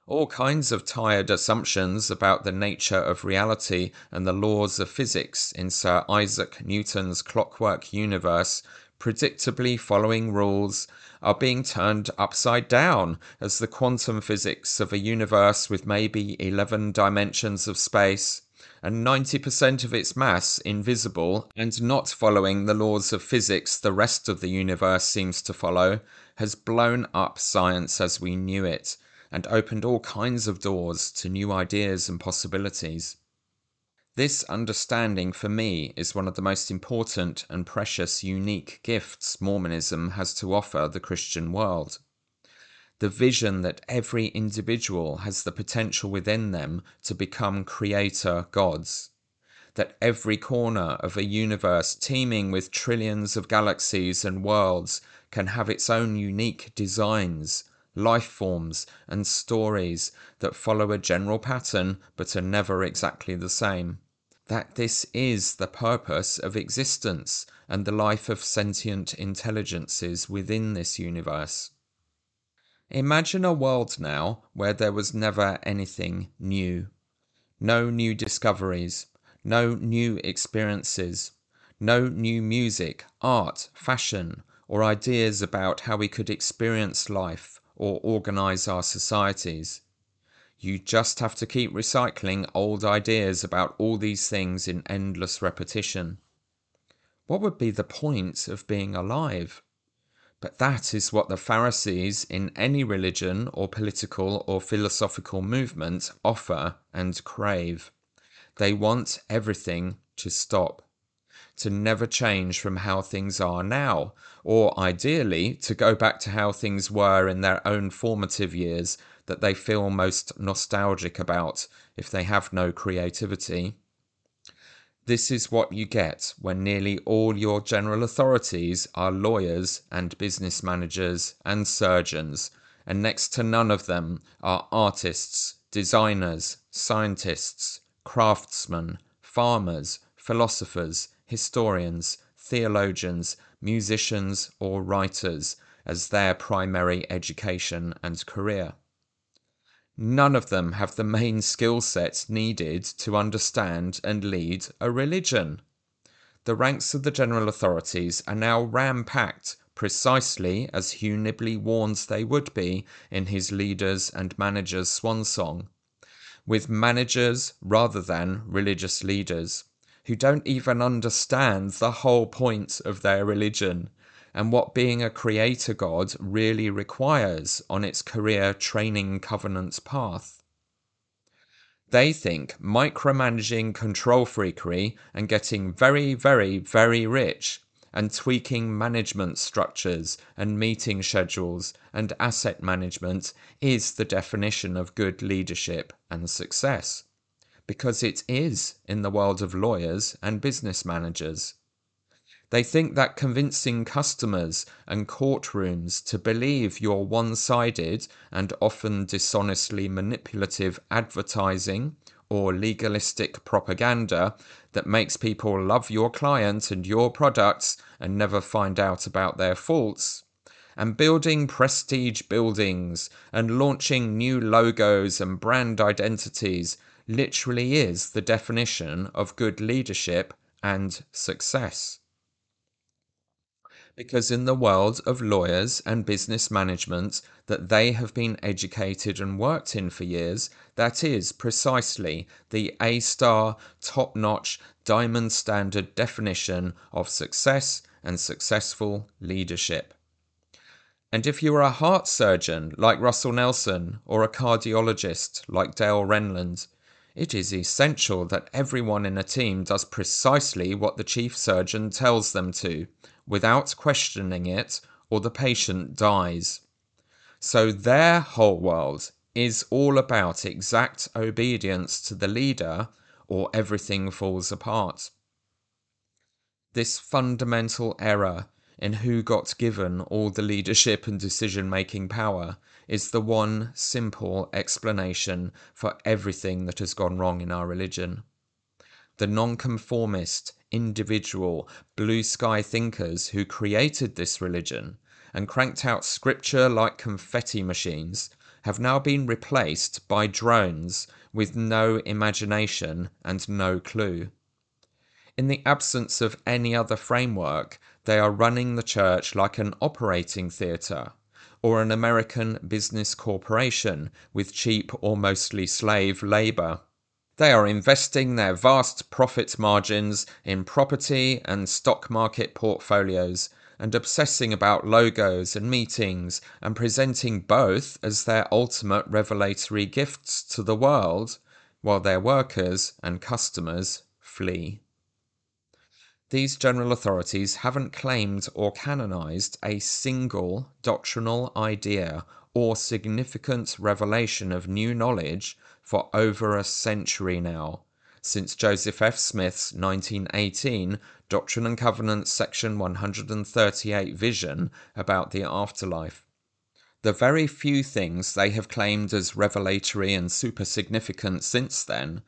All kinds of tired assumptions about the nature of reality and the laws of physics in Sir Isaac Newton's clockwork universe predictably following rules, are being turned upside down as the quantum physics of a universe with maybe 11 dimensions of space and 90% of its mass invisible and not following the laws of physics the rest of the universe seems to follow, has blown up science as we knew it and opened all kinds of doors to new ideas and possibilities. This understanding for me is one of the most important and precious unique gifts Mormonism has to offer the Christian world. The vision that every individual has the potential within them to become creator gods. That every corner of a universe teeming with trillions of galaxies and worlds can have its own unique designs, life forms, and stories that follow a general pattern but are never exactly the same that this is the purpose of existence and the life of sentient intelligences within this universe. Imagine a world now where there was never anything new. No new discoveries, no new experiences, no new music, art, fashion, or ideas about how we could experience life or organize our societies. You just have to keep recycling old ideas about all these things in endless repetition. What would be the point of being alive? But that is what the Pharisees in any religion or political or philosophical movement offer and crave. They want everything to stop, to never change from how things are now, or ideally to go back to how things were in their own formative years that they feel most nostalgic about if they have no creativity. This is what you get when nearly all your general authorities are lawyers and business managers and surgeons, and next to none of them are artists, designers, scientists, craftsmen, farmers, philosophers, historians, theologians, musicians, or writers as their primary education and career. None of them have the main skill sets needed to understand and lead a religion. The ranks of the general authorities are now ram packed precisely as Hugh Nibley warns they would be in his Leaders and Managers swan song, with managers rather than religious leaders, who don't even understand the whole point of their religion and what being a creator god really requires on its career training covenants path. They think micromanaging control freakery and getting very, very, very rich and tweaking management structures and meeting schedules and asset management is the definition of good leadership and success. Because it is in the world of lawyers and business managers. They think that convincing customers and courtrooms to believe your one sided and often dishonestly manipulative advertising or legalistic propaganda that makes people love your client and your products and never find out about their faults, and building prestige buildings and launching new logos and brand identities literally is the definition of good leadership and success because in the world of lawyers and business management that they have been educated and worked in for years, that is precisely the A star, top notch, diamond standard definition of success and successful leadership. And if you are a heart surgeon like Russell Nelson or a cardiologist like Dale Renlund, it is essential that everyone in a team does precisely what the chief surgeon tells them to, without questioning it, or the patient dies. So their whole world is all about exact obedience to the leader, or everything falls apart. This fundamental error in who got given all the leadership and decision making power is the one simple explanation for everything that has gone wrong in our religion. The nonconformist, individual, blue sky thinkers who created this religion and cranked out scripture like confetti machines have now been replaced by drones with no imagination and no clue. In the absence of any other framework, they are running the church like an operating theatre or an American business corporation with cheap or mostly slave labour. They are investing their vast profit margins in property and stock market portfolios and obsessing about logos and meetings and presenting both as their ultimate revelatory gifts to the world while their workers and customers flee. These general authorities haven't claimed or canonized a single doctrinal idea or significant revelation of new knowledge for over a century now, since Joseph F. Smith's 1918 Doctrine and Covenants section 138 vision about the afterlife. The very few things they have claimed as revelatory and super significant since then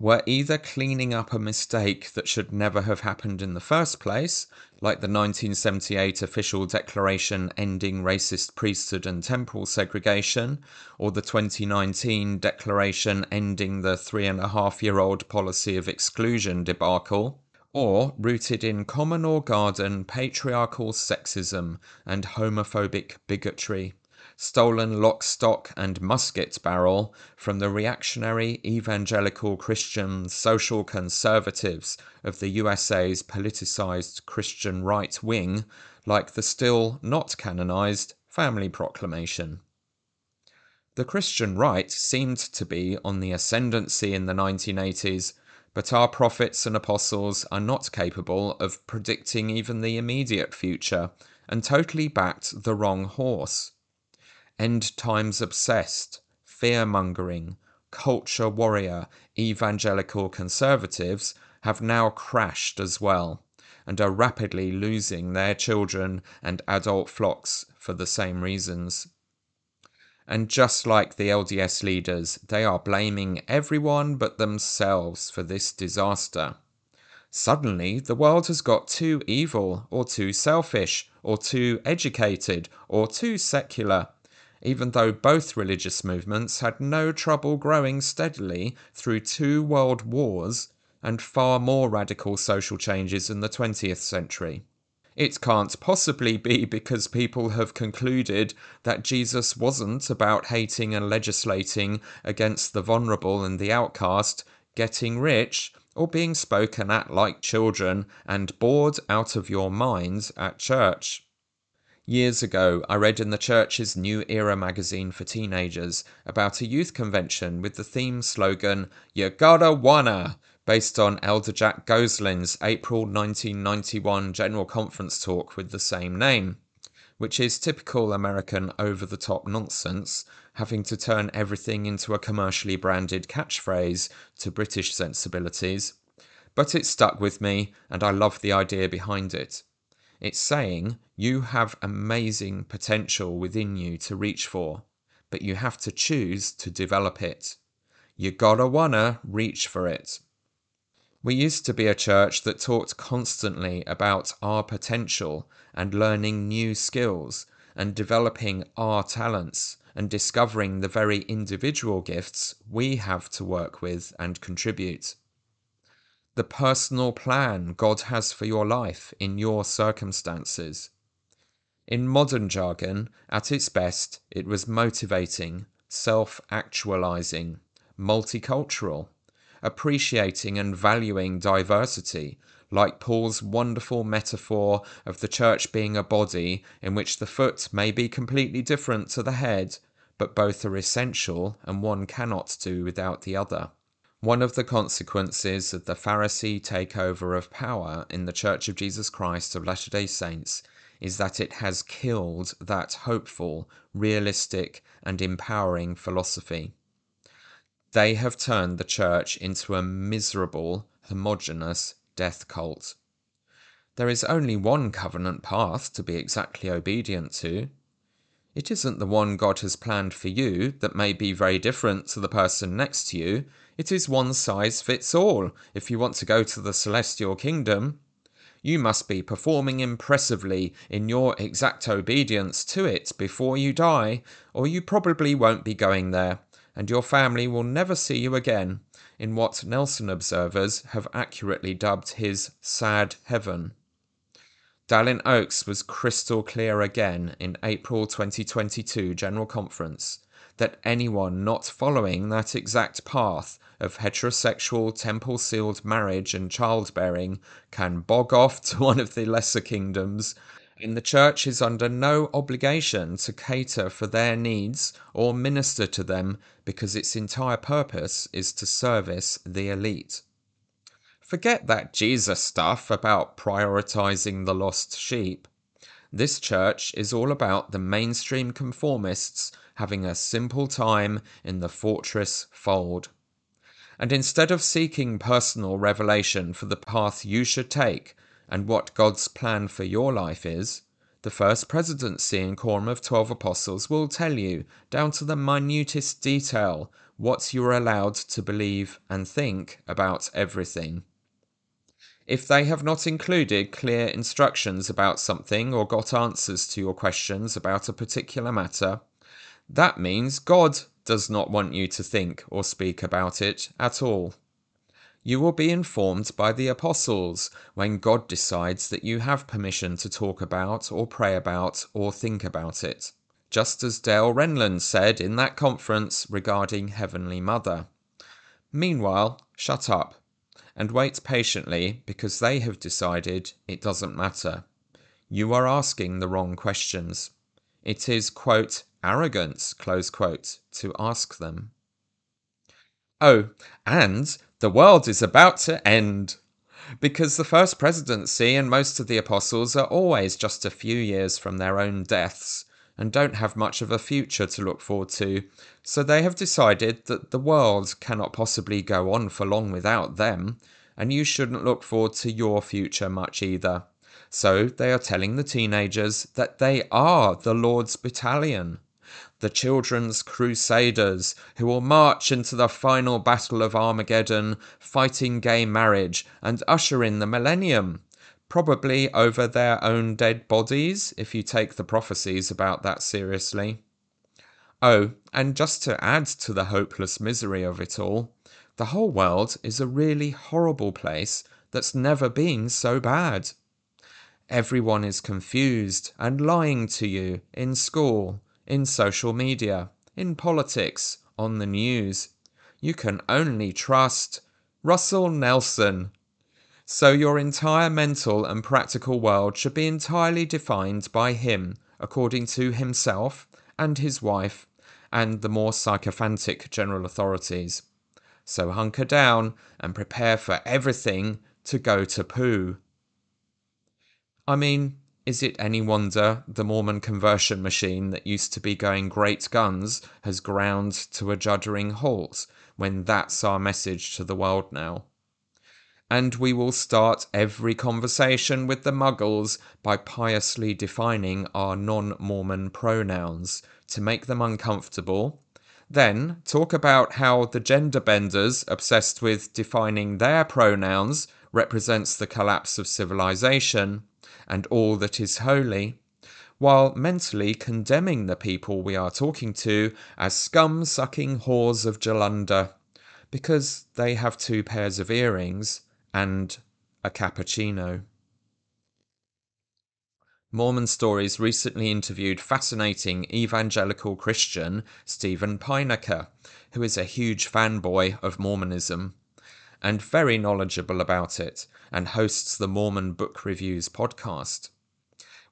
were either cleaning up a mistake that should never have happened in the first place, like the 1978 official declaration ending racist priesthood and temple segregation, or the 2019 declaration ending the three and a half year old policy of exclusion debacle, or rooted in common or garden patriarchal sexism and homophobic bigotry stolen lock, stock, and musket barrel from the reactionary evangelical Christian social conservatives of the USA's politicized Christian right wing, like the still not canonized Family Proclamation. The Christian right seemed to be on the ascendancy in the 1980s, but our prophets and apostles are not capable of predicting even the immediate future and totally backed the wrong horse end times obsessed, fear mongering, culture warrior, evangelical conservatives have now crashed as well and are rapidly losing their children and adult flocks for the same reasons. And just like the LDS leaders, they are blaming everyone but themselves for this disaster. Suddenly, the world has got too evil, or too selfish, or too educated, or too secular, even though both religious movements had no trouble growing steadily through two world wars and far more radical social changes in the 20th century. It can't possibly be because people have concluded that Jesus wasn't about hating and legislating against the vulnerable and the outcast, getting rich, or being spoken at like children and bored out of your minds at church. Years ago, I read in the church's New Era magazine for teenagers about a youth convention with the theme slogan, You Gotta Wanna, based on Elder Jack Goaslind's April 1991 General Conference talk with the same name, which is typical American over the top nonsense, having to turn everything into a commercially branded catchphrase to British sensibilities. But it stuck with me, and I love the idea behind it. It's saying you have amazing potential within you to reach for, but you have to choose to develop it. You gotta wanna reach for it. We used to be a church that talked constantly about our potential and learning new skills and developing our talents and discovering the very individual gifts we have to work with and contribute the personal plan God has for your life in your circumstances. In modern jargon, at its best, it was motivating, self actualizing, multicultural, appreciating and valuing diversity, like Paul's wonderful metaphor of the church being a body in which the foot may be completely different to the head, but both are essential and one cannot do without the other. One of the consequences of the Pharisee takeover of power in the Church of Jesus Christ of Latter day Saints is that it has killed that hopeful, realistic, and empowering philosophy. They have turned the church into a miserable, homogeneous death cult. There is only one covenant path to be exactly obedient to. It isn't the one God has planned for you that may be very different to the person next to you. It is one size fits all if you want to go to the celestial kingdom. You must be performing impressively in your exact obedience to it before you die, or you probably won't be going there, and your family will never see you again in what Nelson observers have accurately dubbed his sad heaven. Dallin Oaks was crystal clear again in April 2022 General Conference that anyone not following that exact path of heterosexual temple sealed marriage and childbearing can bog off to one of the lesser kingdoms, and the church is under no obligation to cater for their needs or minister to them because its entire purpose is to service the elite. Forget that Jesus stuff about prioritizing the lost sheep. This church is all about the mainstream conformists having a simple time in the fortress fold. And instead of seeking personal revelation for the path you should take and what God's plan for your life is, the First Presidency and Quorum of Twelve Apostles will tell you, down to the minutest detail, what you are allowed to believe and think about everything. If they have not included clear instructions about something or got answers to your questions about a particular matter, that means God does not want you to think or speak about it at all. You will be informed by the apostles when God decides that you have permission to talk about or pray about or think about it, just as Dale Renlund said in that conference regarding Heavenly Mother. Meanwhile, shut up and wait patiently because they have decided it doesn't matter. You are asking the wrong questions. It is, quote, arrogance, to ask them. Oh, and the world is about to end. Because the first presidency and most of the apostles are always just a few years from their own deaths and don't have much of a future to look forward to, so they have decided that the world cannot possibly go on for long without them, and you shouldn't look forward to your future much either. So they are telling the teenagers that they are the Lord's battalion, the children's crusaders who will march into the final battle of Armageddon, fighting gay marriage and usher in the millennium probably over their own dead bodies, if you take the prophecies about that seriously. Oh, and just to add to the hopeless misery of it all, the whole world is a really horrible place that's never been so bad. Everyone is confused and lying to you in school, in social media, in politics, on the news. You can only trust Russell Nelson. So your entire mental and practical world should be entirely defined by him, according to himself and his wife, and the more sycophantic general authorities. So hunker down and prepare for everything to go to poo. I mean, is it any wonder the Mormon conversion machine that used to be going great guns has ground to a juddering halt when that's our message to the world now? and we will start every conversation with the muggles by piously defining our non Mormon pronouns to make them uncomfortable. Then talk about how the gender benders obsessed with defining their pronouns represents the collapse of civilization and all that is holy, while mentally condemning the people we are talking to as scum sucking whores of Jalunder, because they have two pairs of earrings and a cappuccino. Mormon Stories recently interviewed fascinating evangelical Christian Stephen Pynakker, who is a huge fanboy of Mormonism and very knowledgeable about it, and hosts the Mormon Book Reviews podcast.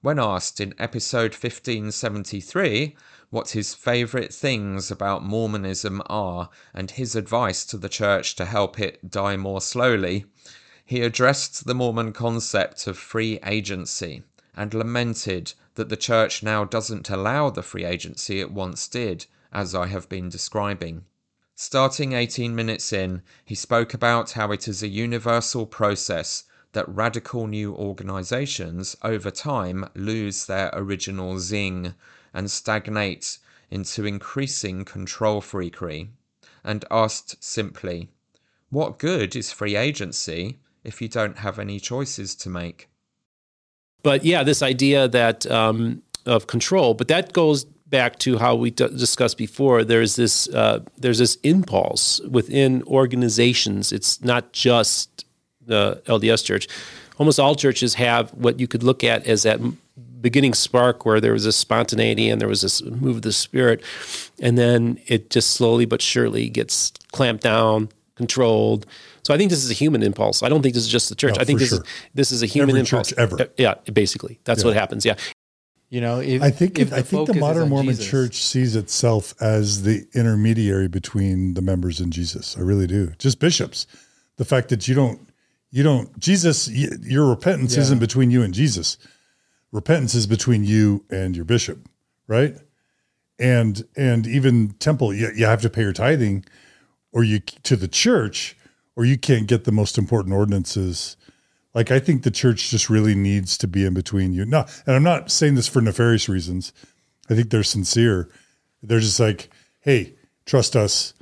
When asked in episode 1573 what his favourite things about Mormonism are and his advice to the church to help it die more slowly, he addressed the Mormon concept of free agency and lamented that the church now doesn't allow the free agency it once did, as I have been describing. Starting 18 minutes in, he spoke about how it is a universal process that radical new organizations over time lose their original zing and stagnate into increasing control freakery, and asked simply, What good is free agency if you don't have any choices to make? But yeah, this idea that um, of control, but that goes back to how we d- discussed before. There's this uh, there's this impulse within organizations. It's not just the LDS Church. Almost all churches have what you could look at as that beginning spark where there was a spontaneity and there was this move of the spirit, and then it just slowly but surely gets clamped down, controlled. So I think this is a human impulse. I don't think this is just the church. No, I think this sure. is this is a human Every impulse church ever. Yeah, basically, that's Yeah. what happens. Yeah, You know, if, I think if I think the modern Mormon Jesus- church sees itself as the intermediary between the members and Jesus. I really do. Just bishops. The fact that you don't you don't Jesus your repentance Yeah. isn't between you and Jesus. Repentance is between you and your bishop, right? And and even temple you, you have to pay your tithing or you to the church or you can't get the most important ordinances like I think the church just really needs to be in between you. No, and I'm not saying this for nefarious reasons. I think they're sincere. They're just like, hey, trust us.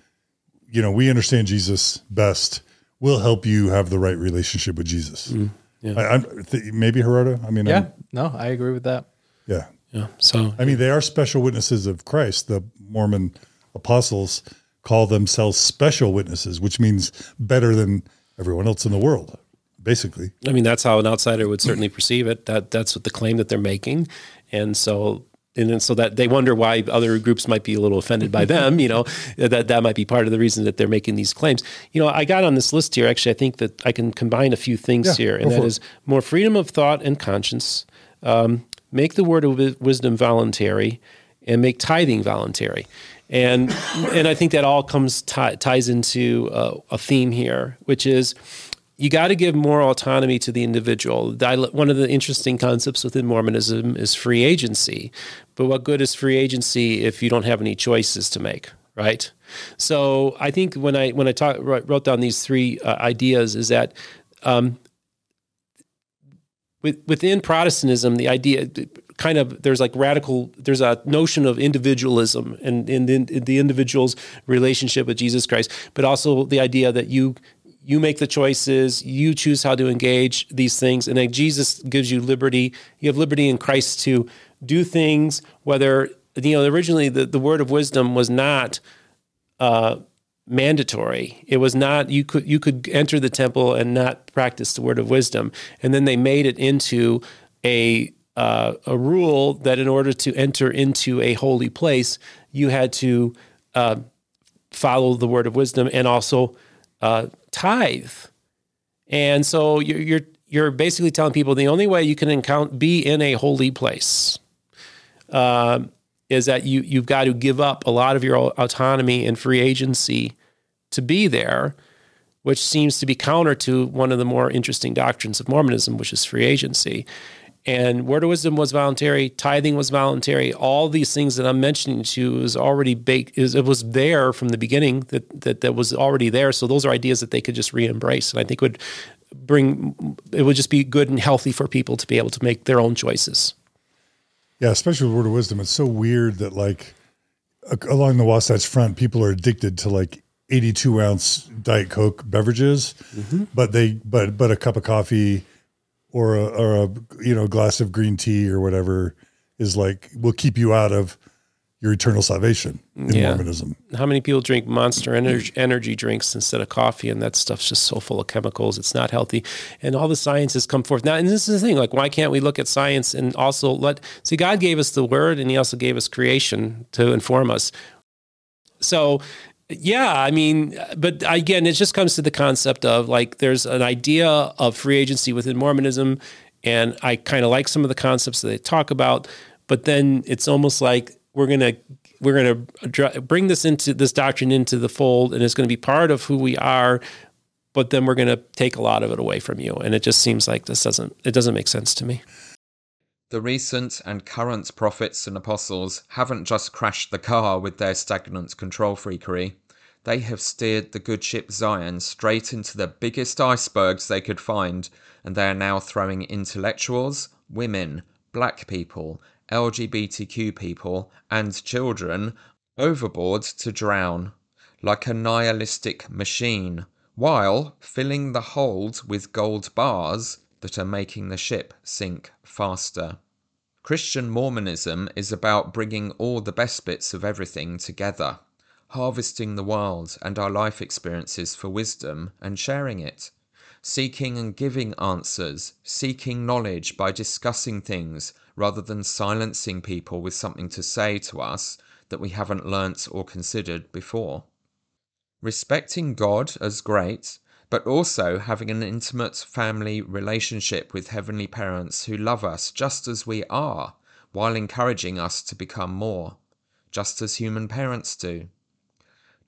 You know, we understand Jesus best. We'll help you have the right relationship with Jesus. Mm, yeah. I, I'm th- maybe Gerardo. I mean, Yeah, I'm- no, I agree with that. yeah. yeah. So I mean, they are special witnesses of Christ. The Mormon apostles call themselves special witnesses, which means better than everyone else in the world, basically. I mean, that's how an outsider would certainly perceive it. That that's what the claim that they're making, and so and then so that they wonder why other groups might be a little offended by them. You know, that that might be part of the reason that they're making these claims. You know, I got on this list here. Actually, I think that I can combine a few things Yeah, here, and that is more freedom of thought and conscience. Um, make the word of wisdom voluntary, and make tithing voluntary. And and I think that all comes ti- ties into uh, a theme here, which is you got to give more autonomy to the individual. One of the interesting concepts within Mormonism is free agency. But what good is free agency if you don't have any choices to make, right? So I think when I when I talk, wrote down these three uh, ideas is that um, with, within Protestantism, the idea kind of there's like radical there's a notion of individualism and in the, the individual's relationship with Jesus Christ, but also the idea that you you make the choices, you choose how to engage these things, and then Jesus gives you liberty. You have liberty in Christ to do things. Whether you know originally the, the word of wisdom was not uh, mandatory. It was not you could you could enter the temple and not practice the word of wisdom, and then they made it into a uh, a rule that in order to enter into a holy place, you had to uh, follow the word of wisdom and also uh, tithe. And so you're, you're you're basically telling people the only way you can encounter be in a holy place um, is that you you've got to give up a lot of your autonomy and free agency to be there, which seems to be counter to one of the more interesting doctrines of Mormonism, which is free agency. And word of wisdom was voluntary, tithing was voluntary. All these things that I'm mentioning to you is already baked. Is it was there from the beginning that that that was already there. So those are ideas that they could just re-embrace, and I think would bring it would just be good and healthy for people to be able to make their own choices. Yeah, especially with word of wisdom. It's so weird that like along the Wasatch Front, people are addicted to like 82 ounce Diet Coke beverages, mm-hmm. but they but but a cup of coffee or a or a you know glass of green tea or whatever is like will keep you out of your eternal salvation in Yeah. Mormonism. How many people drink Monster energy, energy drinks instead of coffee, and that stuff's just so full of chemicals. It's not healthy, and all the science has come forth now. And this is the thing: like, why can't we look at science and also let? See, God gave us the Word, and He also gave us creation to inform us. So, yeah, I mean, but again, it just comes to the concept of like there's an idea of free agency within Mormonism, and I kind of like some of the concepts that they talk about, but then it's almost like we're gonna we're gonna bring this into this doctrine into the fold, and it's going to be part of who we are. But then we're to take a lot of it away from you, and it just seems like this doesn't it doesn't make sense to me. The recent and current prophets and apostles haven't just crashed the car with their stagnant control freakery. They have steered the good ship Zion straight into the biggest icebergs they could find, and they are now throwing intellectuals, women, black people, LGBTQ people, and children overboard to drown, like a nihilistic machine, while filling the hold with gold bars that are making the ship sink faster. Christian Mormonism is about bringing all the best bits of everything together harvesting the world and our life experiences for wisdom and sharing it, seeking and giving answers, seeking knowledge by discussing things rather than silencing people with something to say to us that we haven't learnt or considered before. Respecting God as great, but also having an intimate family relationship with heavenly parents who love us just as we are, while encouraging us to become more, just as human parents do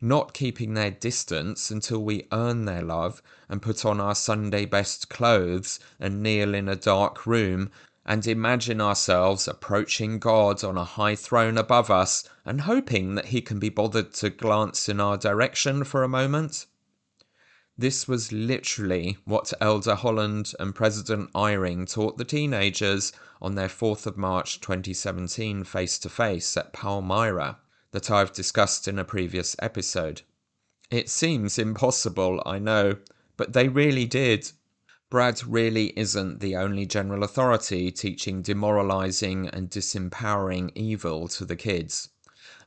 not keeping their distance until we earn their love and put on our Sunday best clothes and kneel in a dark room and imagine ourselves approaching God on a high throne above us and hoping that he can be bothered to glance in our direction for a moment. This was literally what Elder Holland and President Eyring taught the teenagers on their 4th of March 2017 face to face at Palmyra that I've discussed in a previous episode. It seems impossible, I know, but they really did. Brad really isn't the only general authority teaching demoralizing and disempowering evil to the kids.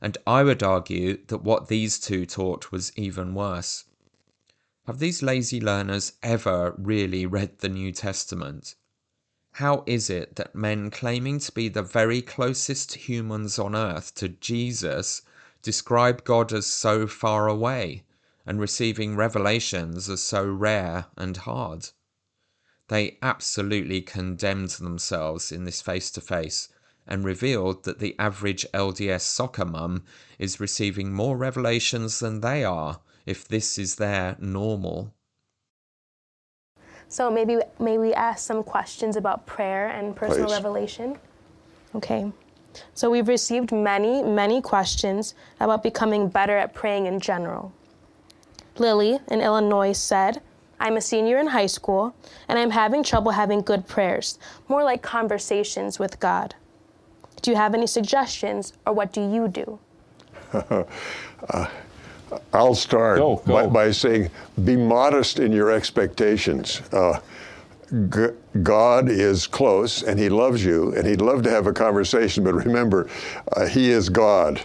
And I would argue that what these two taught was even worse. Have these lazy learners ever really read the New Testament? How is it that men claiming to be the very closest humans on earth to Jesus describe God as so far away and receiving revelations as so rare and hard? They absolutely condemned themselves in this face to face and revealed that the average LDS soccer mum is receiving more revelations than they are if this is their normal. So maybe may we ask some questions about prayer and personal Please. revelation? Okay. So we've received many, many questions about becoming better at praying in general. Lily in Illinois said, I'm a senior in high school and I'm having trouble having good prayers, more like conversations with God. Do you have any suggestions or what do you do? [LAUGHS] Uh, I'll start Go, go. By, by saying be modest in your expectations. Uh, G- God is close and He loves you, and He'd love to have a conversation. But remember, uh, He is God,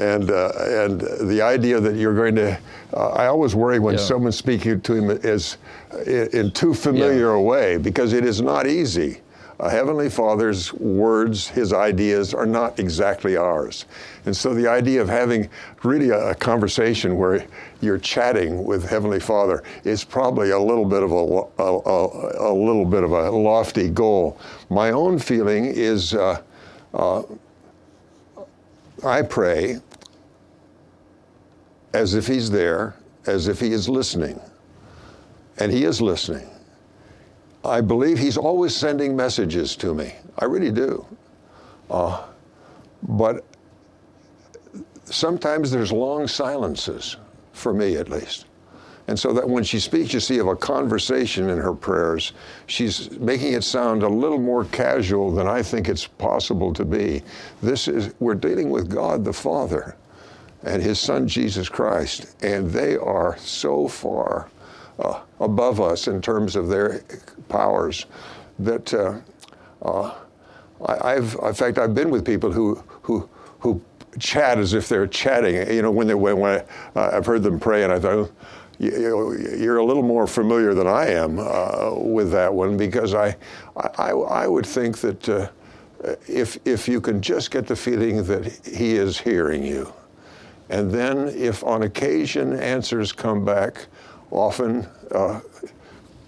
and uh, and the idea that you're going to, uh, I always worry when Yeah. someone's speaking to Him is in, in too familiar a way because it is not easy. A Heavenly Father's words, His ideas are not exactly ours. And so the idea of having really a, conversation where you're chatting with Heavenly Father is probably a little bit of a, a, a, a little bit of a lofty goal. My own feeling is uh, uh, I pray as if He's there, as if He is listening. And He is listening. I believe he's always sending messages to me. I really do. Uh, but sometimes there's long silences, for me at least. And so that when she speaks, you see of a conversation in her prayers, she's making it sound a little more casual than I think it's possible to be. This is, we're dealing with God the Father and his son Jesus Christ, and they are so far uh, above us in terms of their powers that uh, uh, I, I've, in fact, I've been with people who who who chat as if they're chatting. You know, when they when, when I, uh, I've heard them pray, and I thought. "Oh, you're a little more familiar than I am uh, with that one because I, I, I would think that uh, if, if you can just get the feeling that He is hearing you, and then if on occasion answers come back, often uh,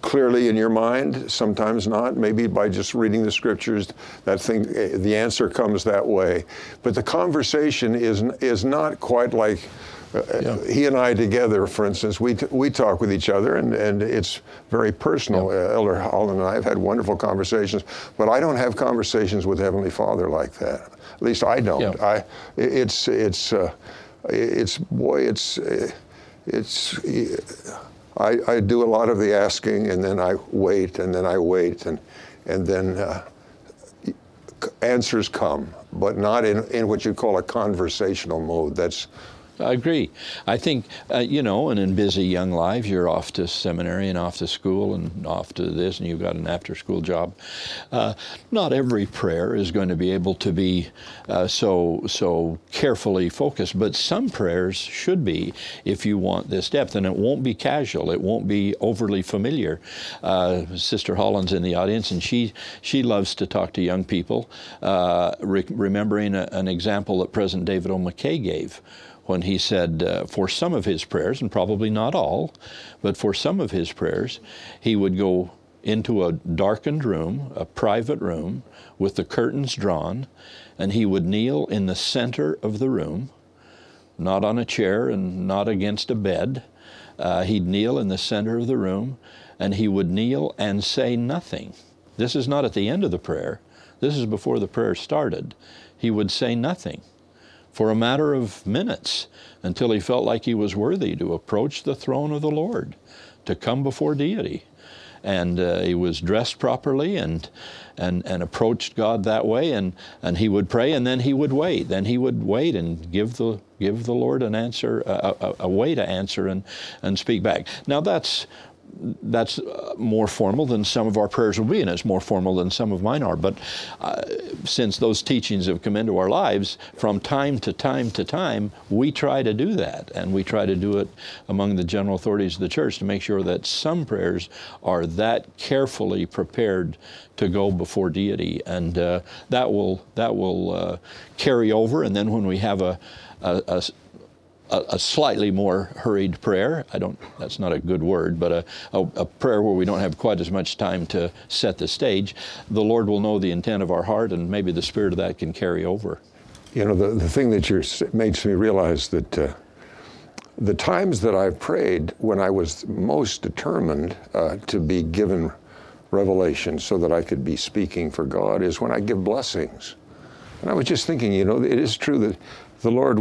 clearly in your mind, sometimes not, maybe by just reading the scriptures, that thing, the answer comes that way. But the conversation is, is not quite like uh, he and I together, for instance, we, t- we talk with each other and, and it's very personal. Uh, Elder Holland and I have had wonderful conversations, but I don't have conversations with Heavenly Father like that. At least I don't. Yeah. I, it's, it's, uh, it's, boy, it's, uh, it's I, I do a lot of the asking, and then I wait, and then I wait, and and then uh, answers come, but not in, in what you call a conversational mode. That's I agree. I think, uh, you know, and in busy young lives, you're off to seminary and off to school and off to this, and you've got an after school job. Uh, not every prayer is going to be able to be uh, so, so carefully focused, but some prayers should be if you want this depth. And it won't be casual, it won't be overly familiar. Uh, Sister Holland's in the audience, and she, she loves to talk to young people, uh, re- remembering a, an example that President David O. McKay gave when he said uh, for some of his prayers, and probably not all, but for some of his prayers, he would go into a darkened room, a private room, with the curtains drawn, and he would kneel in the center of the room, not on a chair and not against a bed. Uh, he'd kneel in the center of the room, and he would kneel and say nothing. This is not at the end of the prayer, this is before the prayer started. He would say nothing for a matter of minutes until he felt like he was worthy to approach the throne of the Lord, to come before deity. And uh, he was dressed properly and, and, and approached God that way, and, and he would pray, and then he would wait. Then he would wait and give the, give the Lord an answer, a, a, a way to answer and, and speak back. Now, that's that's uh, more formal than some of our prayers will be, and it's more formal than some of mine are. But uh, since those teachings have come into our lives, from time to time to time, we try to do that, and we try to do it among the general authorities of the church to make sure that some prayers are that carefully prepared to go before deity, and uh, that will that will uh, carry over. And then when we have a, a, a a, a, slightly more hurried prayer. I don't, that's not a good word, but a, a, a, prayer where we don't have quite as much time to set the stage. The Lord will know the intent of our heart, and maybe the spirit of that can carry over. You know, the, the thing that you're, makes me realize that uh, the times that I've prayed when I was most determined uh, to be given revelation so that I could be speaking for God is when I give blessings. And I was just thinking, you know, it is true that the Lord,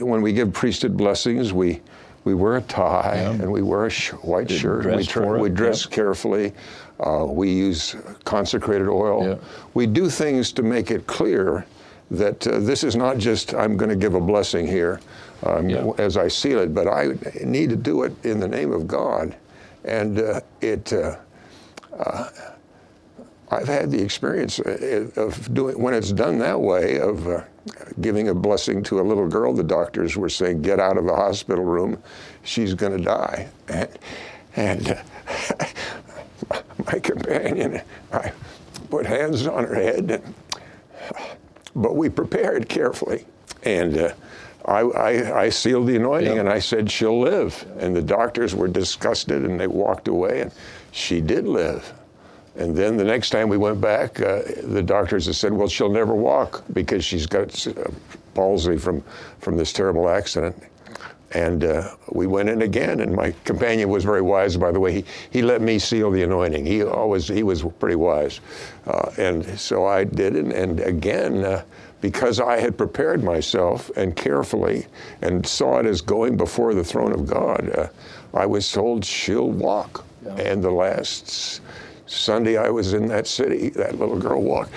when we give priesthood blessings, we we wear a tie yeah. and we wear a sh- white Did shirt. We, we dress carefully. Uh, we use consecrated oil. Yeah. We do things to make it clear that uh, this is not just I'm going to give a blessing here um, as I seal it, but I need to do it in the name of God. And uh, it uh, uh, I've had the experience uh, of doing when it's done that way of uh, giving a blessing to a little girl. The doctors were saying, "Get out of the hospital room. She's going to die." And, and uh, [LAUGHS] my companion, I put hands on her head, and, but we prepared carefully, and. Uh, I, I, I, sealed the anointing and I said, She'll live. And the doctors were disgusted and they walked away, and she did live. And then the next time we went back, uh, the doctors had said, well, she'll never walk because she's got uh, palsy from, from this terrible accident. And uh, we went in again, and my companion was very wise, by the way. He, he let me seal the anointing. He always, he was pretty wise. Uh, and so I did it, and again, uh, because I had prepared myself and carefully and saw it as going before the throne of God, uh, I was told she'll walk. Yeah. And the last Sunday I was in that city, that little girl walked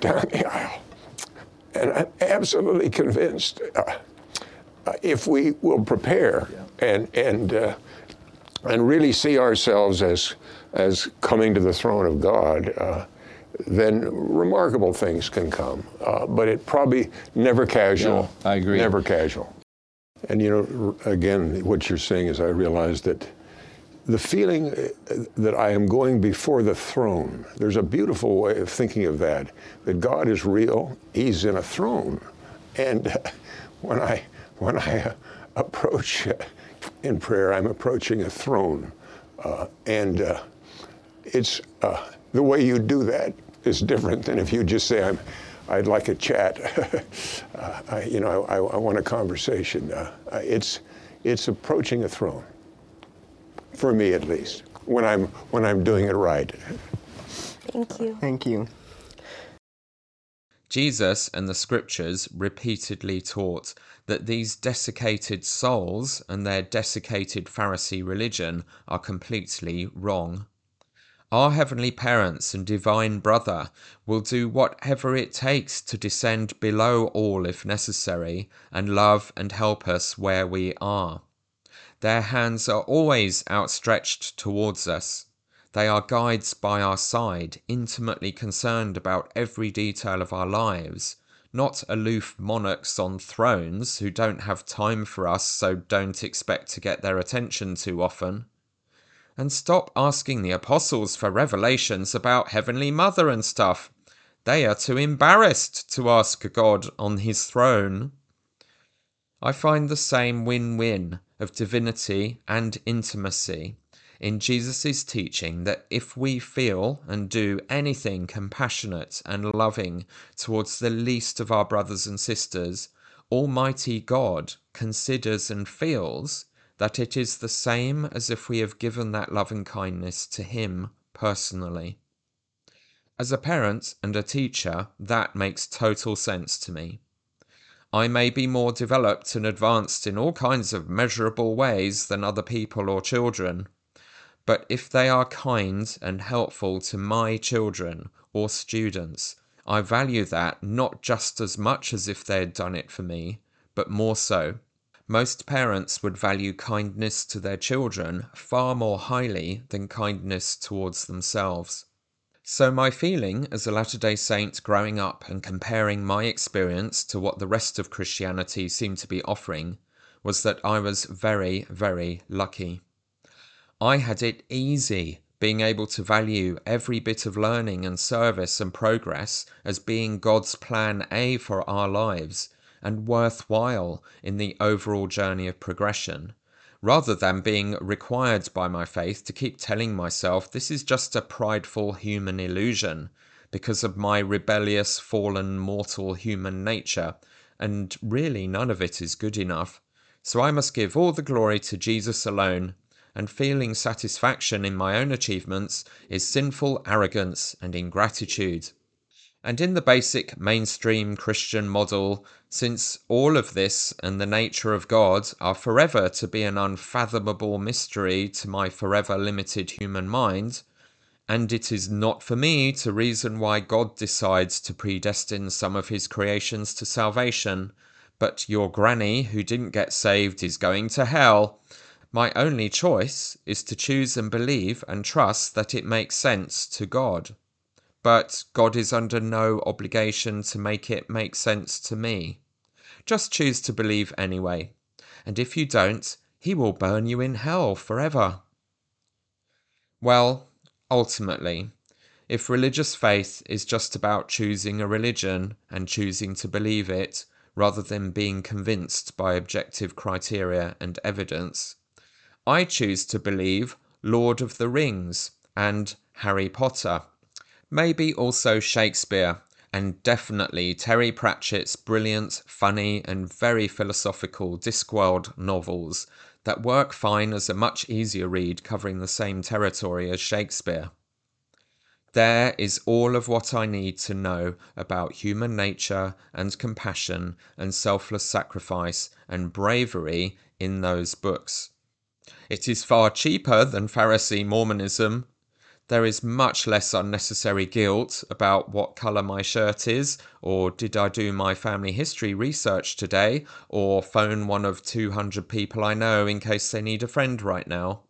down the aisle. And I'm absolutely convinced uh, uh, if we will prepare yeah. and, and, uh, and really see ourselves as, as coming to the throne of God, uh, then remarkable things can come. Uh, but it probably never casual. Yeah, I agree. Never casual. And you know, again, what you're saying is I realize that the feeling uh, that I am going before the throne, there's a beautiful way of thinking of that, that God is real, He's in a throne. And [LAUGHS] when I, when I uh, approach uh, in prayer, I'm approaching a throne. Uh, and uh, it's uh, the way you do that is different than if you just say, I'm, I'd like a chat. [LAUGHS] I, you know, I, I, want a conversation. it's, it's approaching a throne for me at least, when I'm, when I'm doing it right. Thank you. Thank you. Jesus and the scriptures repeatedly taught that these desiccated souls and their desiccated Pharisee religion are completely wrong. Our Heavenly Parents and Divine Brother will do whatever it takes to descend below all if necessary and love and help us where we are. Their hands are always outstretched towards us. They are guides by our side, intimately concerned about every detail of our lives, not aloof monarchs on thrones who don't have time for us, so don't expect to get their attention too often. And stop asking the apostles for revelations about Heavenly Mother and stuff. They are too embarrassed to ask God on his throne. I find the same win win of divinity and intimacy in Jesus' teaching that if we feel and do anything compassionate and loving towards the least of our brothers and sisters, Almighty God considers and feels that it is the same as if we have given that loving kindness to Him personally. As a parent and a teacher, that makes total sense to me. I may be more developed and advanced in all kinds of measurable ways than other people or children, but if they are kind and helpful to my children or students, I value that not just as much as if they had done it for me, but more so. Most parents would value kindness to their children far more highly than kindness towards themselves. So, my feeling as a Latter day Saint growing up and comparing my experience to what the rest of Christianity seemed to be offering was that I was very, very lucky. I had it easy being able to value every bit of learning and service and progress as being God's plan A for our lives and worthwhile in the overall journey of progression, rather than being required by my faith to keep telling myself this is just a prideful human illusion because of my rebellious, fallen, mortal human nature, and really none of it is good enough. So I must give all the glory to Jesus alone, and feeling satisfaction in my own achievements is sinful arrogance and ingratitude. And in the basic mainstream Christian model, since all of this and the nature of God are forever to be an unfathomable mystery to my forever limited human mind, and it is not for me to reason why God decides to predestine some of his creations to salvation, but your granny who didn't get saved is going to hell. My only choice is to choose and believe and trust that it makes sense to God but God is under no obligation to make it make sense to me. Just choose to believe anyway, and if you don't, He will burn you in hell forever. Well, ultimately, if religious faith is just about choosing a religion and choosing to believe it, rather than being convinced by objective criteria and evidence, I choose to believe Lord of the Rings and Harry Potter Maybe also Shakespeare, and definitely Terry Pratchett's brilliant, funny, and very philosophical Discworld novels that work fine as a much easier read covering the same territory as Shakespeare. There is all of what I need to know about human nature and compassion and selfless sacrifice and bravery in those books. It is far cheaper than Pharisee Mormonism there is much less unnecessary guilt about what colour my shirt is, or did I do my family history research today, or phone one of 200 people I know in case they need a friend right now.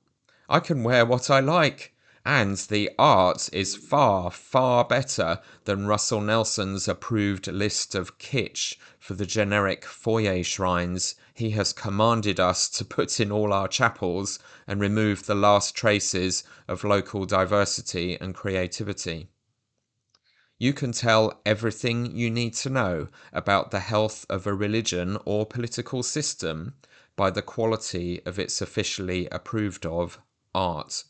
I can wear what I like. And the art is far, far better than Russell Nelson's approved list of kitsch for the generic foyer shrines he has commanded us to put in all our chapels and remove the last traces of local diversity and creativity. You can tell everything you need to know about the health of a religion or political system by the quality of its officially approved of art.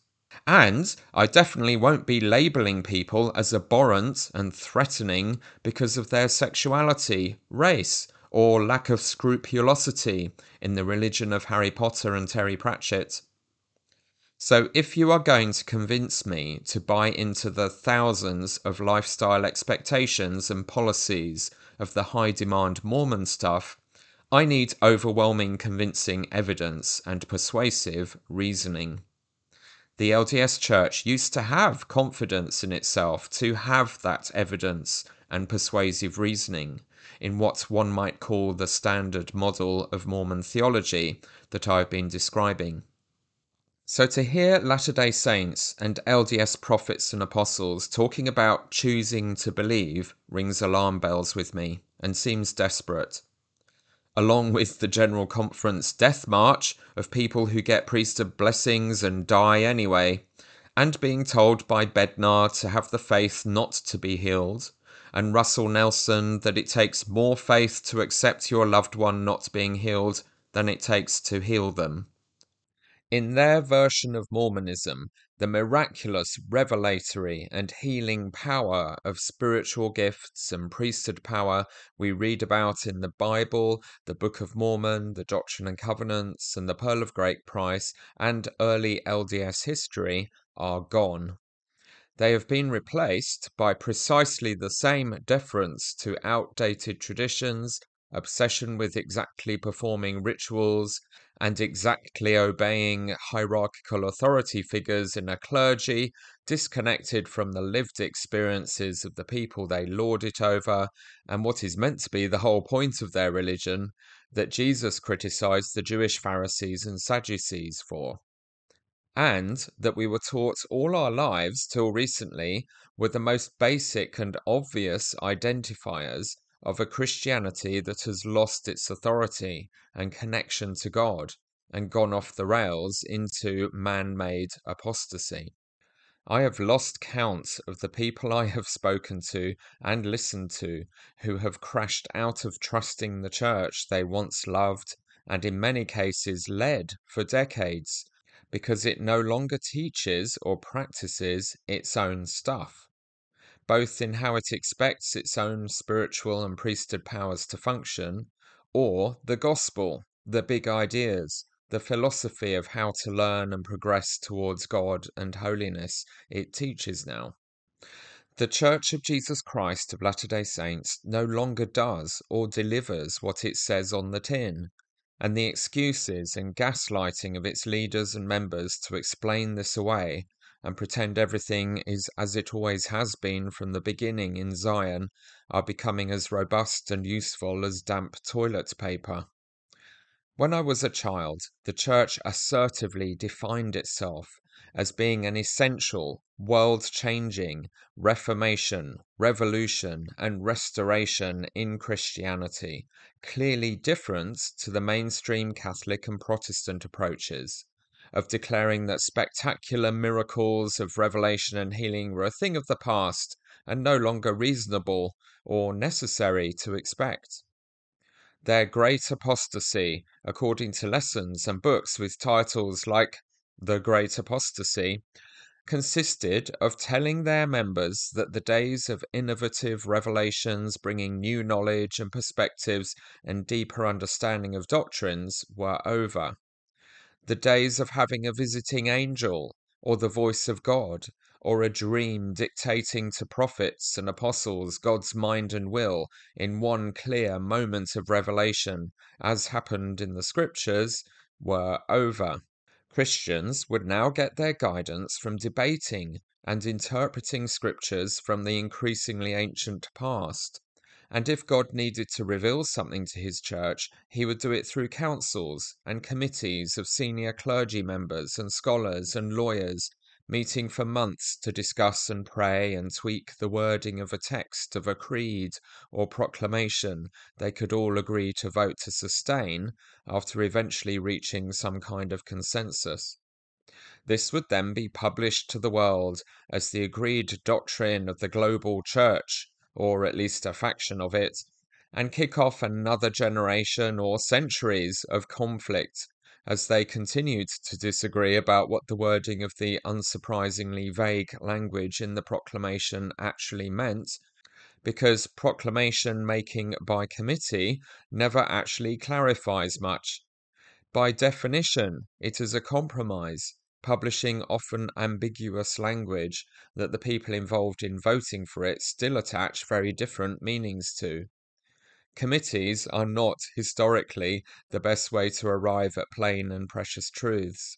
And I definitely won't be labeling people as abhorrent and threatening because of their sexuality, race, or lack of scrupulosity in the religion of Harry Potter and Terry Pratchett. So, if you are going to convince me to buy into the thousands of lifestyle expectations and policies of the high demand Mormon stuff, I need overwhelming convincing evidence and persuasive reasoning. The LDS Church used to have confidence in itself to have that evidence and persuasive reasoning in what one might call the standard model of Mormon theology that I've been describing. So to hear Latter day Saints and LDS prophets and apostles talking about choosing to believe rings alarm bells with me and seems desperate. Along with the General Conference death march of people who get priesthood blessings and die anyway, and being told by Bednar to have the faith not to be healed, and Russell Nelson that it takes more faith to accept your loved one not being healed than it takes to heal them. In their version of Mormonism, the miraculous, revelatory, and healing power of spiritual gifts and priesthood power we read about in the Bible, the Book of Mormon, the Doctrine and Covenants, and the Pearl of Great Price, and early LDS history are gone. They have been replaced by precisely the same deference to outdated traditions, obsession with exactly performing rituals, and exactly obeying hierarchical authority figures in a clergy disconnected from the lived experiences of the people they lord it over, and what is meant to be the whole point of their religion that Jesus criticized the Jewish Pharisees and Sadducees for. And that we were taught all our lives till recently were the most basic and obvious identifiers of a Christianity that has lost its authority and connection to God and gone off the rails into man made apostasy. I have lost count of the people I have spoken to and listened to who have crashed out of trusting the church they once loved and in many cases led for decades because it no longer teaches or practices its own stuff both in how it expects its own spiritual and priesthood powers to function, or the gospel, the big ideas, the philosophy of how to learn and progress towards God and holiness it teaches now. The Church of Jesus Christ of Latter day Saints no longer does or delivers what it says on the tin, and the excuses and gaslighting of its leaders and members to explain this away and pretend everything is as it always has been from the beginning in Zion are becoming as robust and useful as damp toilet paper. When I was a child, the church assertively defined itself as being an essential, world changing reformation, revolution, and restoration in Christianity, clearly different to the mainstream Catholic and Protestant approaches of declaring that spectacular miracles of revelation and healing were a thing of the past and no longer reasonable or necessary to expect. Their great apostasy, according to lessons and books with titles like The Great Apostasy, consisted of telling their members that the days of innovative revelations bringing new knowledge and perspectives and deeper understanding of doctrines were over the days of having a visiting angel, or the voice of God, or a dream dictating to prophets and apostles God's mind and will in one clear moment of revelation, as happened in the scriptures, were over. Christians would now get their guidance from debating and interpreting scriptures from the increasingly ancient past. And if God needed to reveal something to his church, he would do it through councils and committees of senior clergy members and scholars and lawyers, meeting for months to discuss and pray and tweak the wording of a text of a creed or proclamation they could all agree to vote to sustain after eventually reaching some kind of consensus. This would then be published to the world as the agreed doctrine of the global church or at least a faction of it, and kick off another generation or centuries of conflict as they continued to disagree about what the wording of the unsurprisingly vague language in the proclamation actually meant, because proclamation making by committee never actually clarifies much. By definition, it is a compromise, publishing often ambiguous language that the people involved in voting for it still attach very different meanings to. Committees are not historically the best way to arrive at plain and precious truths.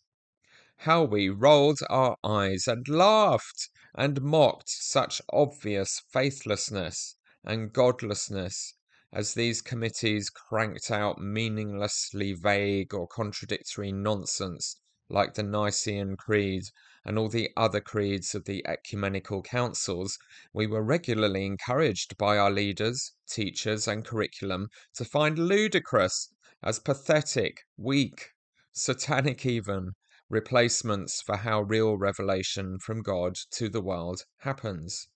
How we rolled our eyes and laughed and mocked such obvious faithlessness and godlessness as these committees cranked out meaninglessly vague or contradictory nonsense like the Nicene Creed and all the other creeds of the ecumenical councils, we were regularly encouraged by our leaders, teachers, and curriculum to find ludicrous as pathetic, weak, satanic even, replacements for how real revelation from God to the world happens.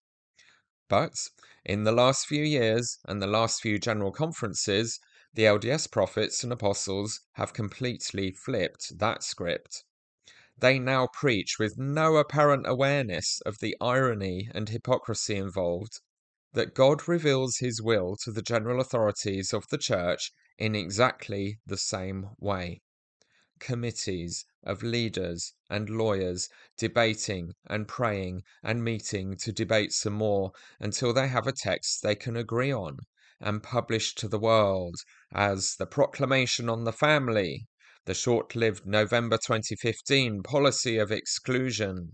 But in the last few years and the last few general conferences, the LDS prophets and apostles have completely flipped that script. They now preach with no apparent awareness of the irony and hypocrisy involved that God reveals his will to the general authorities of the church in exactly the same way. Committees of leaders and lawyers debating and praying and meeting to debate some more until they have a text they can agree on and publish to the world as the Proclamation on the Family, the short lived November 2015 policy of exclusion,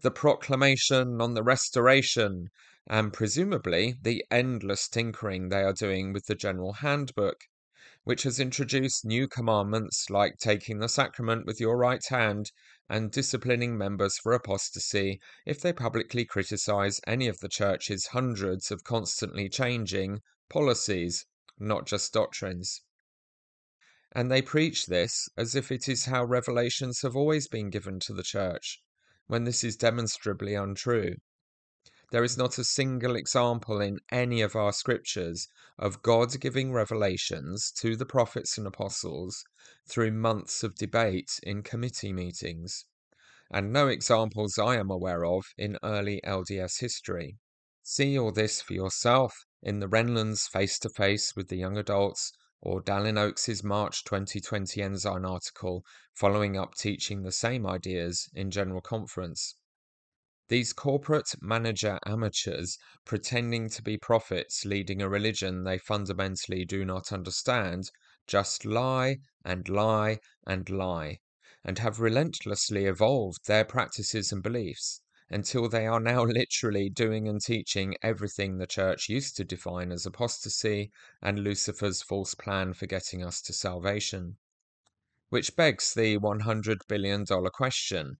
the Proclamation on the Restoration, and presumably the endless tinkering they are doing with the General Handbook which has introduced new commandments like taking the sacrament with your right hand and disciplining members for apostasy if they publicly criticize any of the church's hundreds of constantly changing policies, not just doctrines. And they preach this as if it is how revelations have always been given to the church, when this is demonstrably untrue. There is not a single example in any of our scriptures of God giving revelations to the prophets and apostles through months of debate in committee meetings, and no examples I am aware of in early LDS history. See all this for yourself in the Renlunds Face to Face with the Young Adults or Dallin Oaks's March 2020 Ensign article following up teaching the same ideas in General Conference. These corporate manager amateurs pretending to be prophets leading a religion they fundamentally do not understand just lie and lie and lie and have relentlessly evolved their practices and beliefs until they are now [LAUGHS] literally doing and teaching everything the church used to define as apostasy and Lucifer's false plan for getting us to salvation. Which begs the $100 billion question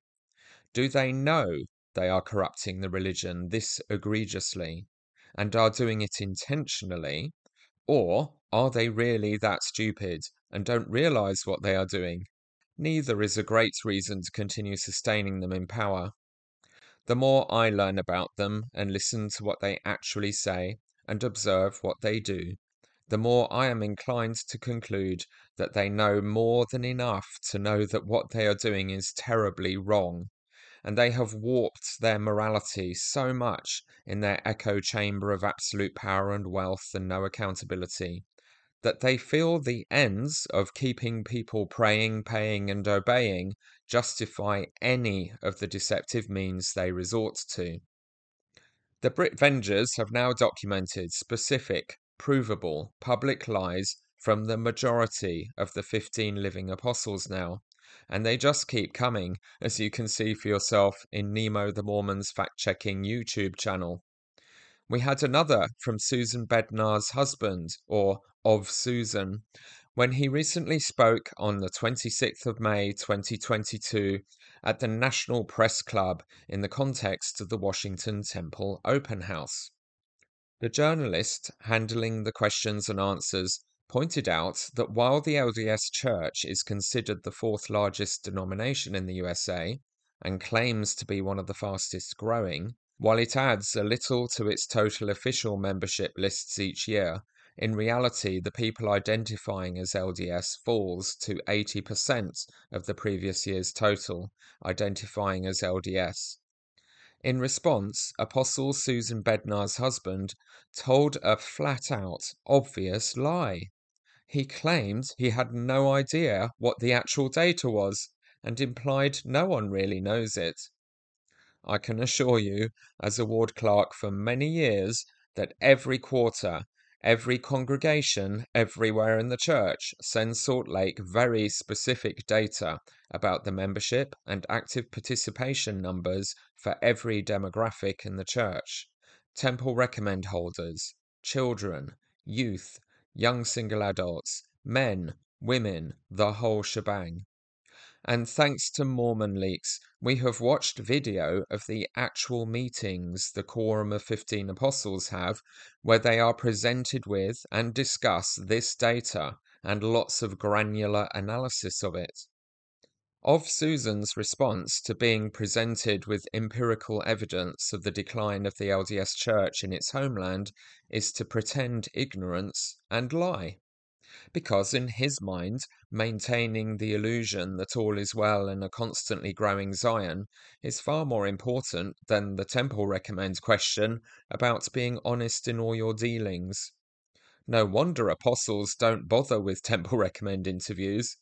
Do they know they are corrupting the religion this egregiously and are doing it intentionally? Or are they really that stupid and don't realize what they are doing? Neither is a great reason to continue sustaining them in power. The more I learn about them and listen to what they actually say and observe what they do, the more I am inclined to conclude that they know more than enough to know that what they are doing is terribly wrong and they have warped their morality so much in their echo chamber of absolute power and wealth and no accountability that they feel the ends of keeping people praying, paying, and obeying justify any of the deceptive means they resort to. The Brit Vengers have now documented specific, provable, public lies from the majority of the 15 living apostles now, and they just keep coming, as you can see for yourself in Nemo the Mormon's fact checking YouTube channel. We had another from Susan Bednar's husband, or of Susan, when he recently spoke on the 26th of May 2022 at the National Press Club in the context of the Washington Temple Open House. The journalist handling the questions and answers pointed out that while the LDS Church is considered the fourth largest denomination in the USA and claims to be one of the fastest growing, while it adds a little to its total official membership lists each year, in reality the people identifying as LDS falls to 80% of the previous year's total identifying as LDS. In response, Apostle Susan Bednar's husband told a flat out, obvious lie. He claimed he had no idea what the actual data was, and implied no one really knows it. I can assure you, as a ward clerk for many years, that every quarter, every congregation, everywhere in the church sends Salt Lake very specific data about the membership and active participation numbers for every demographic in the church temple recommend holders, children, youth, young single adults, men, women, the whole shebang. And thanks to Mormon Leaks, we have watched video of the actual meetings the Quorum of 15 Apostles have, where they are presented with and discuss this data and lots of granular analysis of it. Of Susan's response to being presented with empirical evidence of the decline of the LDS Church in its homeland is to pretend ignorance and lie because in his mind, maintaining the illusion that all is well in a constantly growing Zion is far more important than the Temple Recommend question about being honest in all your dealings. No wonder apostles don't bother with [LAUGHS] Temple Recommend interviews.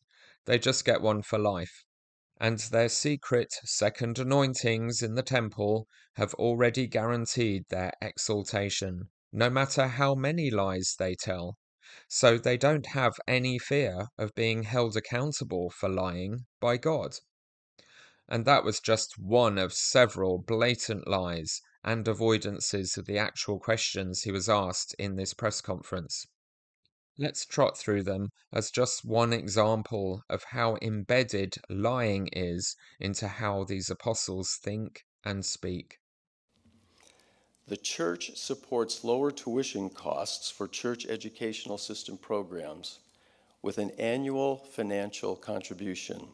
They just get one for life. And their secret second anointings in the temple have already guaranteed their exaltation, no matter how many lies they tell so they don't have any fear of being held accountable for lying by God. And that was just one of several blatant lies and avoidances of the actual questions he was asked in this press conference. Let's trot through them as just one example of how embedded lying is into how these apostles think and speak. The church supports lower tuition costs for church educational system programs with an annual financial contribution.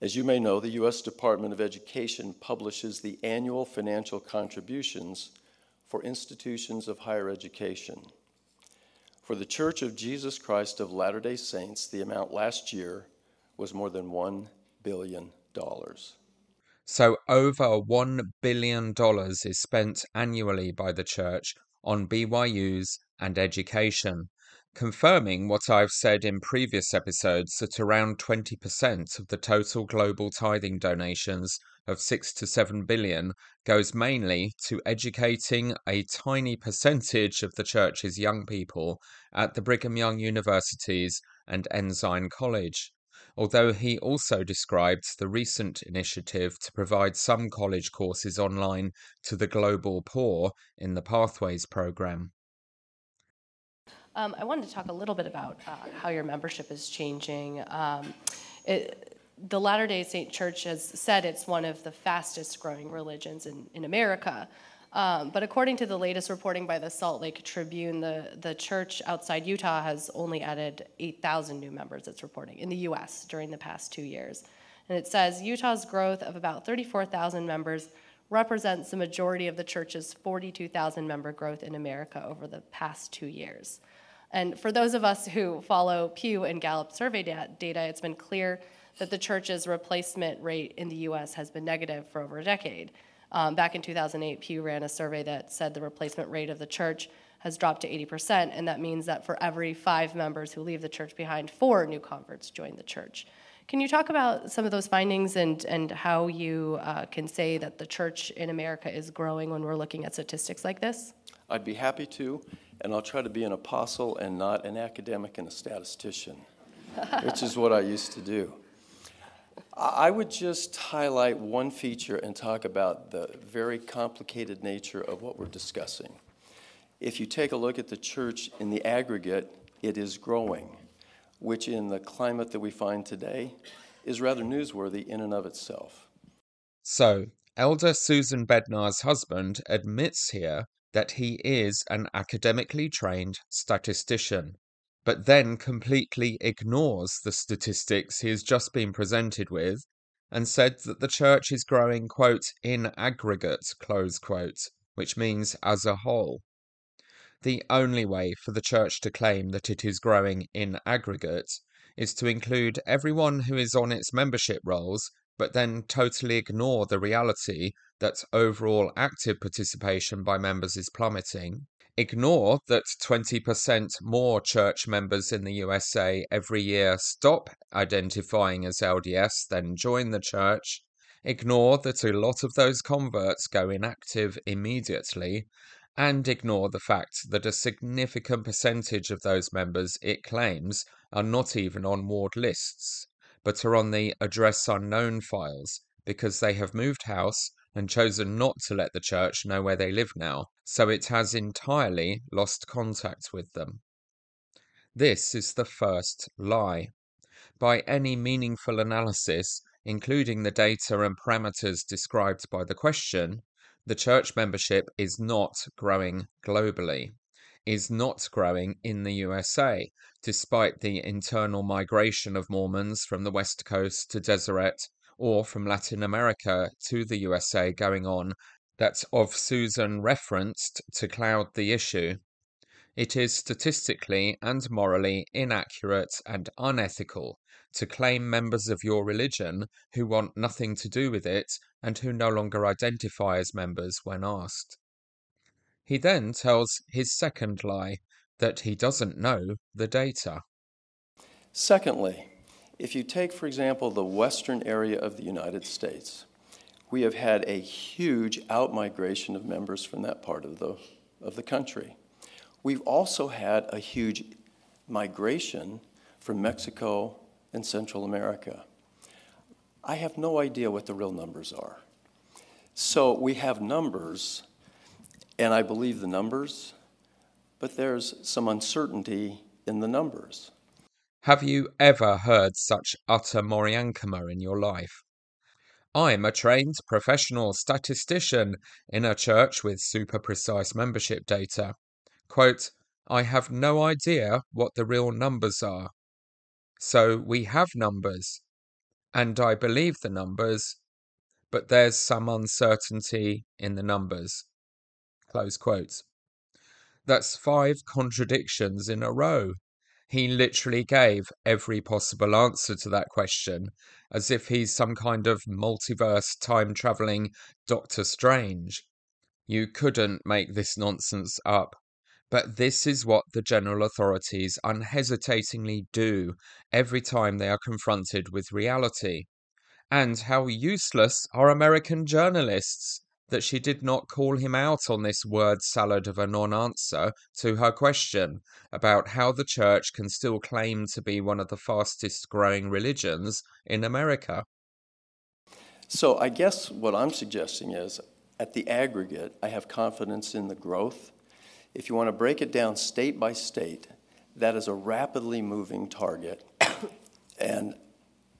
As you may know, the U.S. Department of Education publishes the annual financial contributions for institutions of higher education. For the Church of Jesus Christ of Latter day Saints, the amount last year was more than $1 billion. So, over $1 billion is spent annually by the church on BYUs and education, confirming what I've said in previous episodes that around 20% of the total global tithing donations of 6 to 7 billion goes mainly to educating a tiny percentage of the church's young people at the Brigham Young universities and Ensign College although he also described the recent initiative to provide some college courses online to the global poor in the Pathways program. Um, I wanted to talk a little bit about uh, how your membership is changing. Um, it, the Latter day Saint Church has said it's one of the fastest growing religions in, in America. Um, but according to the latest reporting by the Salt Lake Tribune, the, the church outside Utah has only added 8,000 new members, it's reporting, in the US during the past two years. And it says Utah's growth of about 34,000 members represents the majority of the church's 42,000 member growth in America over the past two years. And for those of us who follow Pew and Gallup survey data, it's been clear that the church's replacement rate in the US has been negative for over a decade. Um, back in 2008, Pew ran a survey that said the replacement rate of the church has dropped to 80%, and that means that for every five members who leave the church behind, four new converts join the church. Can you talk about some of those findings and, and how you uh, can say that the church in America is growing when we're looking at statistics like this? I'd be happy to, and I'll try to be an apostle and not an academic and a statistician, which is what I used to do. I would just highlight one feature and talk about the very complicated nature of what we're discussing. If you take a look at the church in the aggregate, it is growing, which in the climate that we find today is rather newsworthy in and of itself. So, Elder Susan Bednar's husband admits here that he is an academically trained statistician but then completely ignores the statistics he has just been presented with and said that the church is growing, quote, in aggregate, close quote, which means as a whole. The only way for the church to claim that it is growing in aggregate is to include everyone who is on its membership rolls but then totally ignore the reality that overall active participation by members is plummeting, ignore that 20% more church members in the USA every year stop identifying as LDS than join the church, ignore that a lot of those converts go inactive immediately, and ignore the fact that a significant percentage of those members it claims are not even on ward lists, but are on the address unknown files because they have moved house and chosen not to let the church know where they live now, so it has entirely lost contact with them. This is the first lie. By any meaningful analysis, including the data and parameters described by the question, the church membership is not growing globally, is not growing in the USA, despite the internal migration of Mormons from the West Coast to Deseret or from Latin America to the USA going on that of Susan referenced to cloud the issue. It is statistically and morally inaccurate and unethical to claim members of your religion who want nothing to do with it and who no longer identify as members when asked. He then tells his second lie that he doesn't know the data. Secondly, if you take, for example, the western area of the United States, we have had a huge outmigration of members from that part of the, of the country. We've also had a huge migration from Mexico and Central America. I have no idea what the real numbers are. So we have numbers, and I believe the numbers, but there's some uncertainty in the numbers. Have you ever heard such utter Moriankama in your life? I'm a trained professional statistician in a church with super precise membership data. Quote, I have no idea what the real numbers are. So we have numbers, and I believe the numbers, but there's some uncertainty in the numbers. Close quotes. That's five contradictions in a row. He literally gave every possible answer to that question, as if he's some kind of multiverse time traveling Doctor Strange. You couldn't make this nonsense up. But this is what the general authorities unhesitatingly do every time they are confronted with reality. And how useless are American journalists that she did not call him out on this word salad of a non answer to her question about how the church can still claim to be one of the fastest growing religions in America. So, I guess what I'm suggesting is at the aggregate, I have confidence in the growth if you want to break it down state by state, that is a rapidly moving target. [COUGHS] and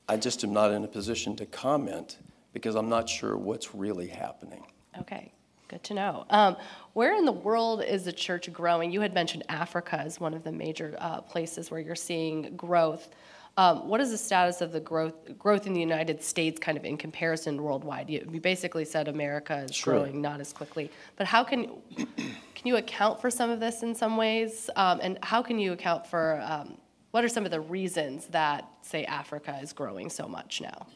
I just am not in a position to comment because I'm not sure what's really happening. Okay, good to know. Um, where in the world is the church growing? You had mentioned Africa as one of the major uh, places where you're seeing growth. Um, what is the status of the growth growth in the United States, kind of in comparison worldwide? You, you basically said America is growing not as quickly, but how can [CLEARS THROAT] can you account for some of this in some ways? Um, and how can you account for um, what are some of the reasons that, say, Africa is growing so much now?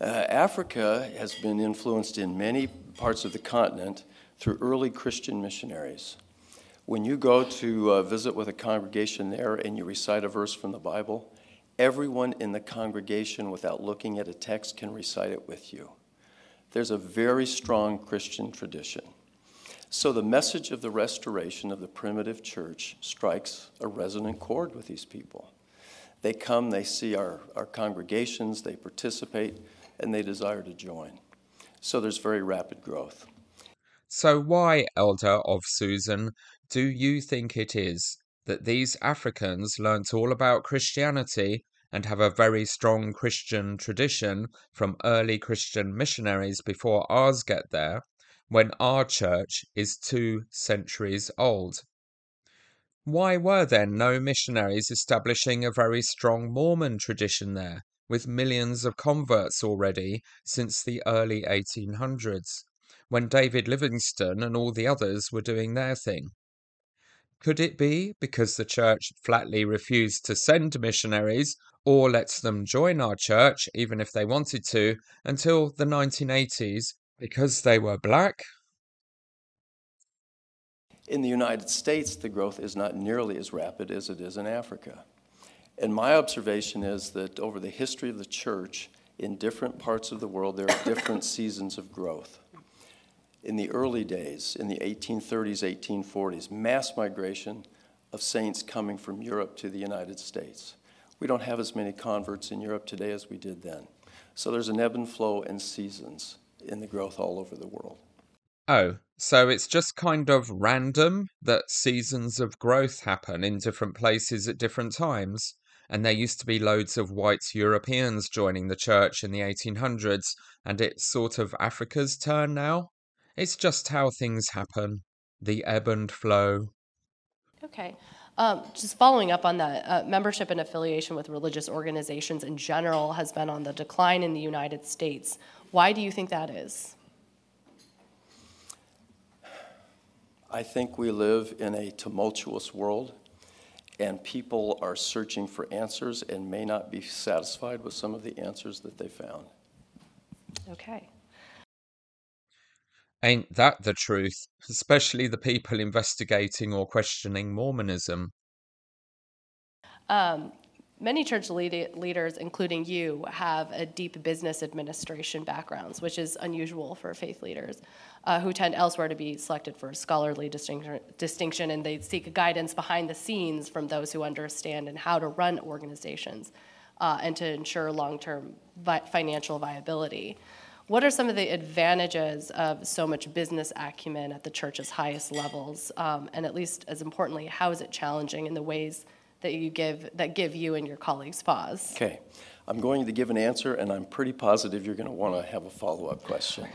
Uh, Africa has been influenced in many parts of the continent through early Christian missionaries. When you go to uh, visit with a congregation there and you recite a verse from the Bible, Everyone in the congregation, without looking at a text, can recite it with you. There's a very strong Christian tradition. So the message of the restoration of the primitive church strikes a resonant chord with these people. They come, they see our, our congregations, they participate, and they desire to join. So there's very rapid growth. So, why, Elder of Susan, do you think it is that these Africans learnt all about Christianity and have a very strong Christian tradition from early Christian missionaries before ours get there, when our church is two centuries old. Why were then no missionaries establishing a very strong Mormon tradition there, with millions of converts already since the early 1800s, when David Livingstone and all the others were doing their thing? Could it be because the church flatly refused to send missionaries or let them join our church, even if they wanted to, until the 1980s because they were black? In the United States, the growth is not nearly as rapid as it is in Africa. And my observation is that over the history of the church, in different parts of the world, there are different [COUGHS] seasons of growth. In the early days, in the 1830s, 1840s, mass migration of saints coming from Europe to the United States. We don't have as many converts in Europe today as we did then. So there's an ebb and flow and seasons in the growth all over the world. Oh, so it's just kind of random that seasons of growth happen in different places at different times? And there used to be loads of white Europeans joining the church in the 1800s, and it's sort of Africa's turn now? It's just how things happen the ebb and flow. Okay. Um, just following up on that, uh, membership and affiliation with religious organizations in general has been on the decline in the United States. Why do you think that is? I think we live in a tumultuous world, and people are searching for answers and may not be satisfied with some of the answers that they found. Okay. Ain't that the truth? Especially the people investigating or questioning Mormonism. Um, many church lead- leaders, including you, have a deep business administration backgrounds, which is unusual for faith leaders uh, who tend elsewhere to be selected for scholarly distinction, distinction, and they seek guidance behind the scenes from those who understand and how to run organizations uh, and to ensure long-term vi- financial viability. What are some of the advantages of so much business acumen at the church's highest levels? Um, and at least as importantly, how is it challenging in the ways that you give that give you and your colleagues pause? Okay. I'm going to give an answer, and I'm pretty positive you're going to want to have a follow up question.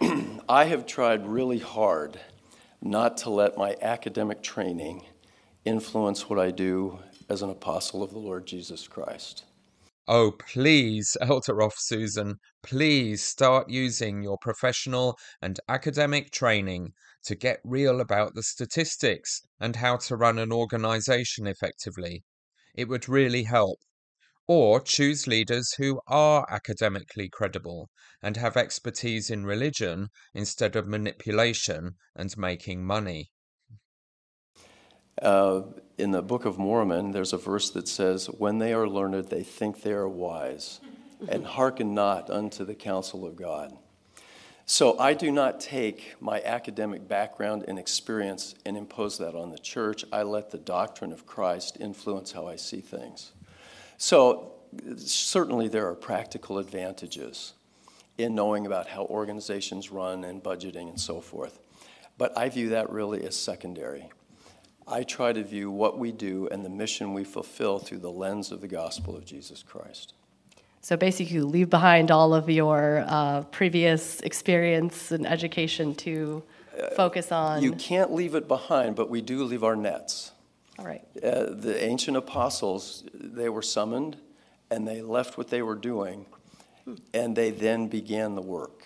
[CLEARS THROAT] I have tried really hard not to let my academic training influence what I do as an apostle of the Lord Jesus Christ. Oh, please, Elder Rothsusan, please start using your professional and academic training to get real about the statistics and how to run an organization effectively. It would really help. Or choose leaders who are academically credible and have expertise in religion instead of manipulation and making money. Uh, in the Book of Mormon, there's a verse that says, When they are learned, they think they are wise, and hearken not unto the counsel of God. So I do not take my academic background and experience and impose that on the church. I let the doctrine of Christ influence how I see things. So certainly there are practical advantages in knowing about how organizations run and budgeting and so forth. But I view that really as secondary. I try to view what we do and the mission we fulfill through the lens of the gospel of Jesus Christ. So basically, you leave behind all of your uh, previous experience and education to focus on. You can't leave it behind, but we do leave our nets. All right. Uh, the ancient apostles, they were summoned and they left what they were doing and they then began the work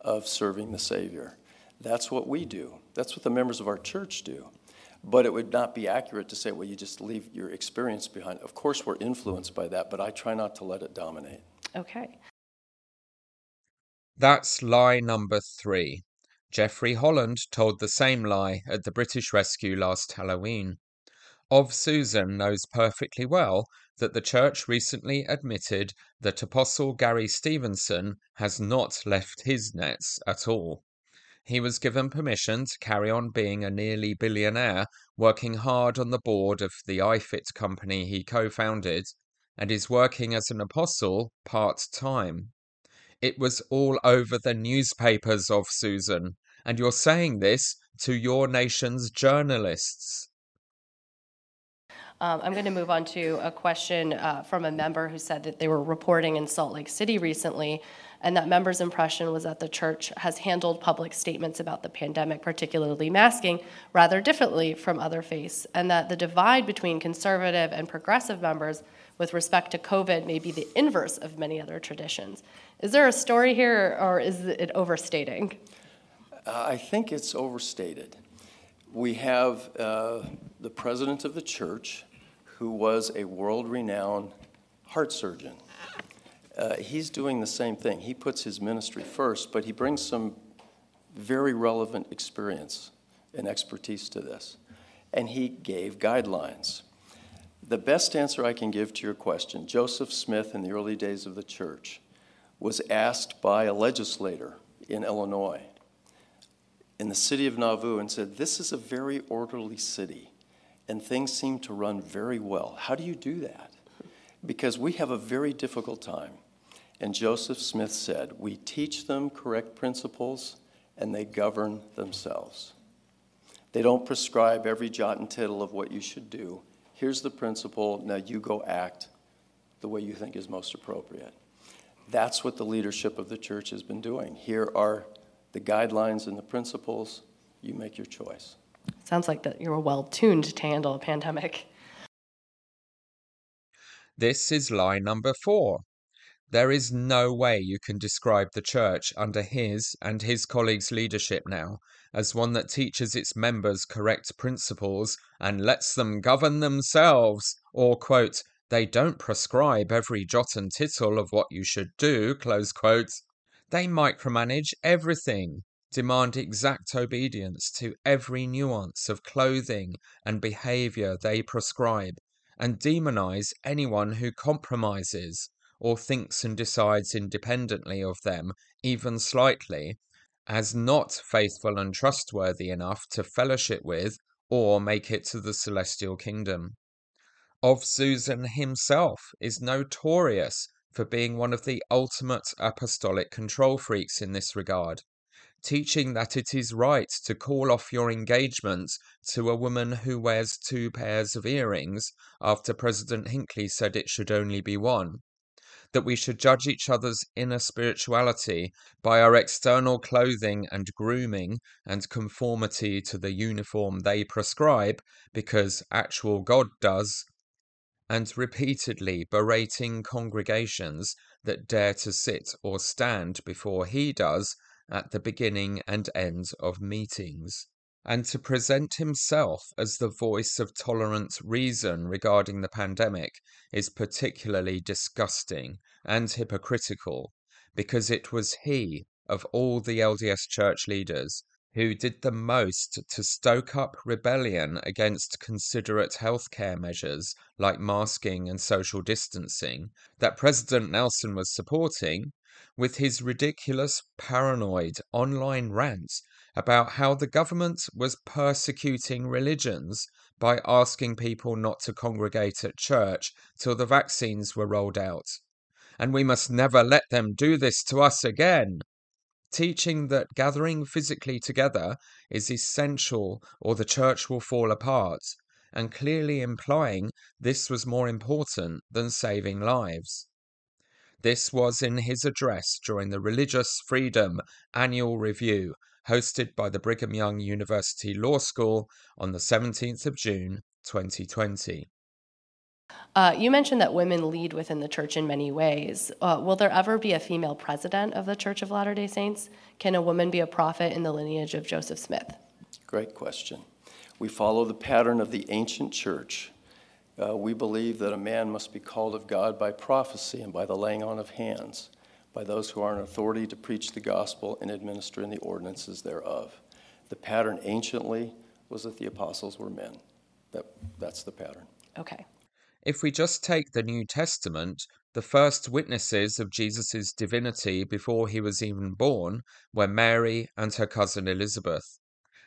of serving the Savior. That's what we do. That's what the members of our church do. But it would not be accurate to say, well, you just leave your experience behind. Of course, we're influenced by that, but I try not to let it dominate. Okay. That's lie number three. Jeffrey Holland told the same lie at the British Rescue last Halloween. Of Susan knows perfectly well that the church recently admitted that Apostle Gary Stevenson has not left his nets at all. He was given permission to carry on being a nearly billionaire, working hard on the board of the iFit company he co founded, and is working as an apostle part time. It was all over the newspapers of Susan, and you're saying this to your nation's journalists. Um, I'm going to move on to a question uh, from a member who said that they were reporting in Salt Lake City recently, and that member's impression was that the church has handled public statements about the pandemic, particularly masking, rather differently from other faiths, and that the divide between conservative and progressive members with respect to COVID may be the inverse of many other traditions. Is there a story here, or is it overstating? Uh, I think it's overstated. We have uh, the president of the church, who was a world renowned heart surgeon. Uh, he's doing the same thing. He puts his ministry first, but he brings some very relevant experience and expertise to this. And he gave guidelines. The best answer I can give to your question Joseph Smith, in the early days of the church, was asked by a legislator in Illinois in the city of Nauvoo and said, This is a very orderly city, and things seem to run very well. How do you do that? Because we have a very difficult time. And Joseph Smith said, We teach them correct principles, and they govern themselves. They don't prescribe every jot and tittle of what you should do. Here's the principle, now you go act the way you think is most appropriate. That's what the leadership of the church has been doing. Here are the guidelines and the principles. You make your choice. Sounds like that you're well tuned to handle a pandemic. This is lie number four. There is no way you can describe the church under his and his colleagues' leadership now as one that teaches its members correct principles and lets them govern themselves, or, quote, they don't prescribe every jot and tittle of what you should do, close quote. They micromanage everything, demand exact obedience to every nuance of clothing and behavior they prescribe, and demonize anyone who compromises or thinks and decides independently of them, even slightly, as not faithful and trustworthy enough to fellowship with or make it to the celestial kingdom. Of Susan himself is notorious for being one of the ultimate apostolic control freaks in this regard, teaching that it is right to call off your engagement to a woman who wears two pairs of earrings after President Hinckley said it should only be one that we should judge each other's inner spirituality by our external clothing and grooming and conformity to the uniform they prescribe, because actual God does, and repeatedly berating congregations that dare to sit or stand before he does at the beginning and end of meetings and to present himself as the voice of tolerant reason regarding the pandemic is particularly disgusting and hypocritical because it was he, of all the LDS church leaders, who did the most to stoke up rebellion against considerate healthcare measures like masking and social distancing that President Nelson was supporting, with his ridiculous, paranoid online rants about how the government was persecuting religions by asking people not to congregate at church till the vaccines were rolled out. And we must never let them do this to us again. Teaching that gathering physically together is essential or the church will fall apart, and clearly implying this was more important than saving lives. This was in his address during the Religious Freedom Annual Review hosted by the Brigham Young University Law School on the 17th of June 2020. Uh, you mentioned that women lead within the church in many ways. Uh, will there ever be a female president of the Church of Latter day Saints? Can a woman be a prophet in the lineage of Joseph Smith? Great question. We follow the pattern of the ancient church. Uh, we believe that a man must be called of God by prophecy and by the laying on of hands by those who are in authority to preach the gospel and administer in the ordinances thereof. The pattern anciently was that the apostles were men. That, that's the pattern. Okay. If we just take the New Testament, the first witnesses of Jesus' divinity before he was even born were Mary and her cousin Elizabeth,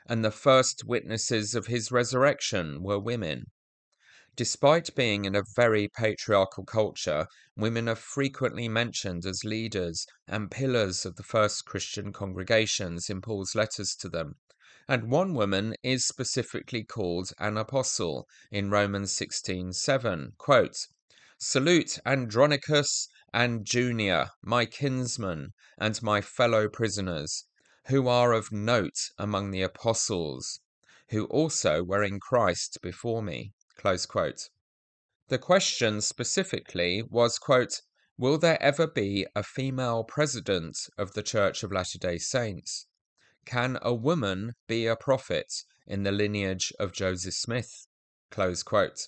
and the first witnesses of his resurrection were women. Despite being in a very patriarchal culture, women are frequently mentioned as leaders and pillars of the first Christian congregations in Paul's letters to them. And one woman is specifically called an apostle in Romans 16:7. Quote, Salute Andronicus and Junia, my kinsmen and my fellow prisoners, who are of note among the apostles, who also were in Christ before me. Close quote. The question specifically was, quote, Will there ever be a female president of the Church of Latter day Saints? Can a woman be a prophet in the lineage of Joseph Smith. Close quote.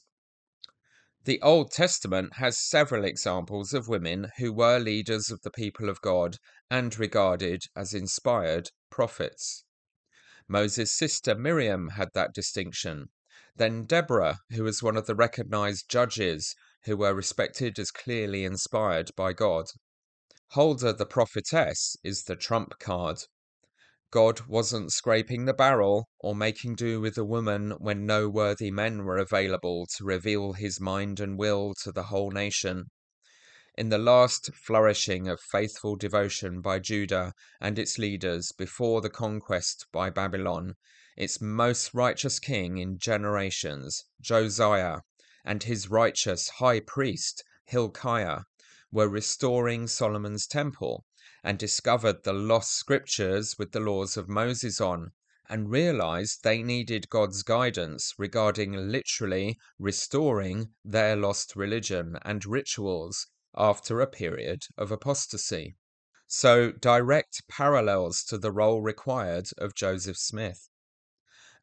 The Old Testament has several examples of women who were leaders of the people of God and regarded as inspired prophets. Moses' sister Miriam had that distinction. Then Deborah, who was one of the recognized judges who were respected as clearly inspired by God. Huldah the prophetess is the trump card. God wasn't scraping the barrel or making do with a woman when no worthy men were available to reveal his mind and will to the whole nation. In the last flourishing of faithful devotion by Judah and its leaders before the conquest by Babylon, its most righteous king in generations, Josiah, and his righteous high priest, Hilkiah, were restoring Solomon's temple and discovered the lost scriptures with the laws of Moses on, and realized they needed God's guidance regarding literally restoring their lost religion and rituals after a period of apostasy. So, direct parallels to the role required of Joseph Smith.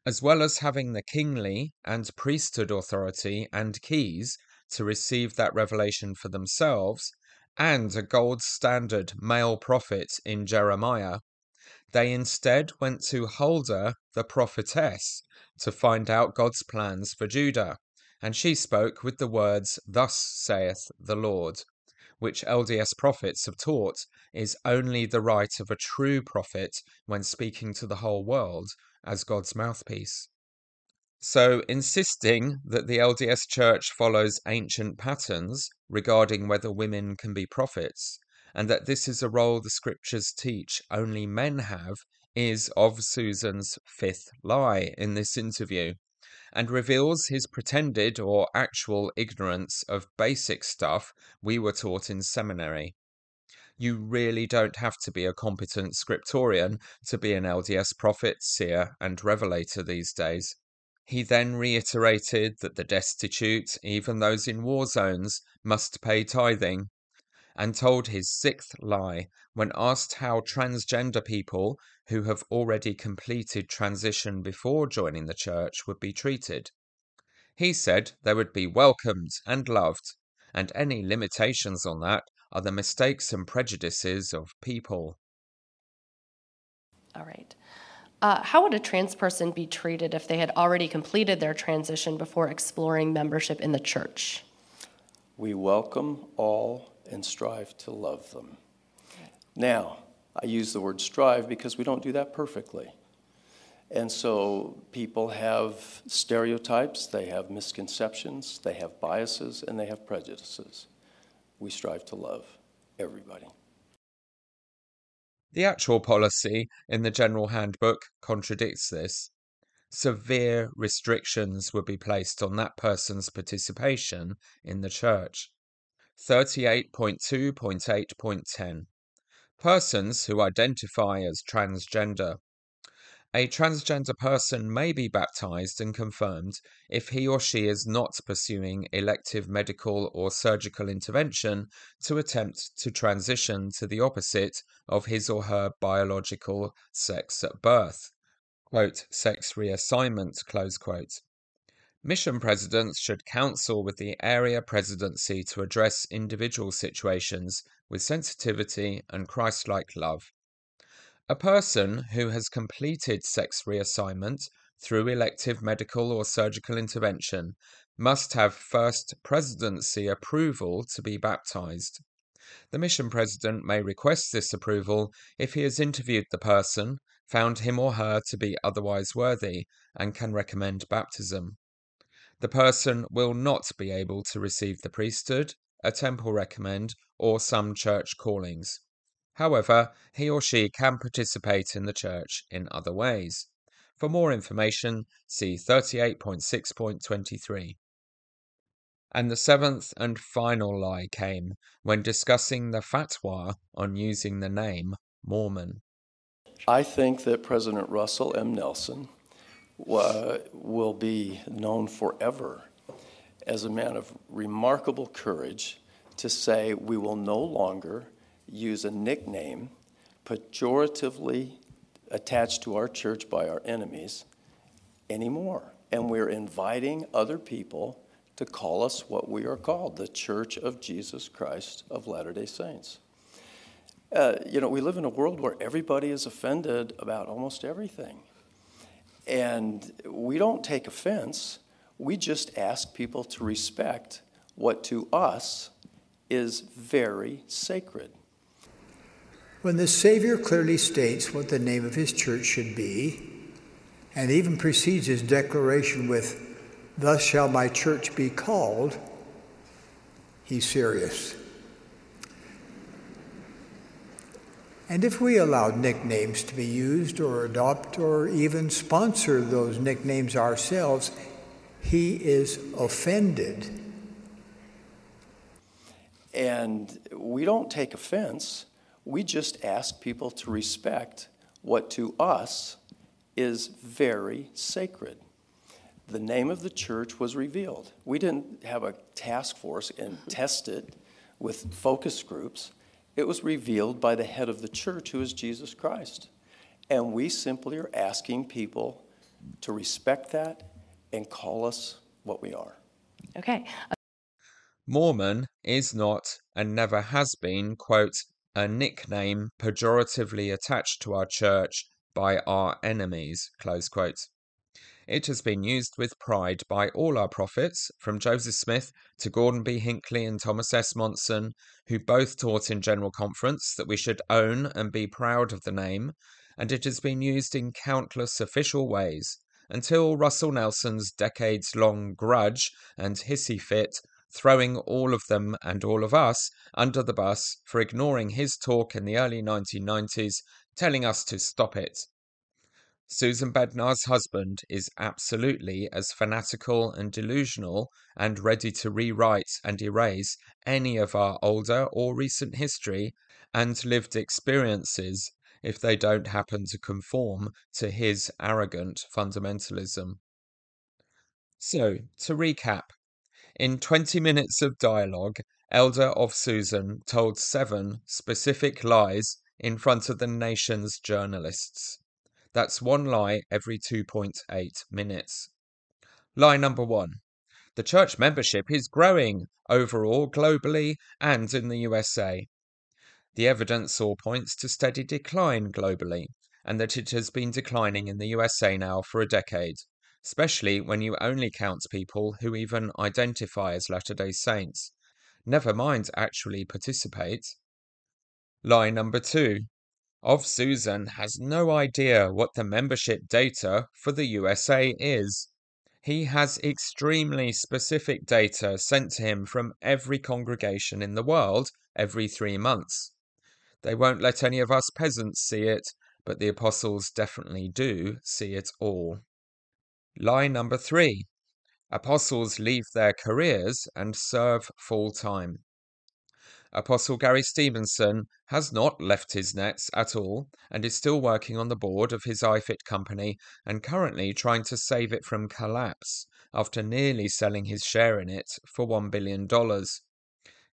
As well as having the kingly and priesthood authority and keys to receive that revelation for themselves, and a gold standard male prophet in Jeremiah, they instead went to Huldah the prophetess to find out God's plans for Judah, and she spoke with the words, Thus saith the Lord, which LDS prophets have taught is only the right of a true prophet when speaking to the whole world as God's mouthpiece. So, insisting that the LDS Church follows ancient patterns regarding whether women can be prophets, and that this is a role the scriptures teach only men have, is of Susan's fifth lie in this interview, and reveals his pretended or actual ignorance of basic stuff we were taught in seminary. You really don't have to be a competent scriptorian to be an LDS prophet, seer, and revelator these days. He then reiterated that the destitute, even those in war zones, must pay tithing, and told his sixth lie when asked how transgender people who have already completed transition before joining the church would be treated. He said they would be welcomed and loved, and any limitations on that are the mistakes and prejudices of people. All right. Uh, how would a trans person be treated if they had already completed their transition before exploring membership in the church? We welcome all and strive to love them. Now, I use the word strive because we don't do that perfectly. And so people have stereotypes, they have misconceptions, they have biases, and they have prejudices. We strive to love everybody. The actual policy in the General Handbook contradicts this. Severe restrictions would be placed on that person's participation in the church. 38.2.8.10 Persons who identify as transgender a transgender person may be baptized and confirmed if he or she is not pursuing elective medical or surgical intervention to attempt to transition to the opposite of his or her biological sex at birth. Quote, sex reassignment, close quote. Mission presidents should counsel with the area presidency to address individual situations with sensitivity and Christ like love. A person who has completed sex reassignment through elective medical or surgical intervention must have first presidency approval to be baptized. The mission president may request this approval if he has interviewed the person, found him or her to be otherwise worthy, and can recommend baptism. The person will not be able to receive the priesthood, a temple recommend, or some church callings. However, he or she can participate in the church in other ways. For more information, see 38.6.23. And the seventh and final lie came when discussing the fatwa on using the name Mormon. I think that President Russell M. Nelson uh, will be known forever as a man of remarkable courage to say we will no longer use a nickname pejoratively attached to our church by our enemies anymore. And we're inviting other people to call us what we are called the Church of Jesus Christ of Latter day Saints. Uh, you know, we live in a world where everybody is offended about almost everything. And we don't take offense, we just ask people to respect what to us is very sacred. When the Savior clearly states what the name of his church should be, and even precedes his declaration with, Thus shall my church be called, he's serious. And if we allowed nicknames to be used or adopt or even sponsor those nicknames ourselves, he is offended. And we don't take offense, we just ask people to respect what to us is very sacred. The name of the church was revealed. We didn't have a task force and mm-hmm. test it with focus groups. It was revealed by the head of the church, who is Jesus Christ. And we simply are asking people to respect that and call us what we are. Okay. Mormon is not and never has been, quote, a nickname pejoratively attached to our church by our enemies. It has been used with pride by all our prophets, from Joseph Smith to Gordon B. Hinckley and Thomas S. Monson, who both taught in General Conference that we should own and be proud of the name, and it has been used in countless official ways, until Russell Nelson's decades long grudge and hissy fit, throwing all of them and all of us under the bus for ignoring his talk in the early 1990s, telling us to stop it. Susan Bednar's husband is absolutely as fanatical and delusional and ready to rewrite and erase any of our older or recent history and lived experiences if they don't happen to conform to his arrogant fundamentalism. So, to recap, in 20 minutes of dialogue, Elder of Susan told seven specific lies in front of the nation's journalists. That's one lie every 2.8 minutes. Lie number one the church membership is growing overall, globally, and in the USA. The evidence all points to steady decline globally, and that it has been declining in the USA now for a decade, especially when you only count people who even identify as Latter day Saints, never mind actually participate. Lie number two of Susan has no idea what the membership data for the USA is. He has extremely specific data sent to him from every congregation in the world every three months. They won't let any of us peasants see it, but the apostles definitely do see it all. Lie number three apostles leave their careers and serve full time. Apostle Gary Stevenson has not left his nets at all and is still working on the board of his iFit company and currently trying to save it from collapse after nearly selling his share in it for $1 billion.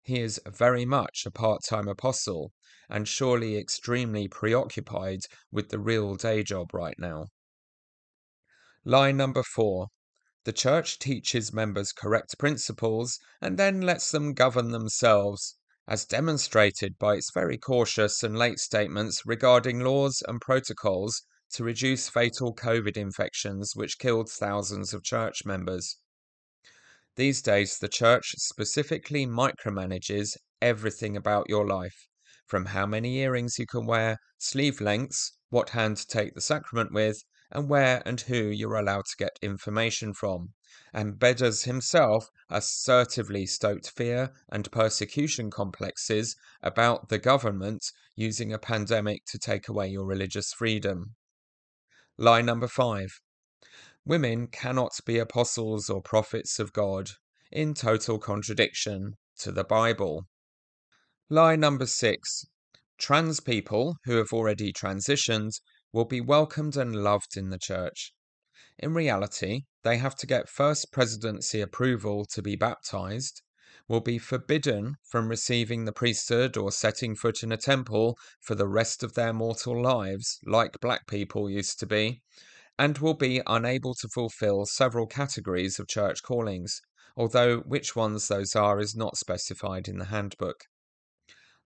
He is very much a part time apostle and surely extremely preoccupied with the real day job right now. Line number four. The church teaches members correct principles and then lets them govern themselves as demonstrated by its very cautious and late statements regarding laws and protocols to reduce fatal COVID infections which killed thousands of church members. These days, the church specifically micromanages everything about your life, from how many earrings you can wear, sleeve lengths, what hand to take the sacrament with, and where and who you're allowed to get information from. And Bednar himself assertively stoked fear and persecution complexes about the government using a pandemic to take away your religious freedom. Lie number five. Women cannot be apostles or prophets of God, in total contradiction to the Bible. Lie number six. Trans people who have already transitioned will be welcomed and loved in the church. In reality, they have to get First Presidency approval to be baptized, will be forbidden from receiving the priesthood or setting foot in a temple for the rest of their mortal lives, like black people used to be, and will be unable to fulfill several categories of church callings, although which ones those are is not specified in the handbook.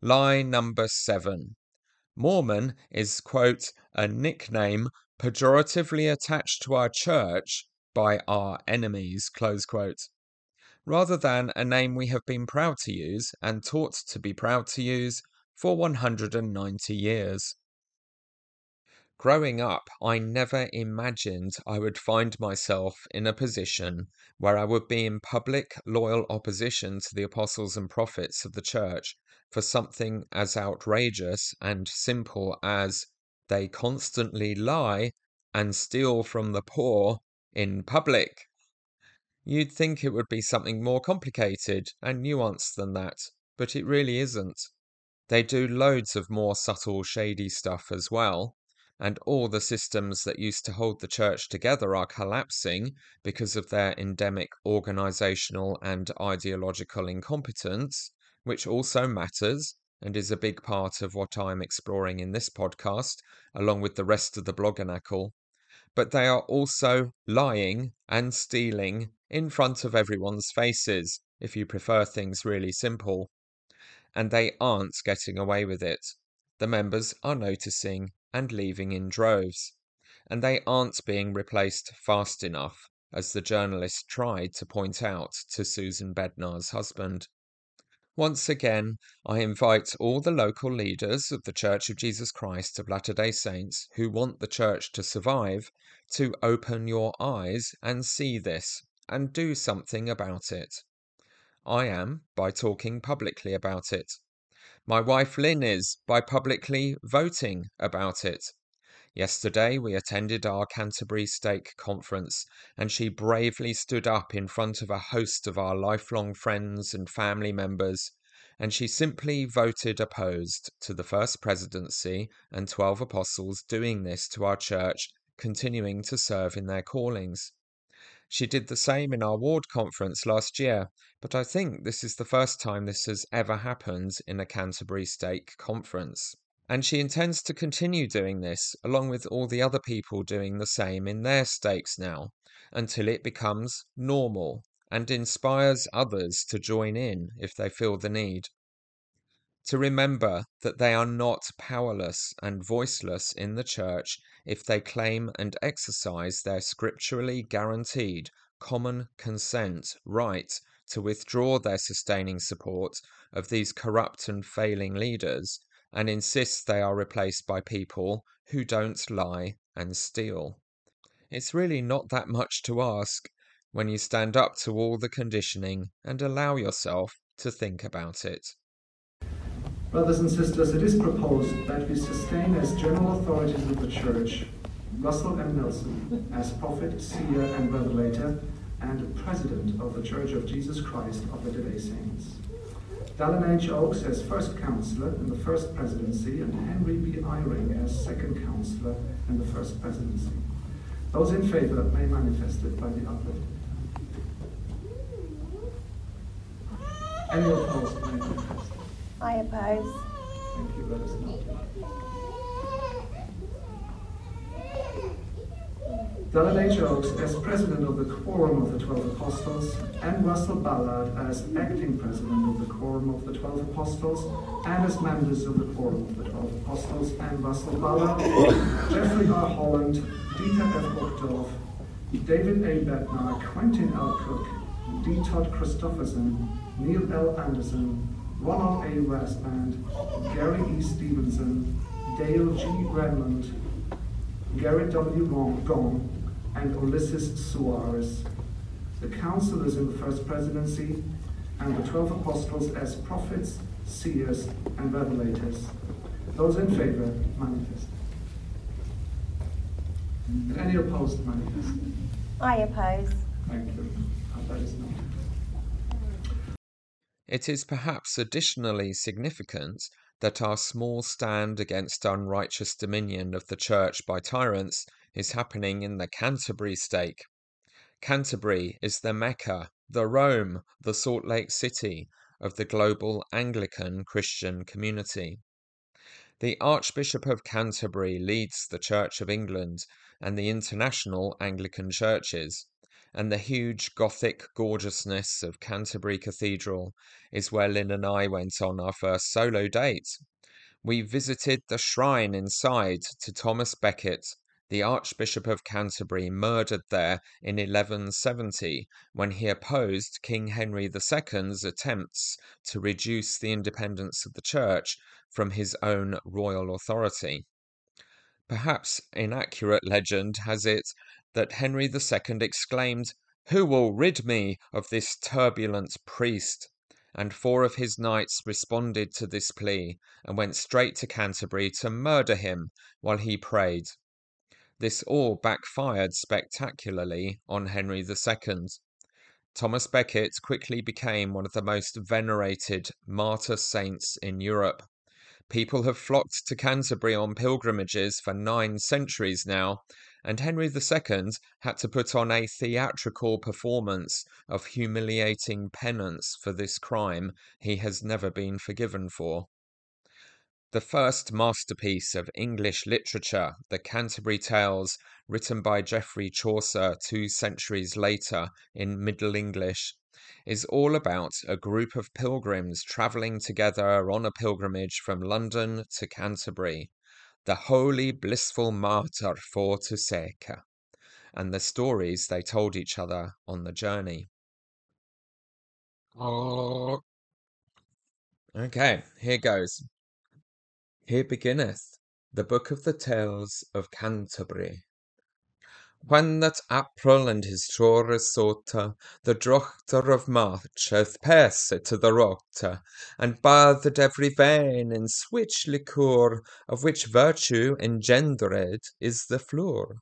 Lie number seven. Mormon is, quote, a nickname pejoratively attached to our church by our enemies, close quote, rather than a name we have been proud to use and taught to be proud to use for 190 years. Growing up, I never imagined I would find myself in a position where I would be in public, loyal opposition to the apostles and prophets of the church for something as outrageous and simple as they constantly lie and steal from the poor in public. You'd think it would be something more complicated and nuanced than that, but it really isn't. They do loads of more subtle, shady stuff as well and all the systems that used to hold the church together are collapsing because of their endemic organizational and ideological incompetence, which also matters and is a big part of what I'm exploring in this podcast, along with the rest of the Bloggernacle. But they are also lying and stealing in front of everyone's faces, if you prefer things really simple. And they aren't getting away with it. The members are noticing and leaving in droves, and they aren't being replaced fast enough, as the journalist tried to point out to Susan Bednar's husband. Once again, I invite all the local leaders of the Church of Jesus Christ of Latter day Saints who want the church to survive to open your eyes and see this and do something about it. I am by talking publicly about it. My wife Lynn is by publicly voting about it. Yesterday we attended our Canterbury Stake conference, and she bravely stood up in front of a host of our lifelong friends and family members, and she simply voted opposed to the First Presidency and 12 apostles doing this to our church, continuing to serve in their callings. She did the same in our ward conference last year, but I think this is the first time this has ever happened in a Canterbury Stake conference. And she intends to continue doing this, along with all the other people doing the same in their stakes now, until it becomes normal and inspires others to join in if they feel the need to remember that they are not powerless and voiceless in the Church if they claim and exercise their scripturally guaranteed common consent right to withdraw their sustaining support of these corrupt and failing leaders and insist they are replaced by people who don't lie and steal. It's really not that much to ask when you stand up to all the conditioning and allow yourself to think about it. Brothers and sisters, it is proposed that we sustain as general authorities of the Church Russell M. Nelson as prophet, seer, and revelator, and president of the Church of Jesus Christ of the Day Saints. Dallin H. Oaks as first counselor in the first presidency, and Henry B. Eyring as second counselor in the first presidency. Those in favor may manifest it by the uplift. Any opposed may manifest. I oppose. Thank you. As president of the Quorum of the Twelve Apostles, and Russell Ballard as acting president of the Quorum of the Twelve Apostles, and as members of the Quorum of the Twelve Apostles, and Russell Ballard, [COUGHS] Jeffrey R. Holland, Dieter F. Uchtdorf, David A. Bednar, Quentin L. Cook, D. Todd Christofferson, Neil L. Andersen, Ronald A. Rasband, Gary E. Stevenson, Dale G. Renlund, Garrett W. Gong, and Ulysses Soares. The counselors in the First Presidency, and the twelve apostles as prophets, seers, and revelators. Those in favor, manifest. And any opposed, manifest. I oppose. Thank you. That is not. It is perhaps additionally significant that our small stand against unrighteous dominion of the Church by tyrants is happening in the Canterbury stake. Canterbury is the Mecca, the Rome, the Salt Lake City of the global Anglican Christian community. The Archbishop of Canterbury leads the Church of England and the international Anglican churches, and the huge Gothic gorgeousness of Canterbury Cathedral is where Lynn and I went on our first solo date. We visited the shrine inside to Thomas Becket, the Archbishop of Canterbury, murdered there in 1170 when he opposed King Henry II's attempts to reduce the independence of the Church from his own royal authority. Perhaps inaccurate legend has it that Henry II exclaimed, Who will rid me of this turbulent priest? And four of his knights responded to this plea and went straight to Canterbury to murder him while he prayed. This all backfired spectacularly on Henry II. Thomas Becket quickly became one of the most venerated martyr saints in Europe. People have flocked to Canterbury on pilgrimages for nine centuries now, and Henry II had to put on a theatrical performance of humiliating penance for this crime he has never been forgiven for. The first masterpiece of English literature, The Canterbury Tales, written by Geoffrey Chaucer two centuries later in Middle English, is all about a group of pilgrims travelling together on a pilgrimage from London to Canterbury, the holy blissful martyr for to Seca, and the stories they told each other on the journey. Okay, here goes. Here beginneth the Book of the Tales of Canterbury. When that April and his shore is sota, the drochter of March hath passed to the rota, and bathed every vein in switch liquor, of which virtue engendered is the flour.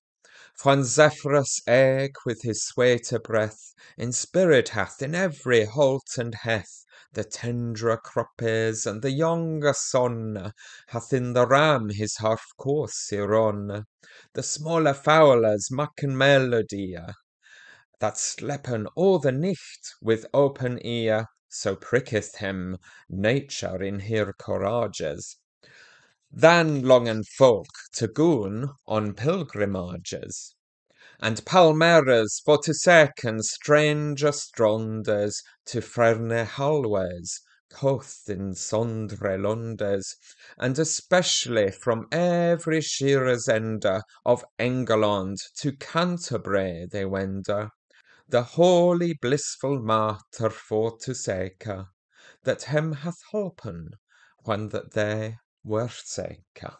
When Zephyrus eke with his sweeter breath, in spirit hath in every holt and heath, the tender croppes and the younger son hath in the ram his half course run. The smaller fowlers maken melody that slepen all the nicht with open ear, so pricketh him nature in her courages. Then longen folk to goon on pilgrimages and Palmeras for to second stranger strondes to Ferne Halways, coast in Sondre Londes, and especially from every shearer's ender of England to Canterbury they wender, the holy blissful martyr for to seca, that him hath holpen when that they were seca.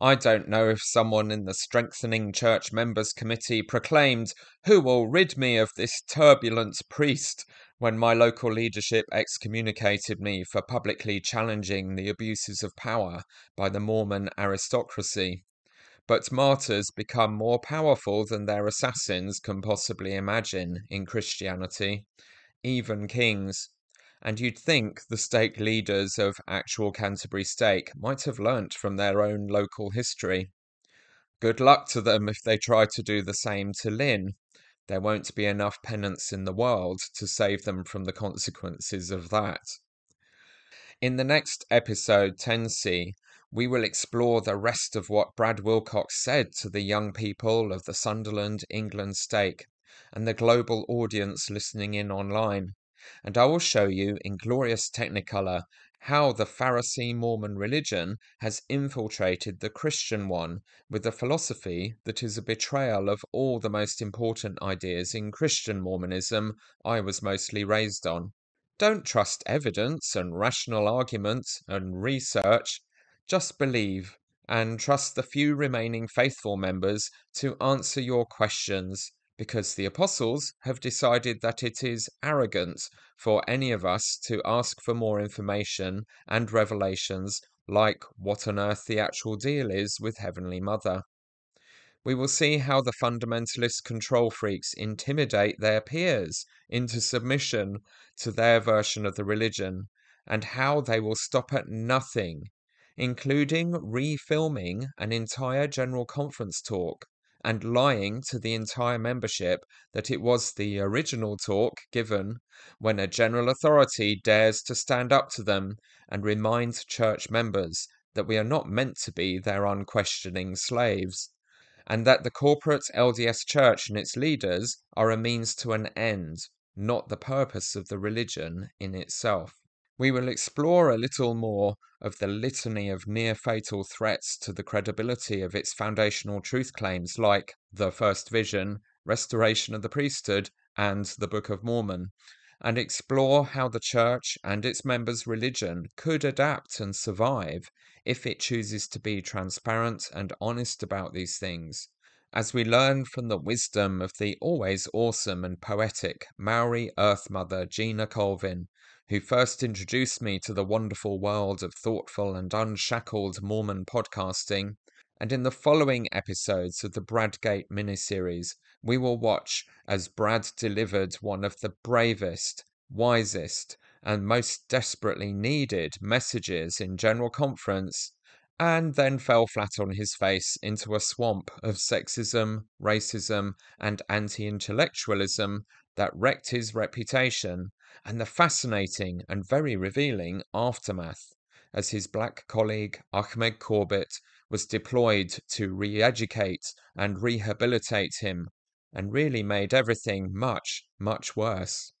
I don't know if someone in the Strengthening Church Members Committee proclaimed, Who will rid me of this turbulent priest? When my local leadership excommunicated me for publicly challenging the abuses of power by the Mormon aristocracy. But martyrs become more powerful than their assassins can possibly imagine in Christianity, even kings and you'd think the stake leaders of actual Canterbury stake might have learnt from their own local history. Good luck to them if they try to do the same to Lynn. There won't be enough penance in the world to save them from the consequences of that. In the next episode, 10C, we will explore the rest of what Brad Wilcox said to the young people of the Sunderland England stake and the global audience listening in online and I will show you in glorious technicolor how the Pharisee Mormon religion has infiltrated the Christian one with a philosophy that is a betrayal of all the most important ideas in Christian Mormonism I was mostly raised on. Don't trust evidence and rational arguments and research, just believe and trust the few remaining faithful members to answer your questions because the apostles have decided that it is arrogant for any of us to ask for more information and revelations like what on earth the actual deal is with Heavenly Mother. We will see how the fundamentalist control freaks intimidate their peers into submission to their version of the religion, and how they will stop at nothing, including refilming an entire General Conference talk and lying to the entire membership that it was the original talk given when a general authority dares to stand up to them and remind church members that we are not meant to be their unquestioning slaves, and that the corporate LDS Church and its leaders are a means to an end, not the purpose of the religion in itself. We will explore a little more of the litany of near fatal threats to the credibility of its foundational truth claims, like the First Vision, Restoration of the Priesthood, and the Book of Mormon, and explore how the Church and its members' religion could adapt and survive if it chooses to be transparent and honest about these things, as we learn from the wisdom of the always awesome and poetic Maori Earth Mother Gina Colvin, who first introduced me to the wonderful world of thoughtful and unshackled Mormon podcasting. And in the following episodes of the Bradgate miniseries, we will watch as Brad delivered one of the bravest, wisest, and most desperately needed messages in General Conference, and then fell flat on his face into a swamp of sexism, racism, and anti intellectualism that wrecked his reputation, and the fascinating and very revealing aftermath as his black colleague Ahmad Corbitt was deployed to re educate and rehabilitate him and really made everything much, much worse.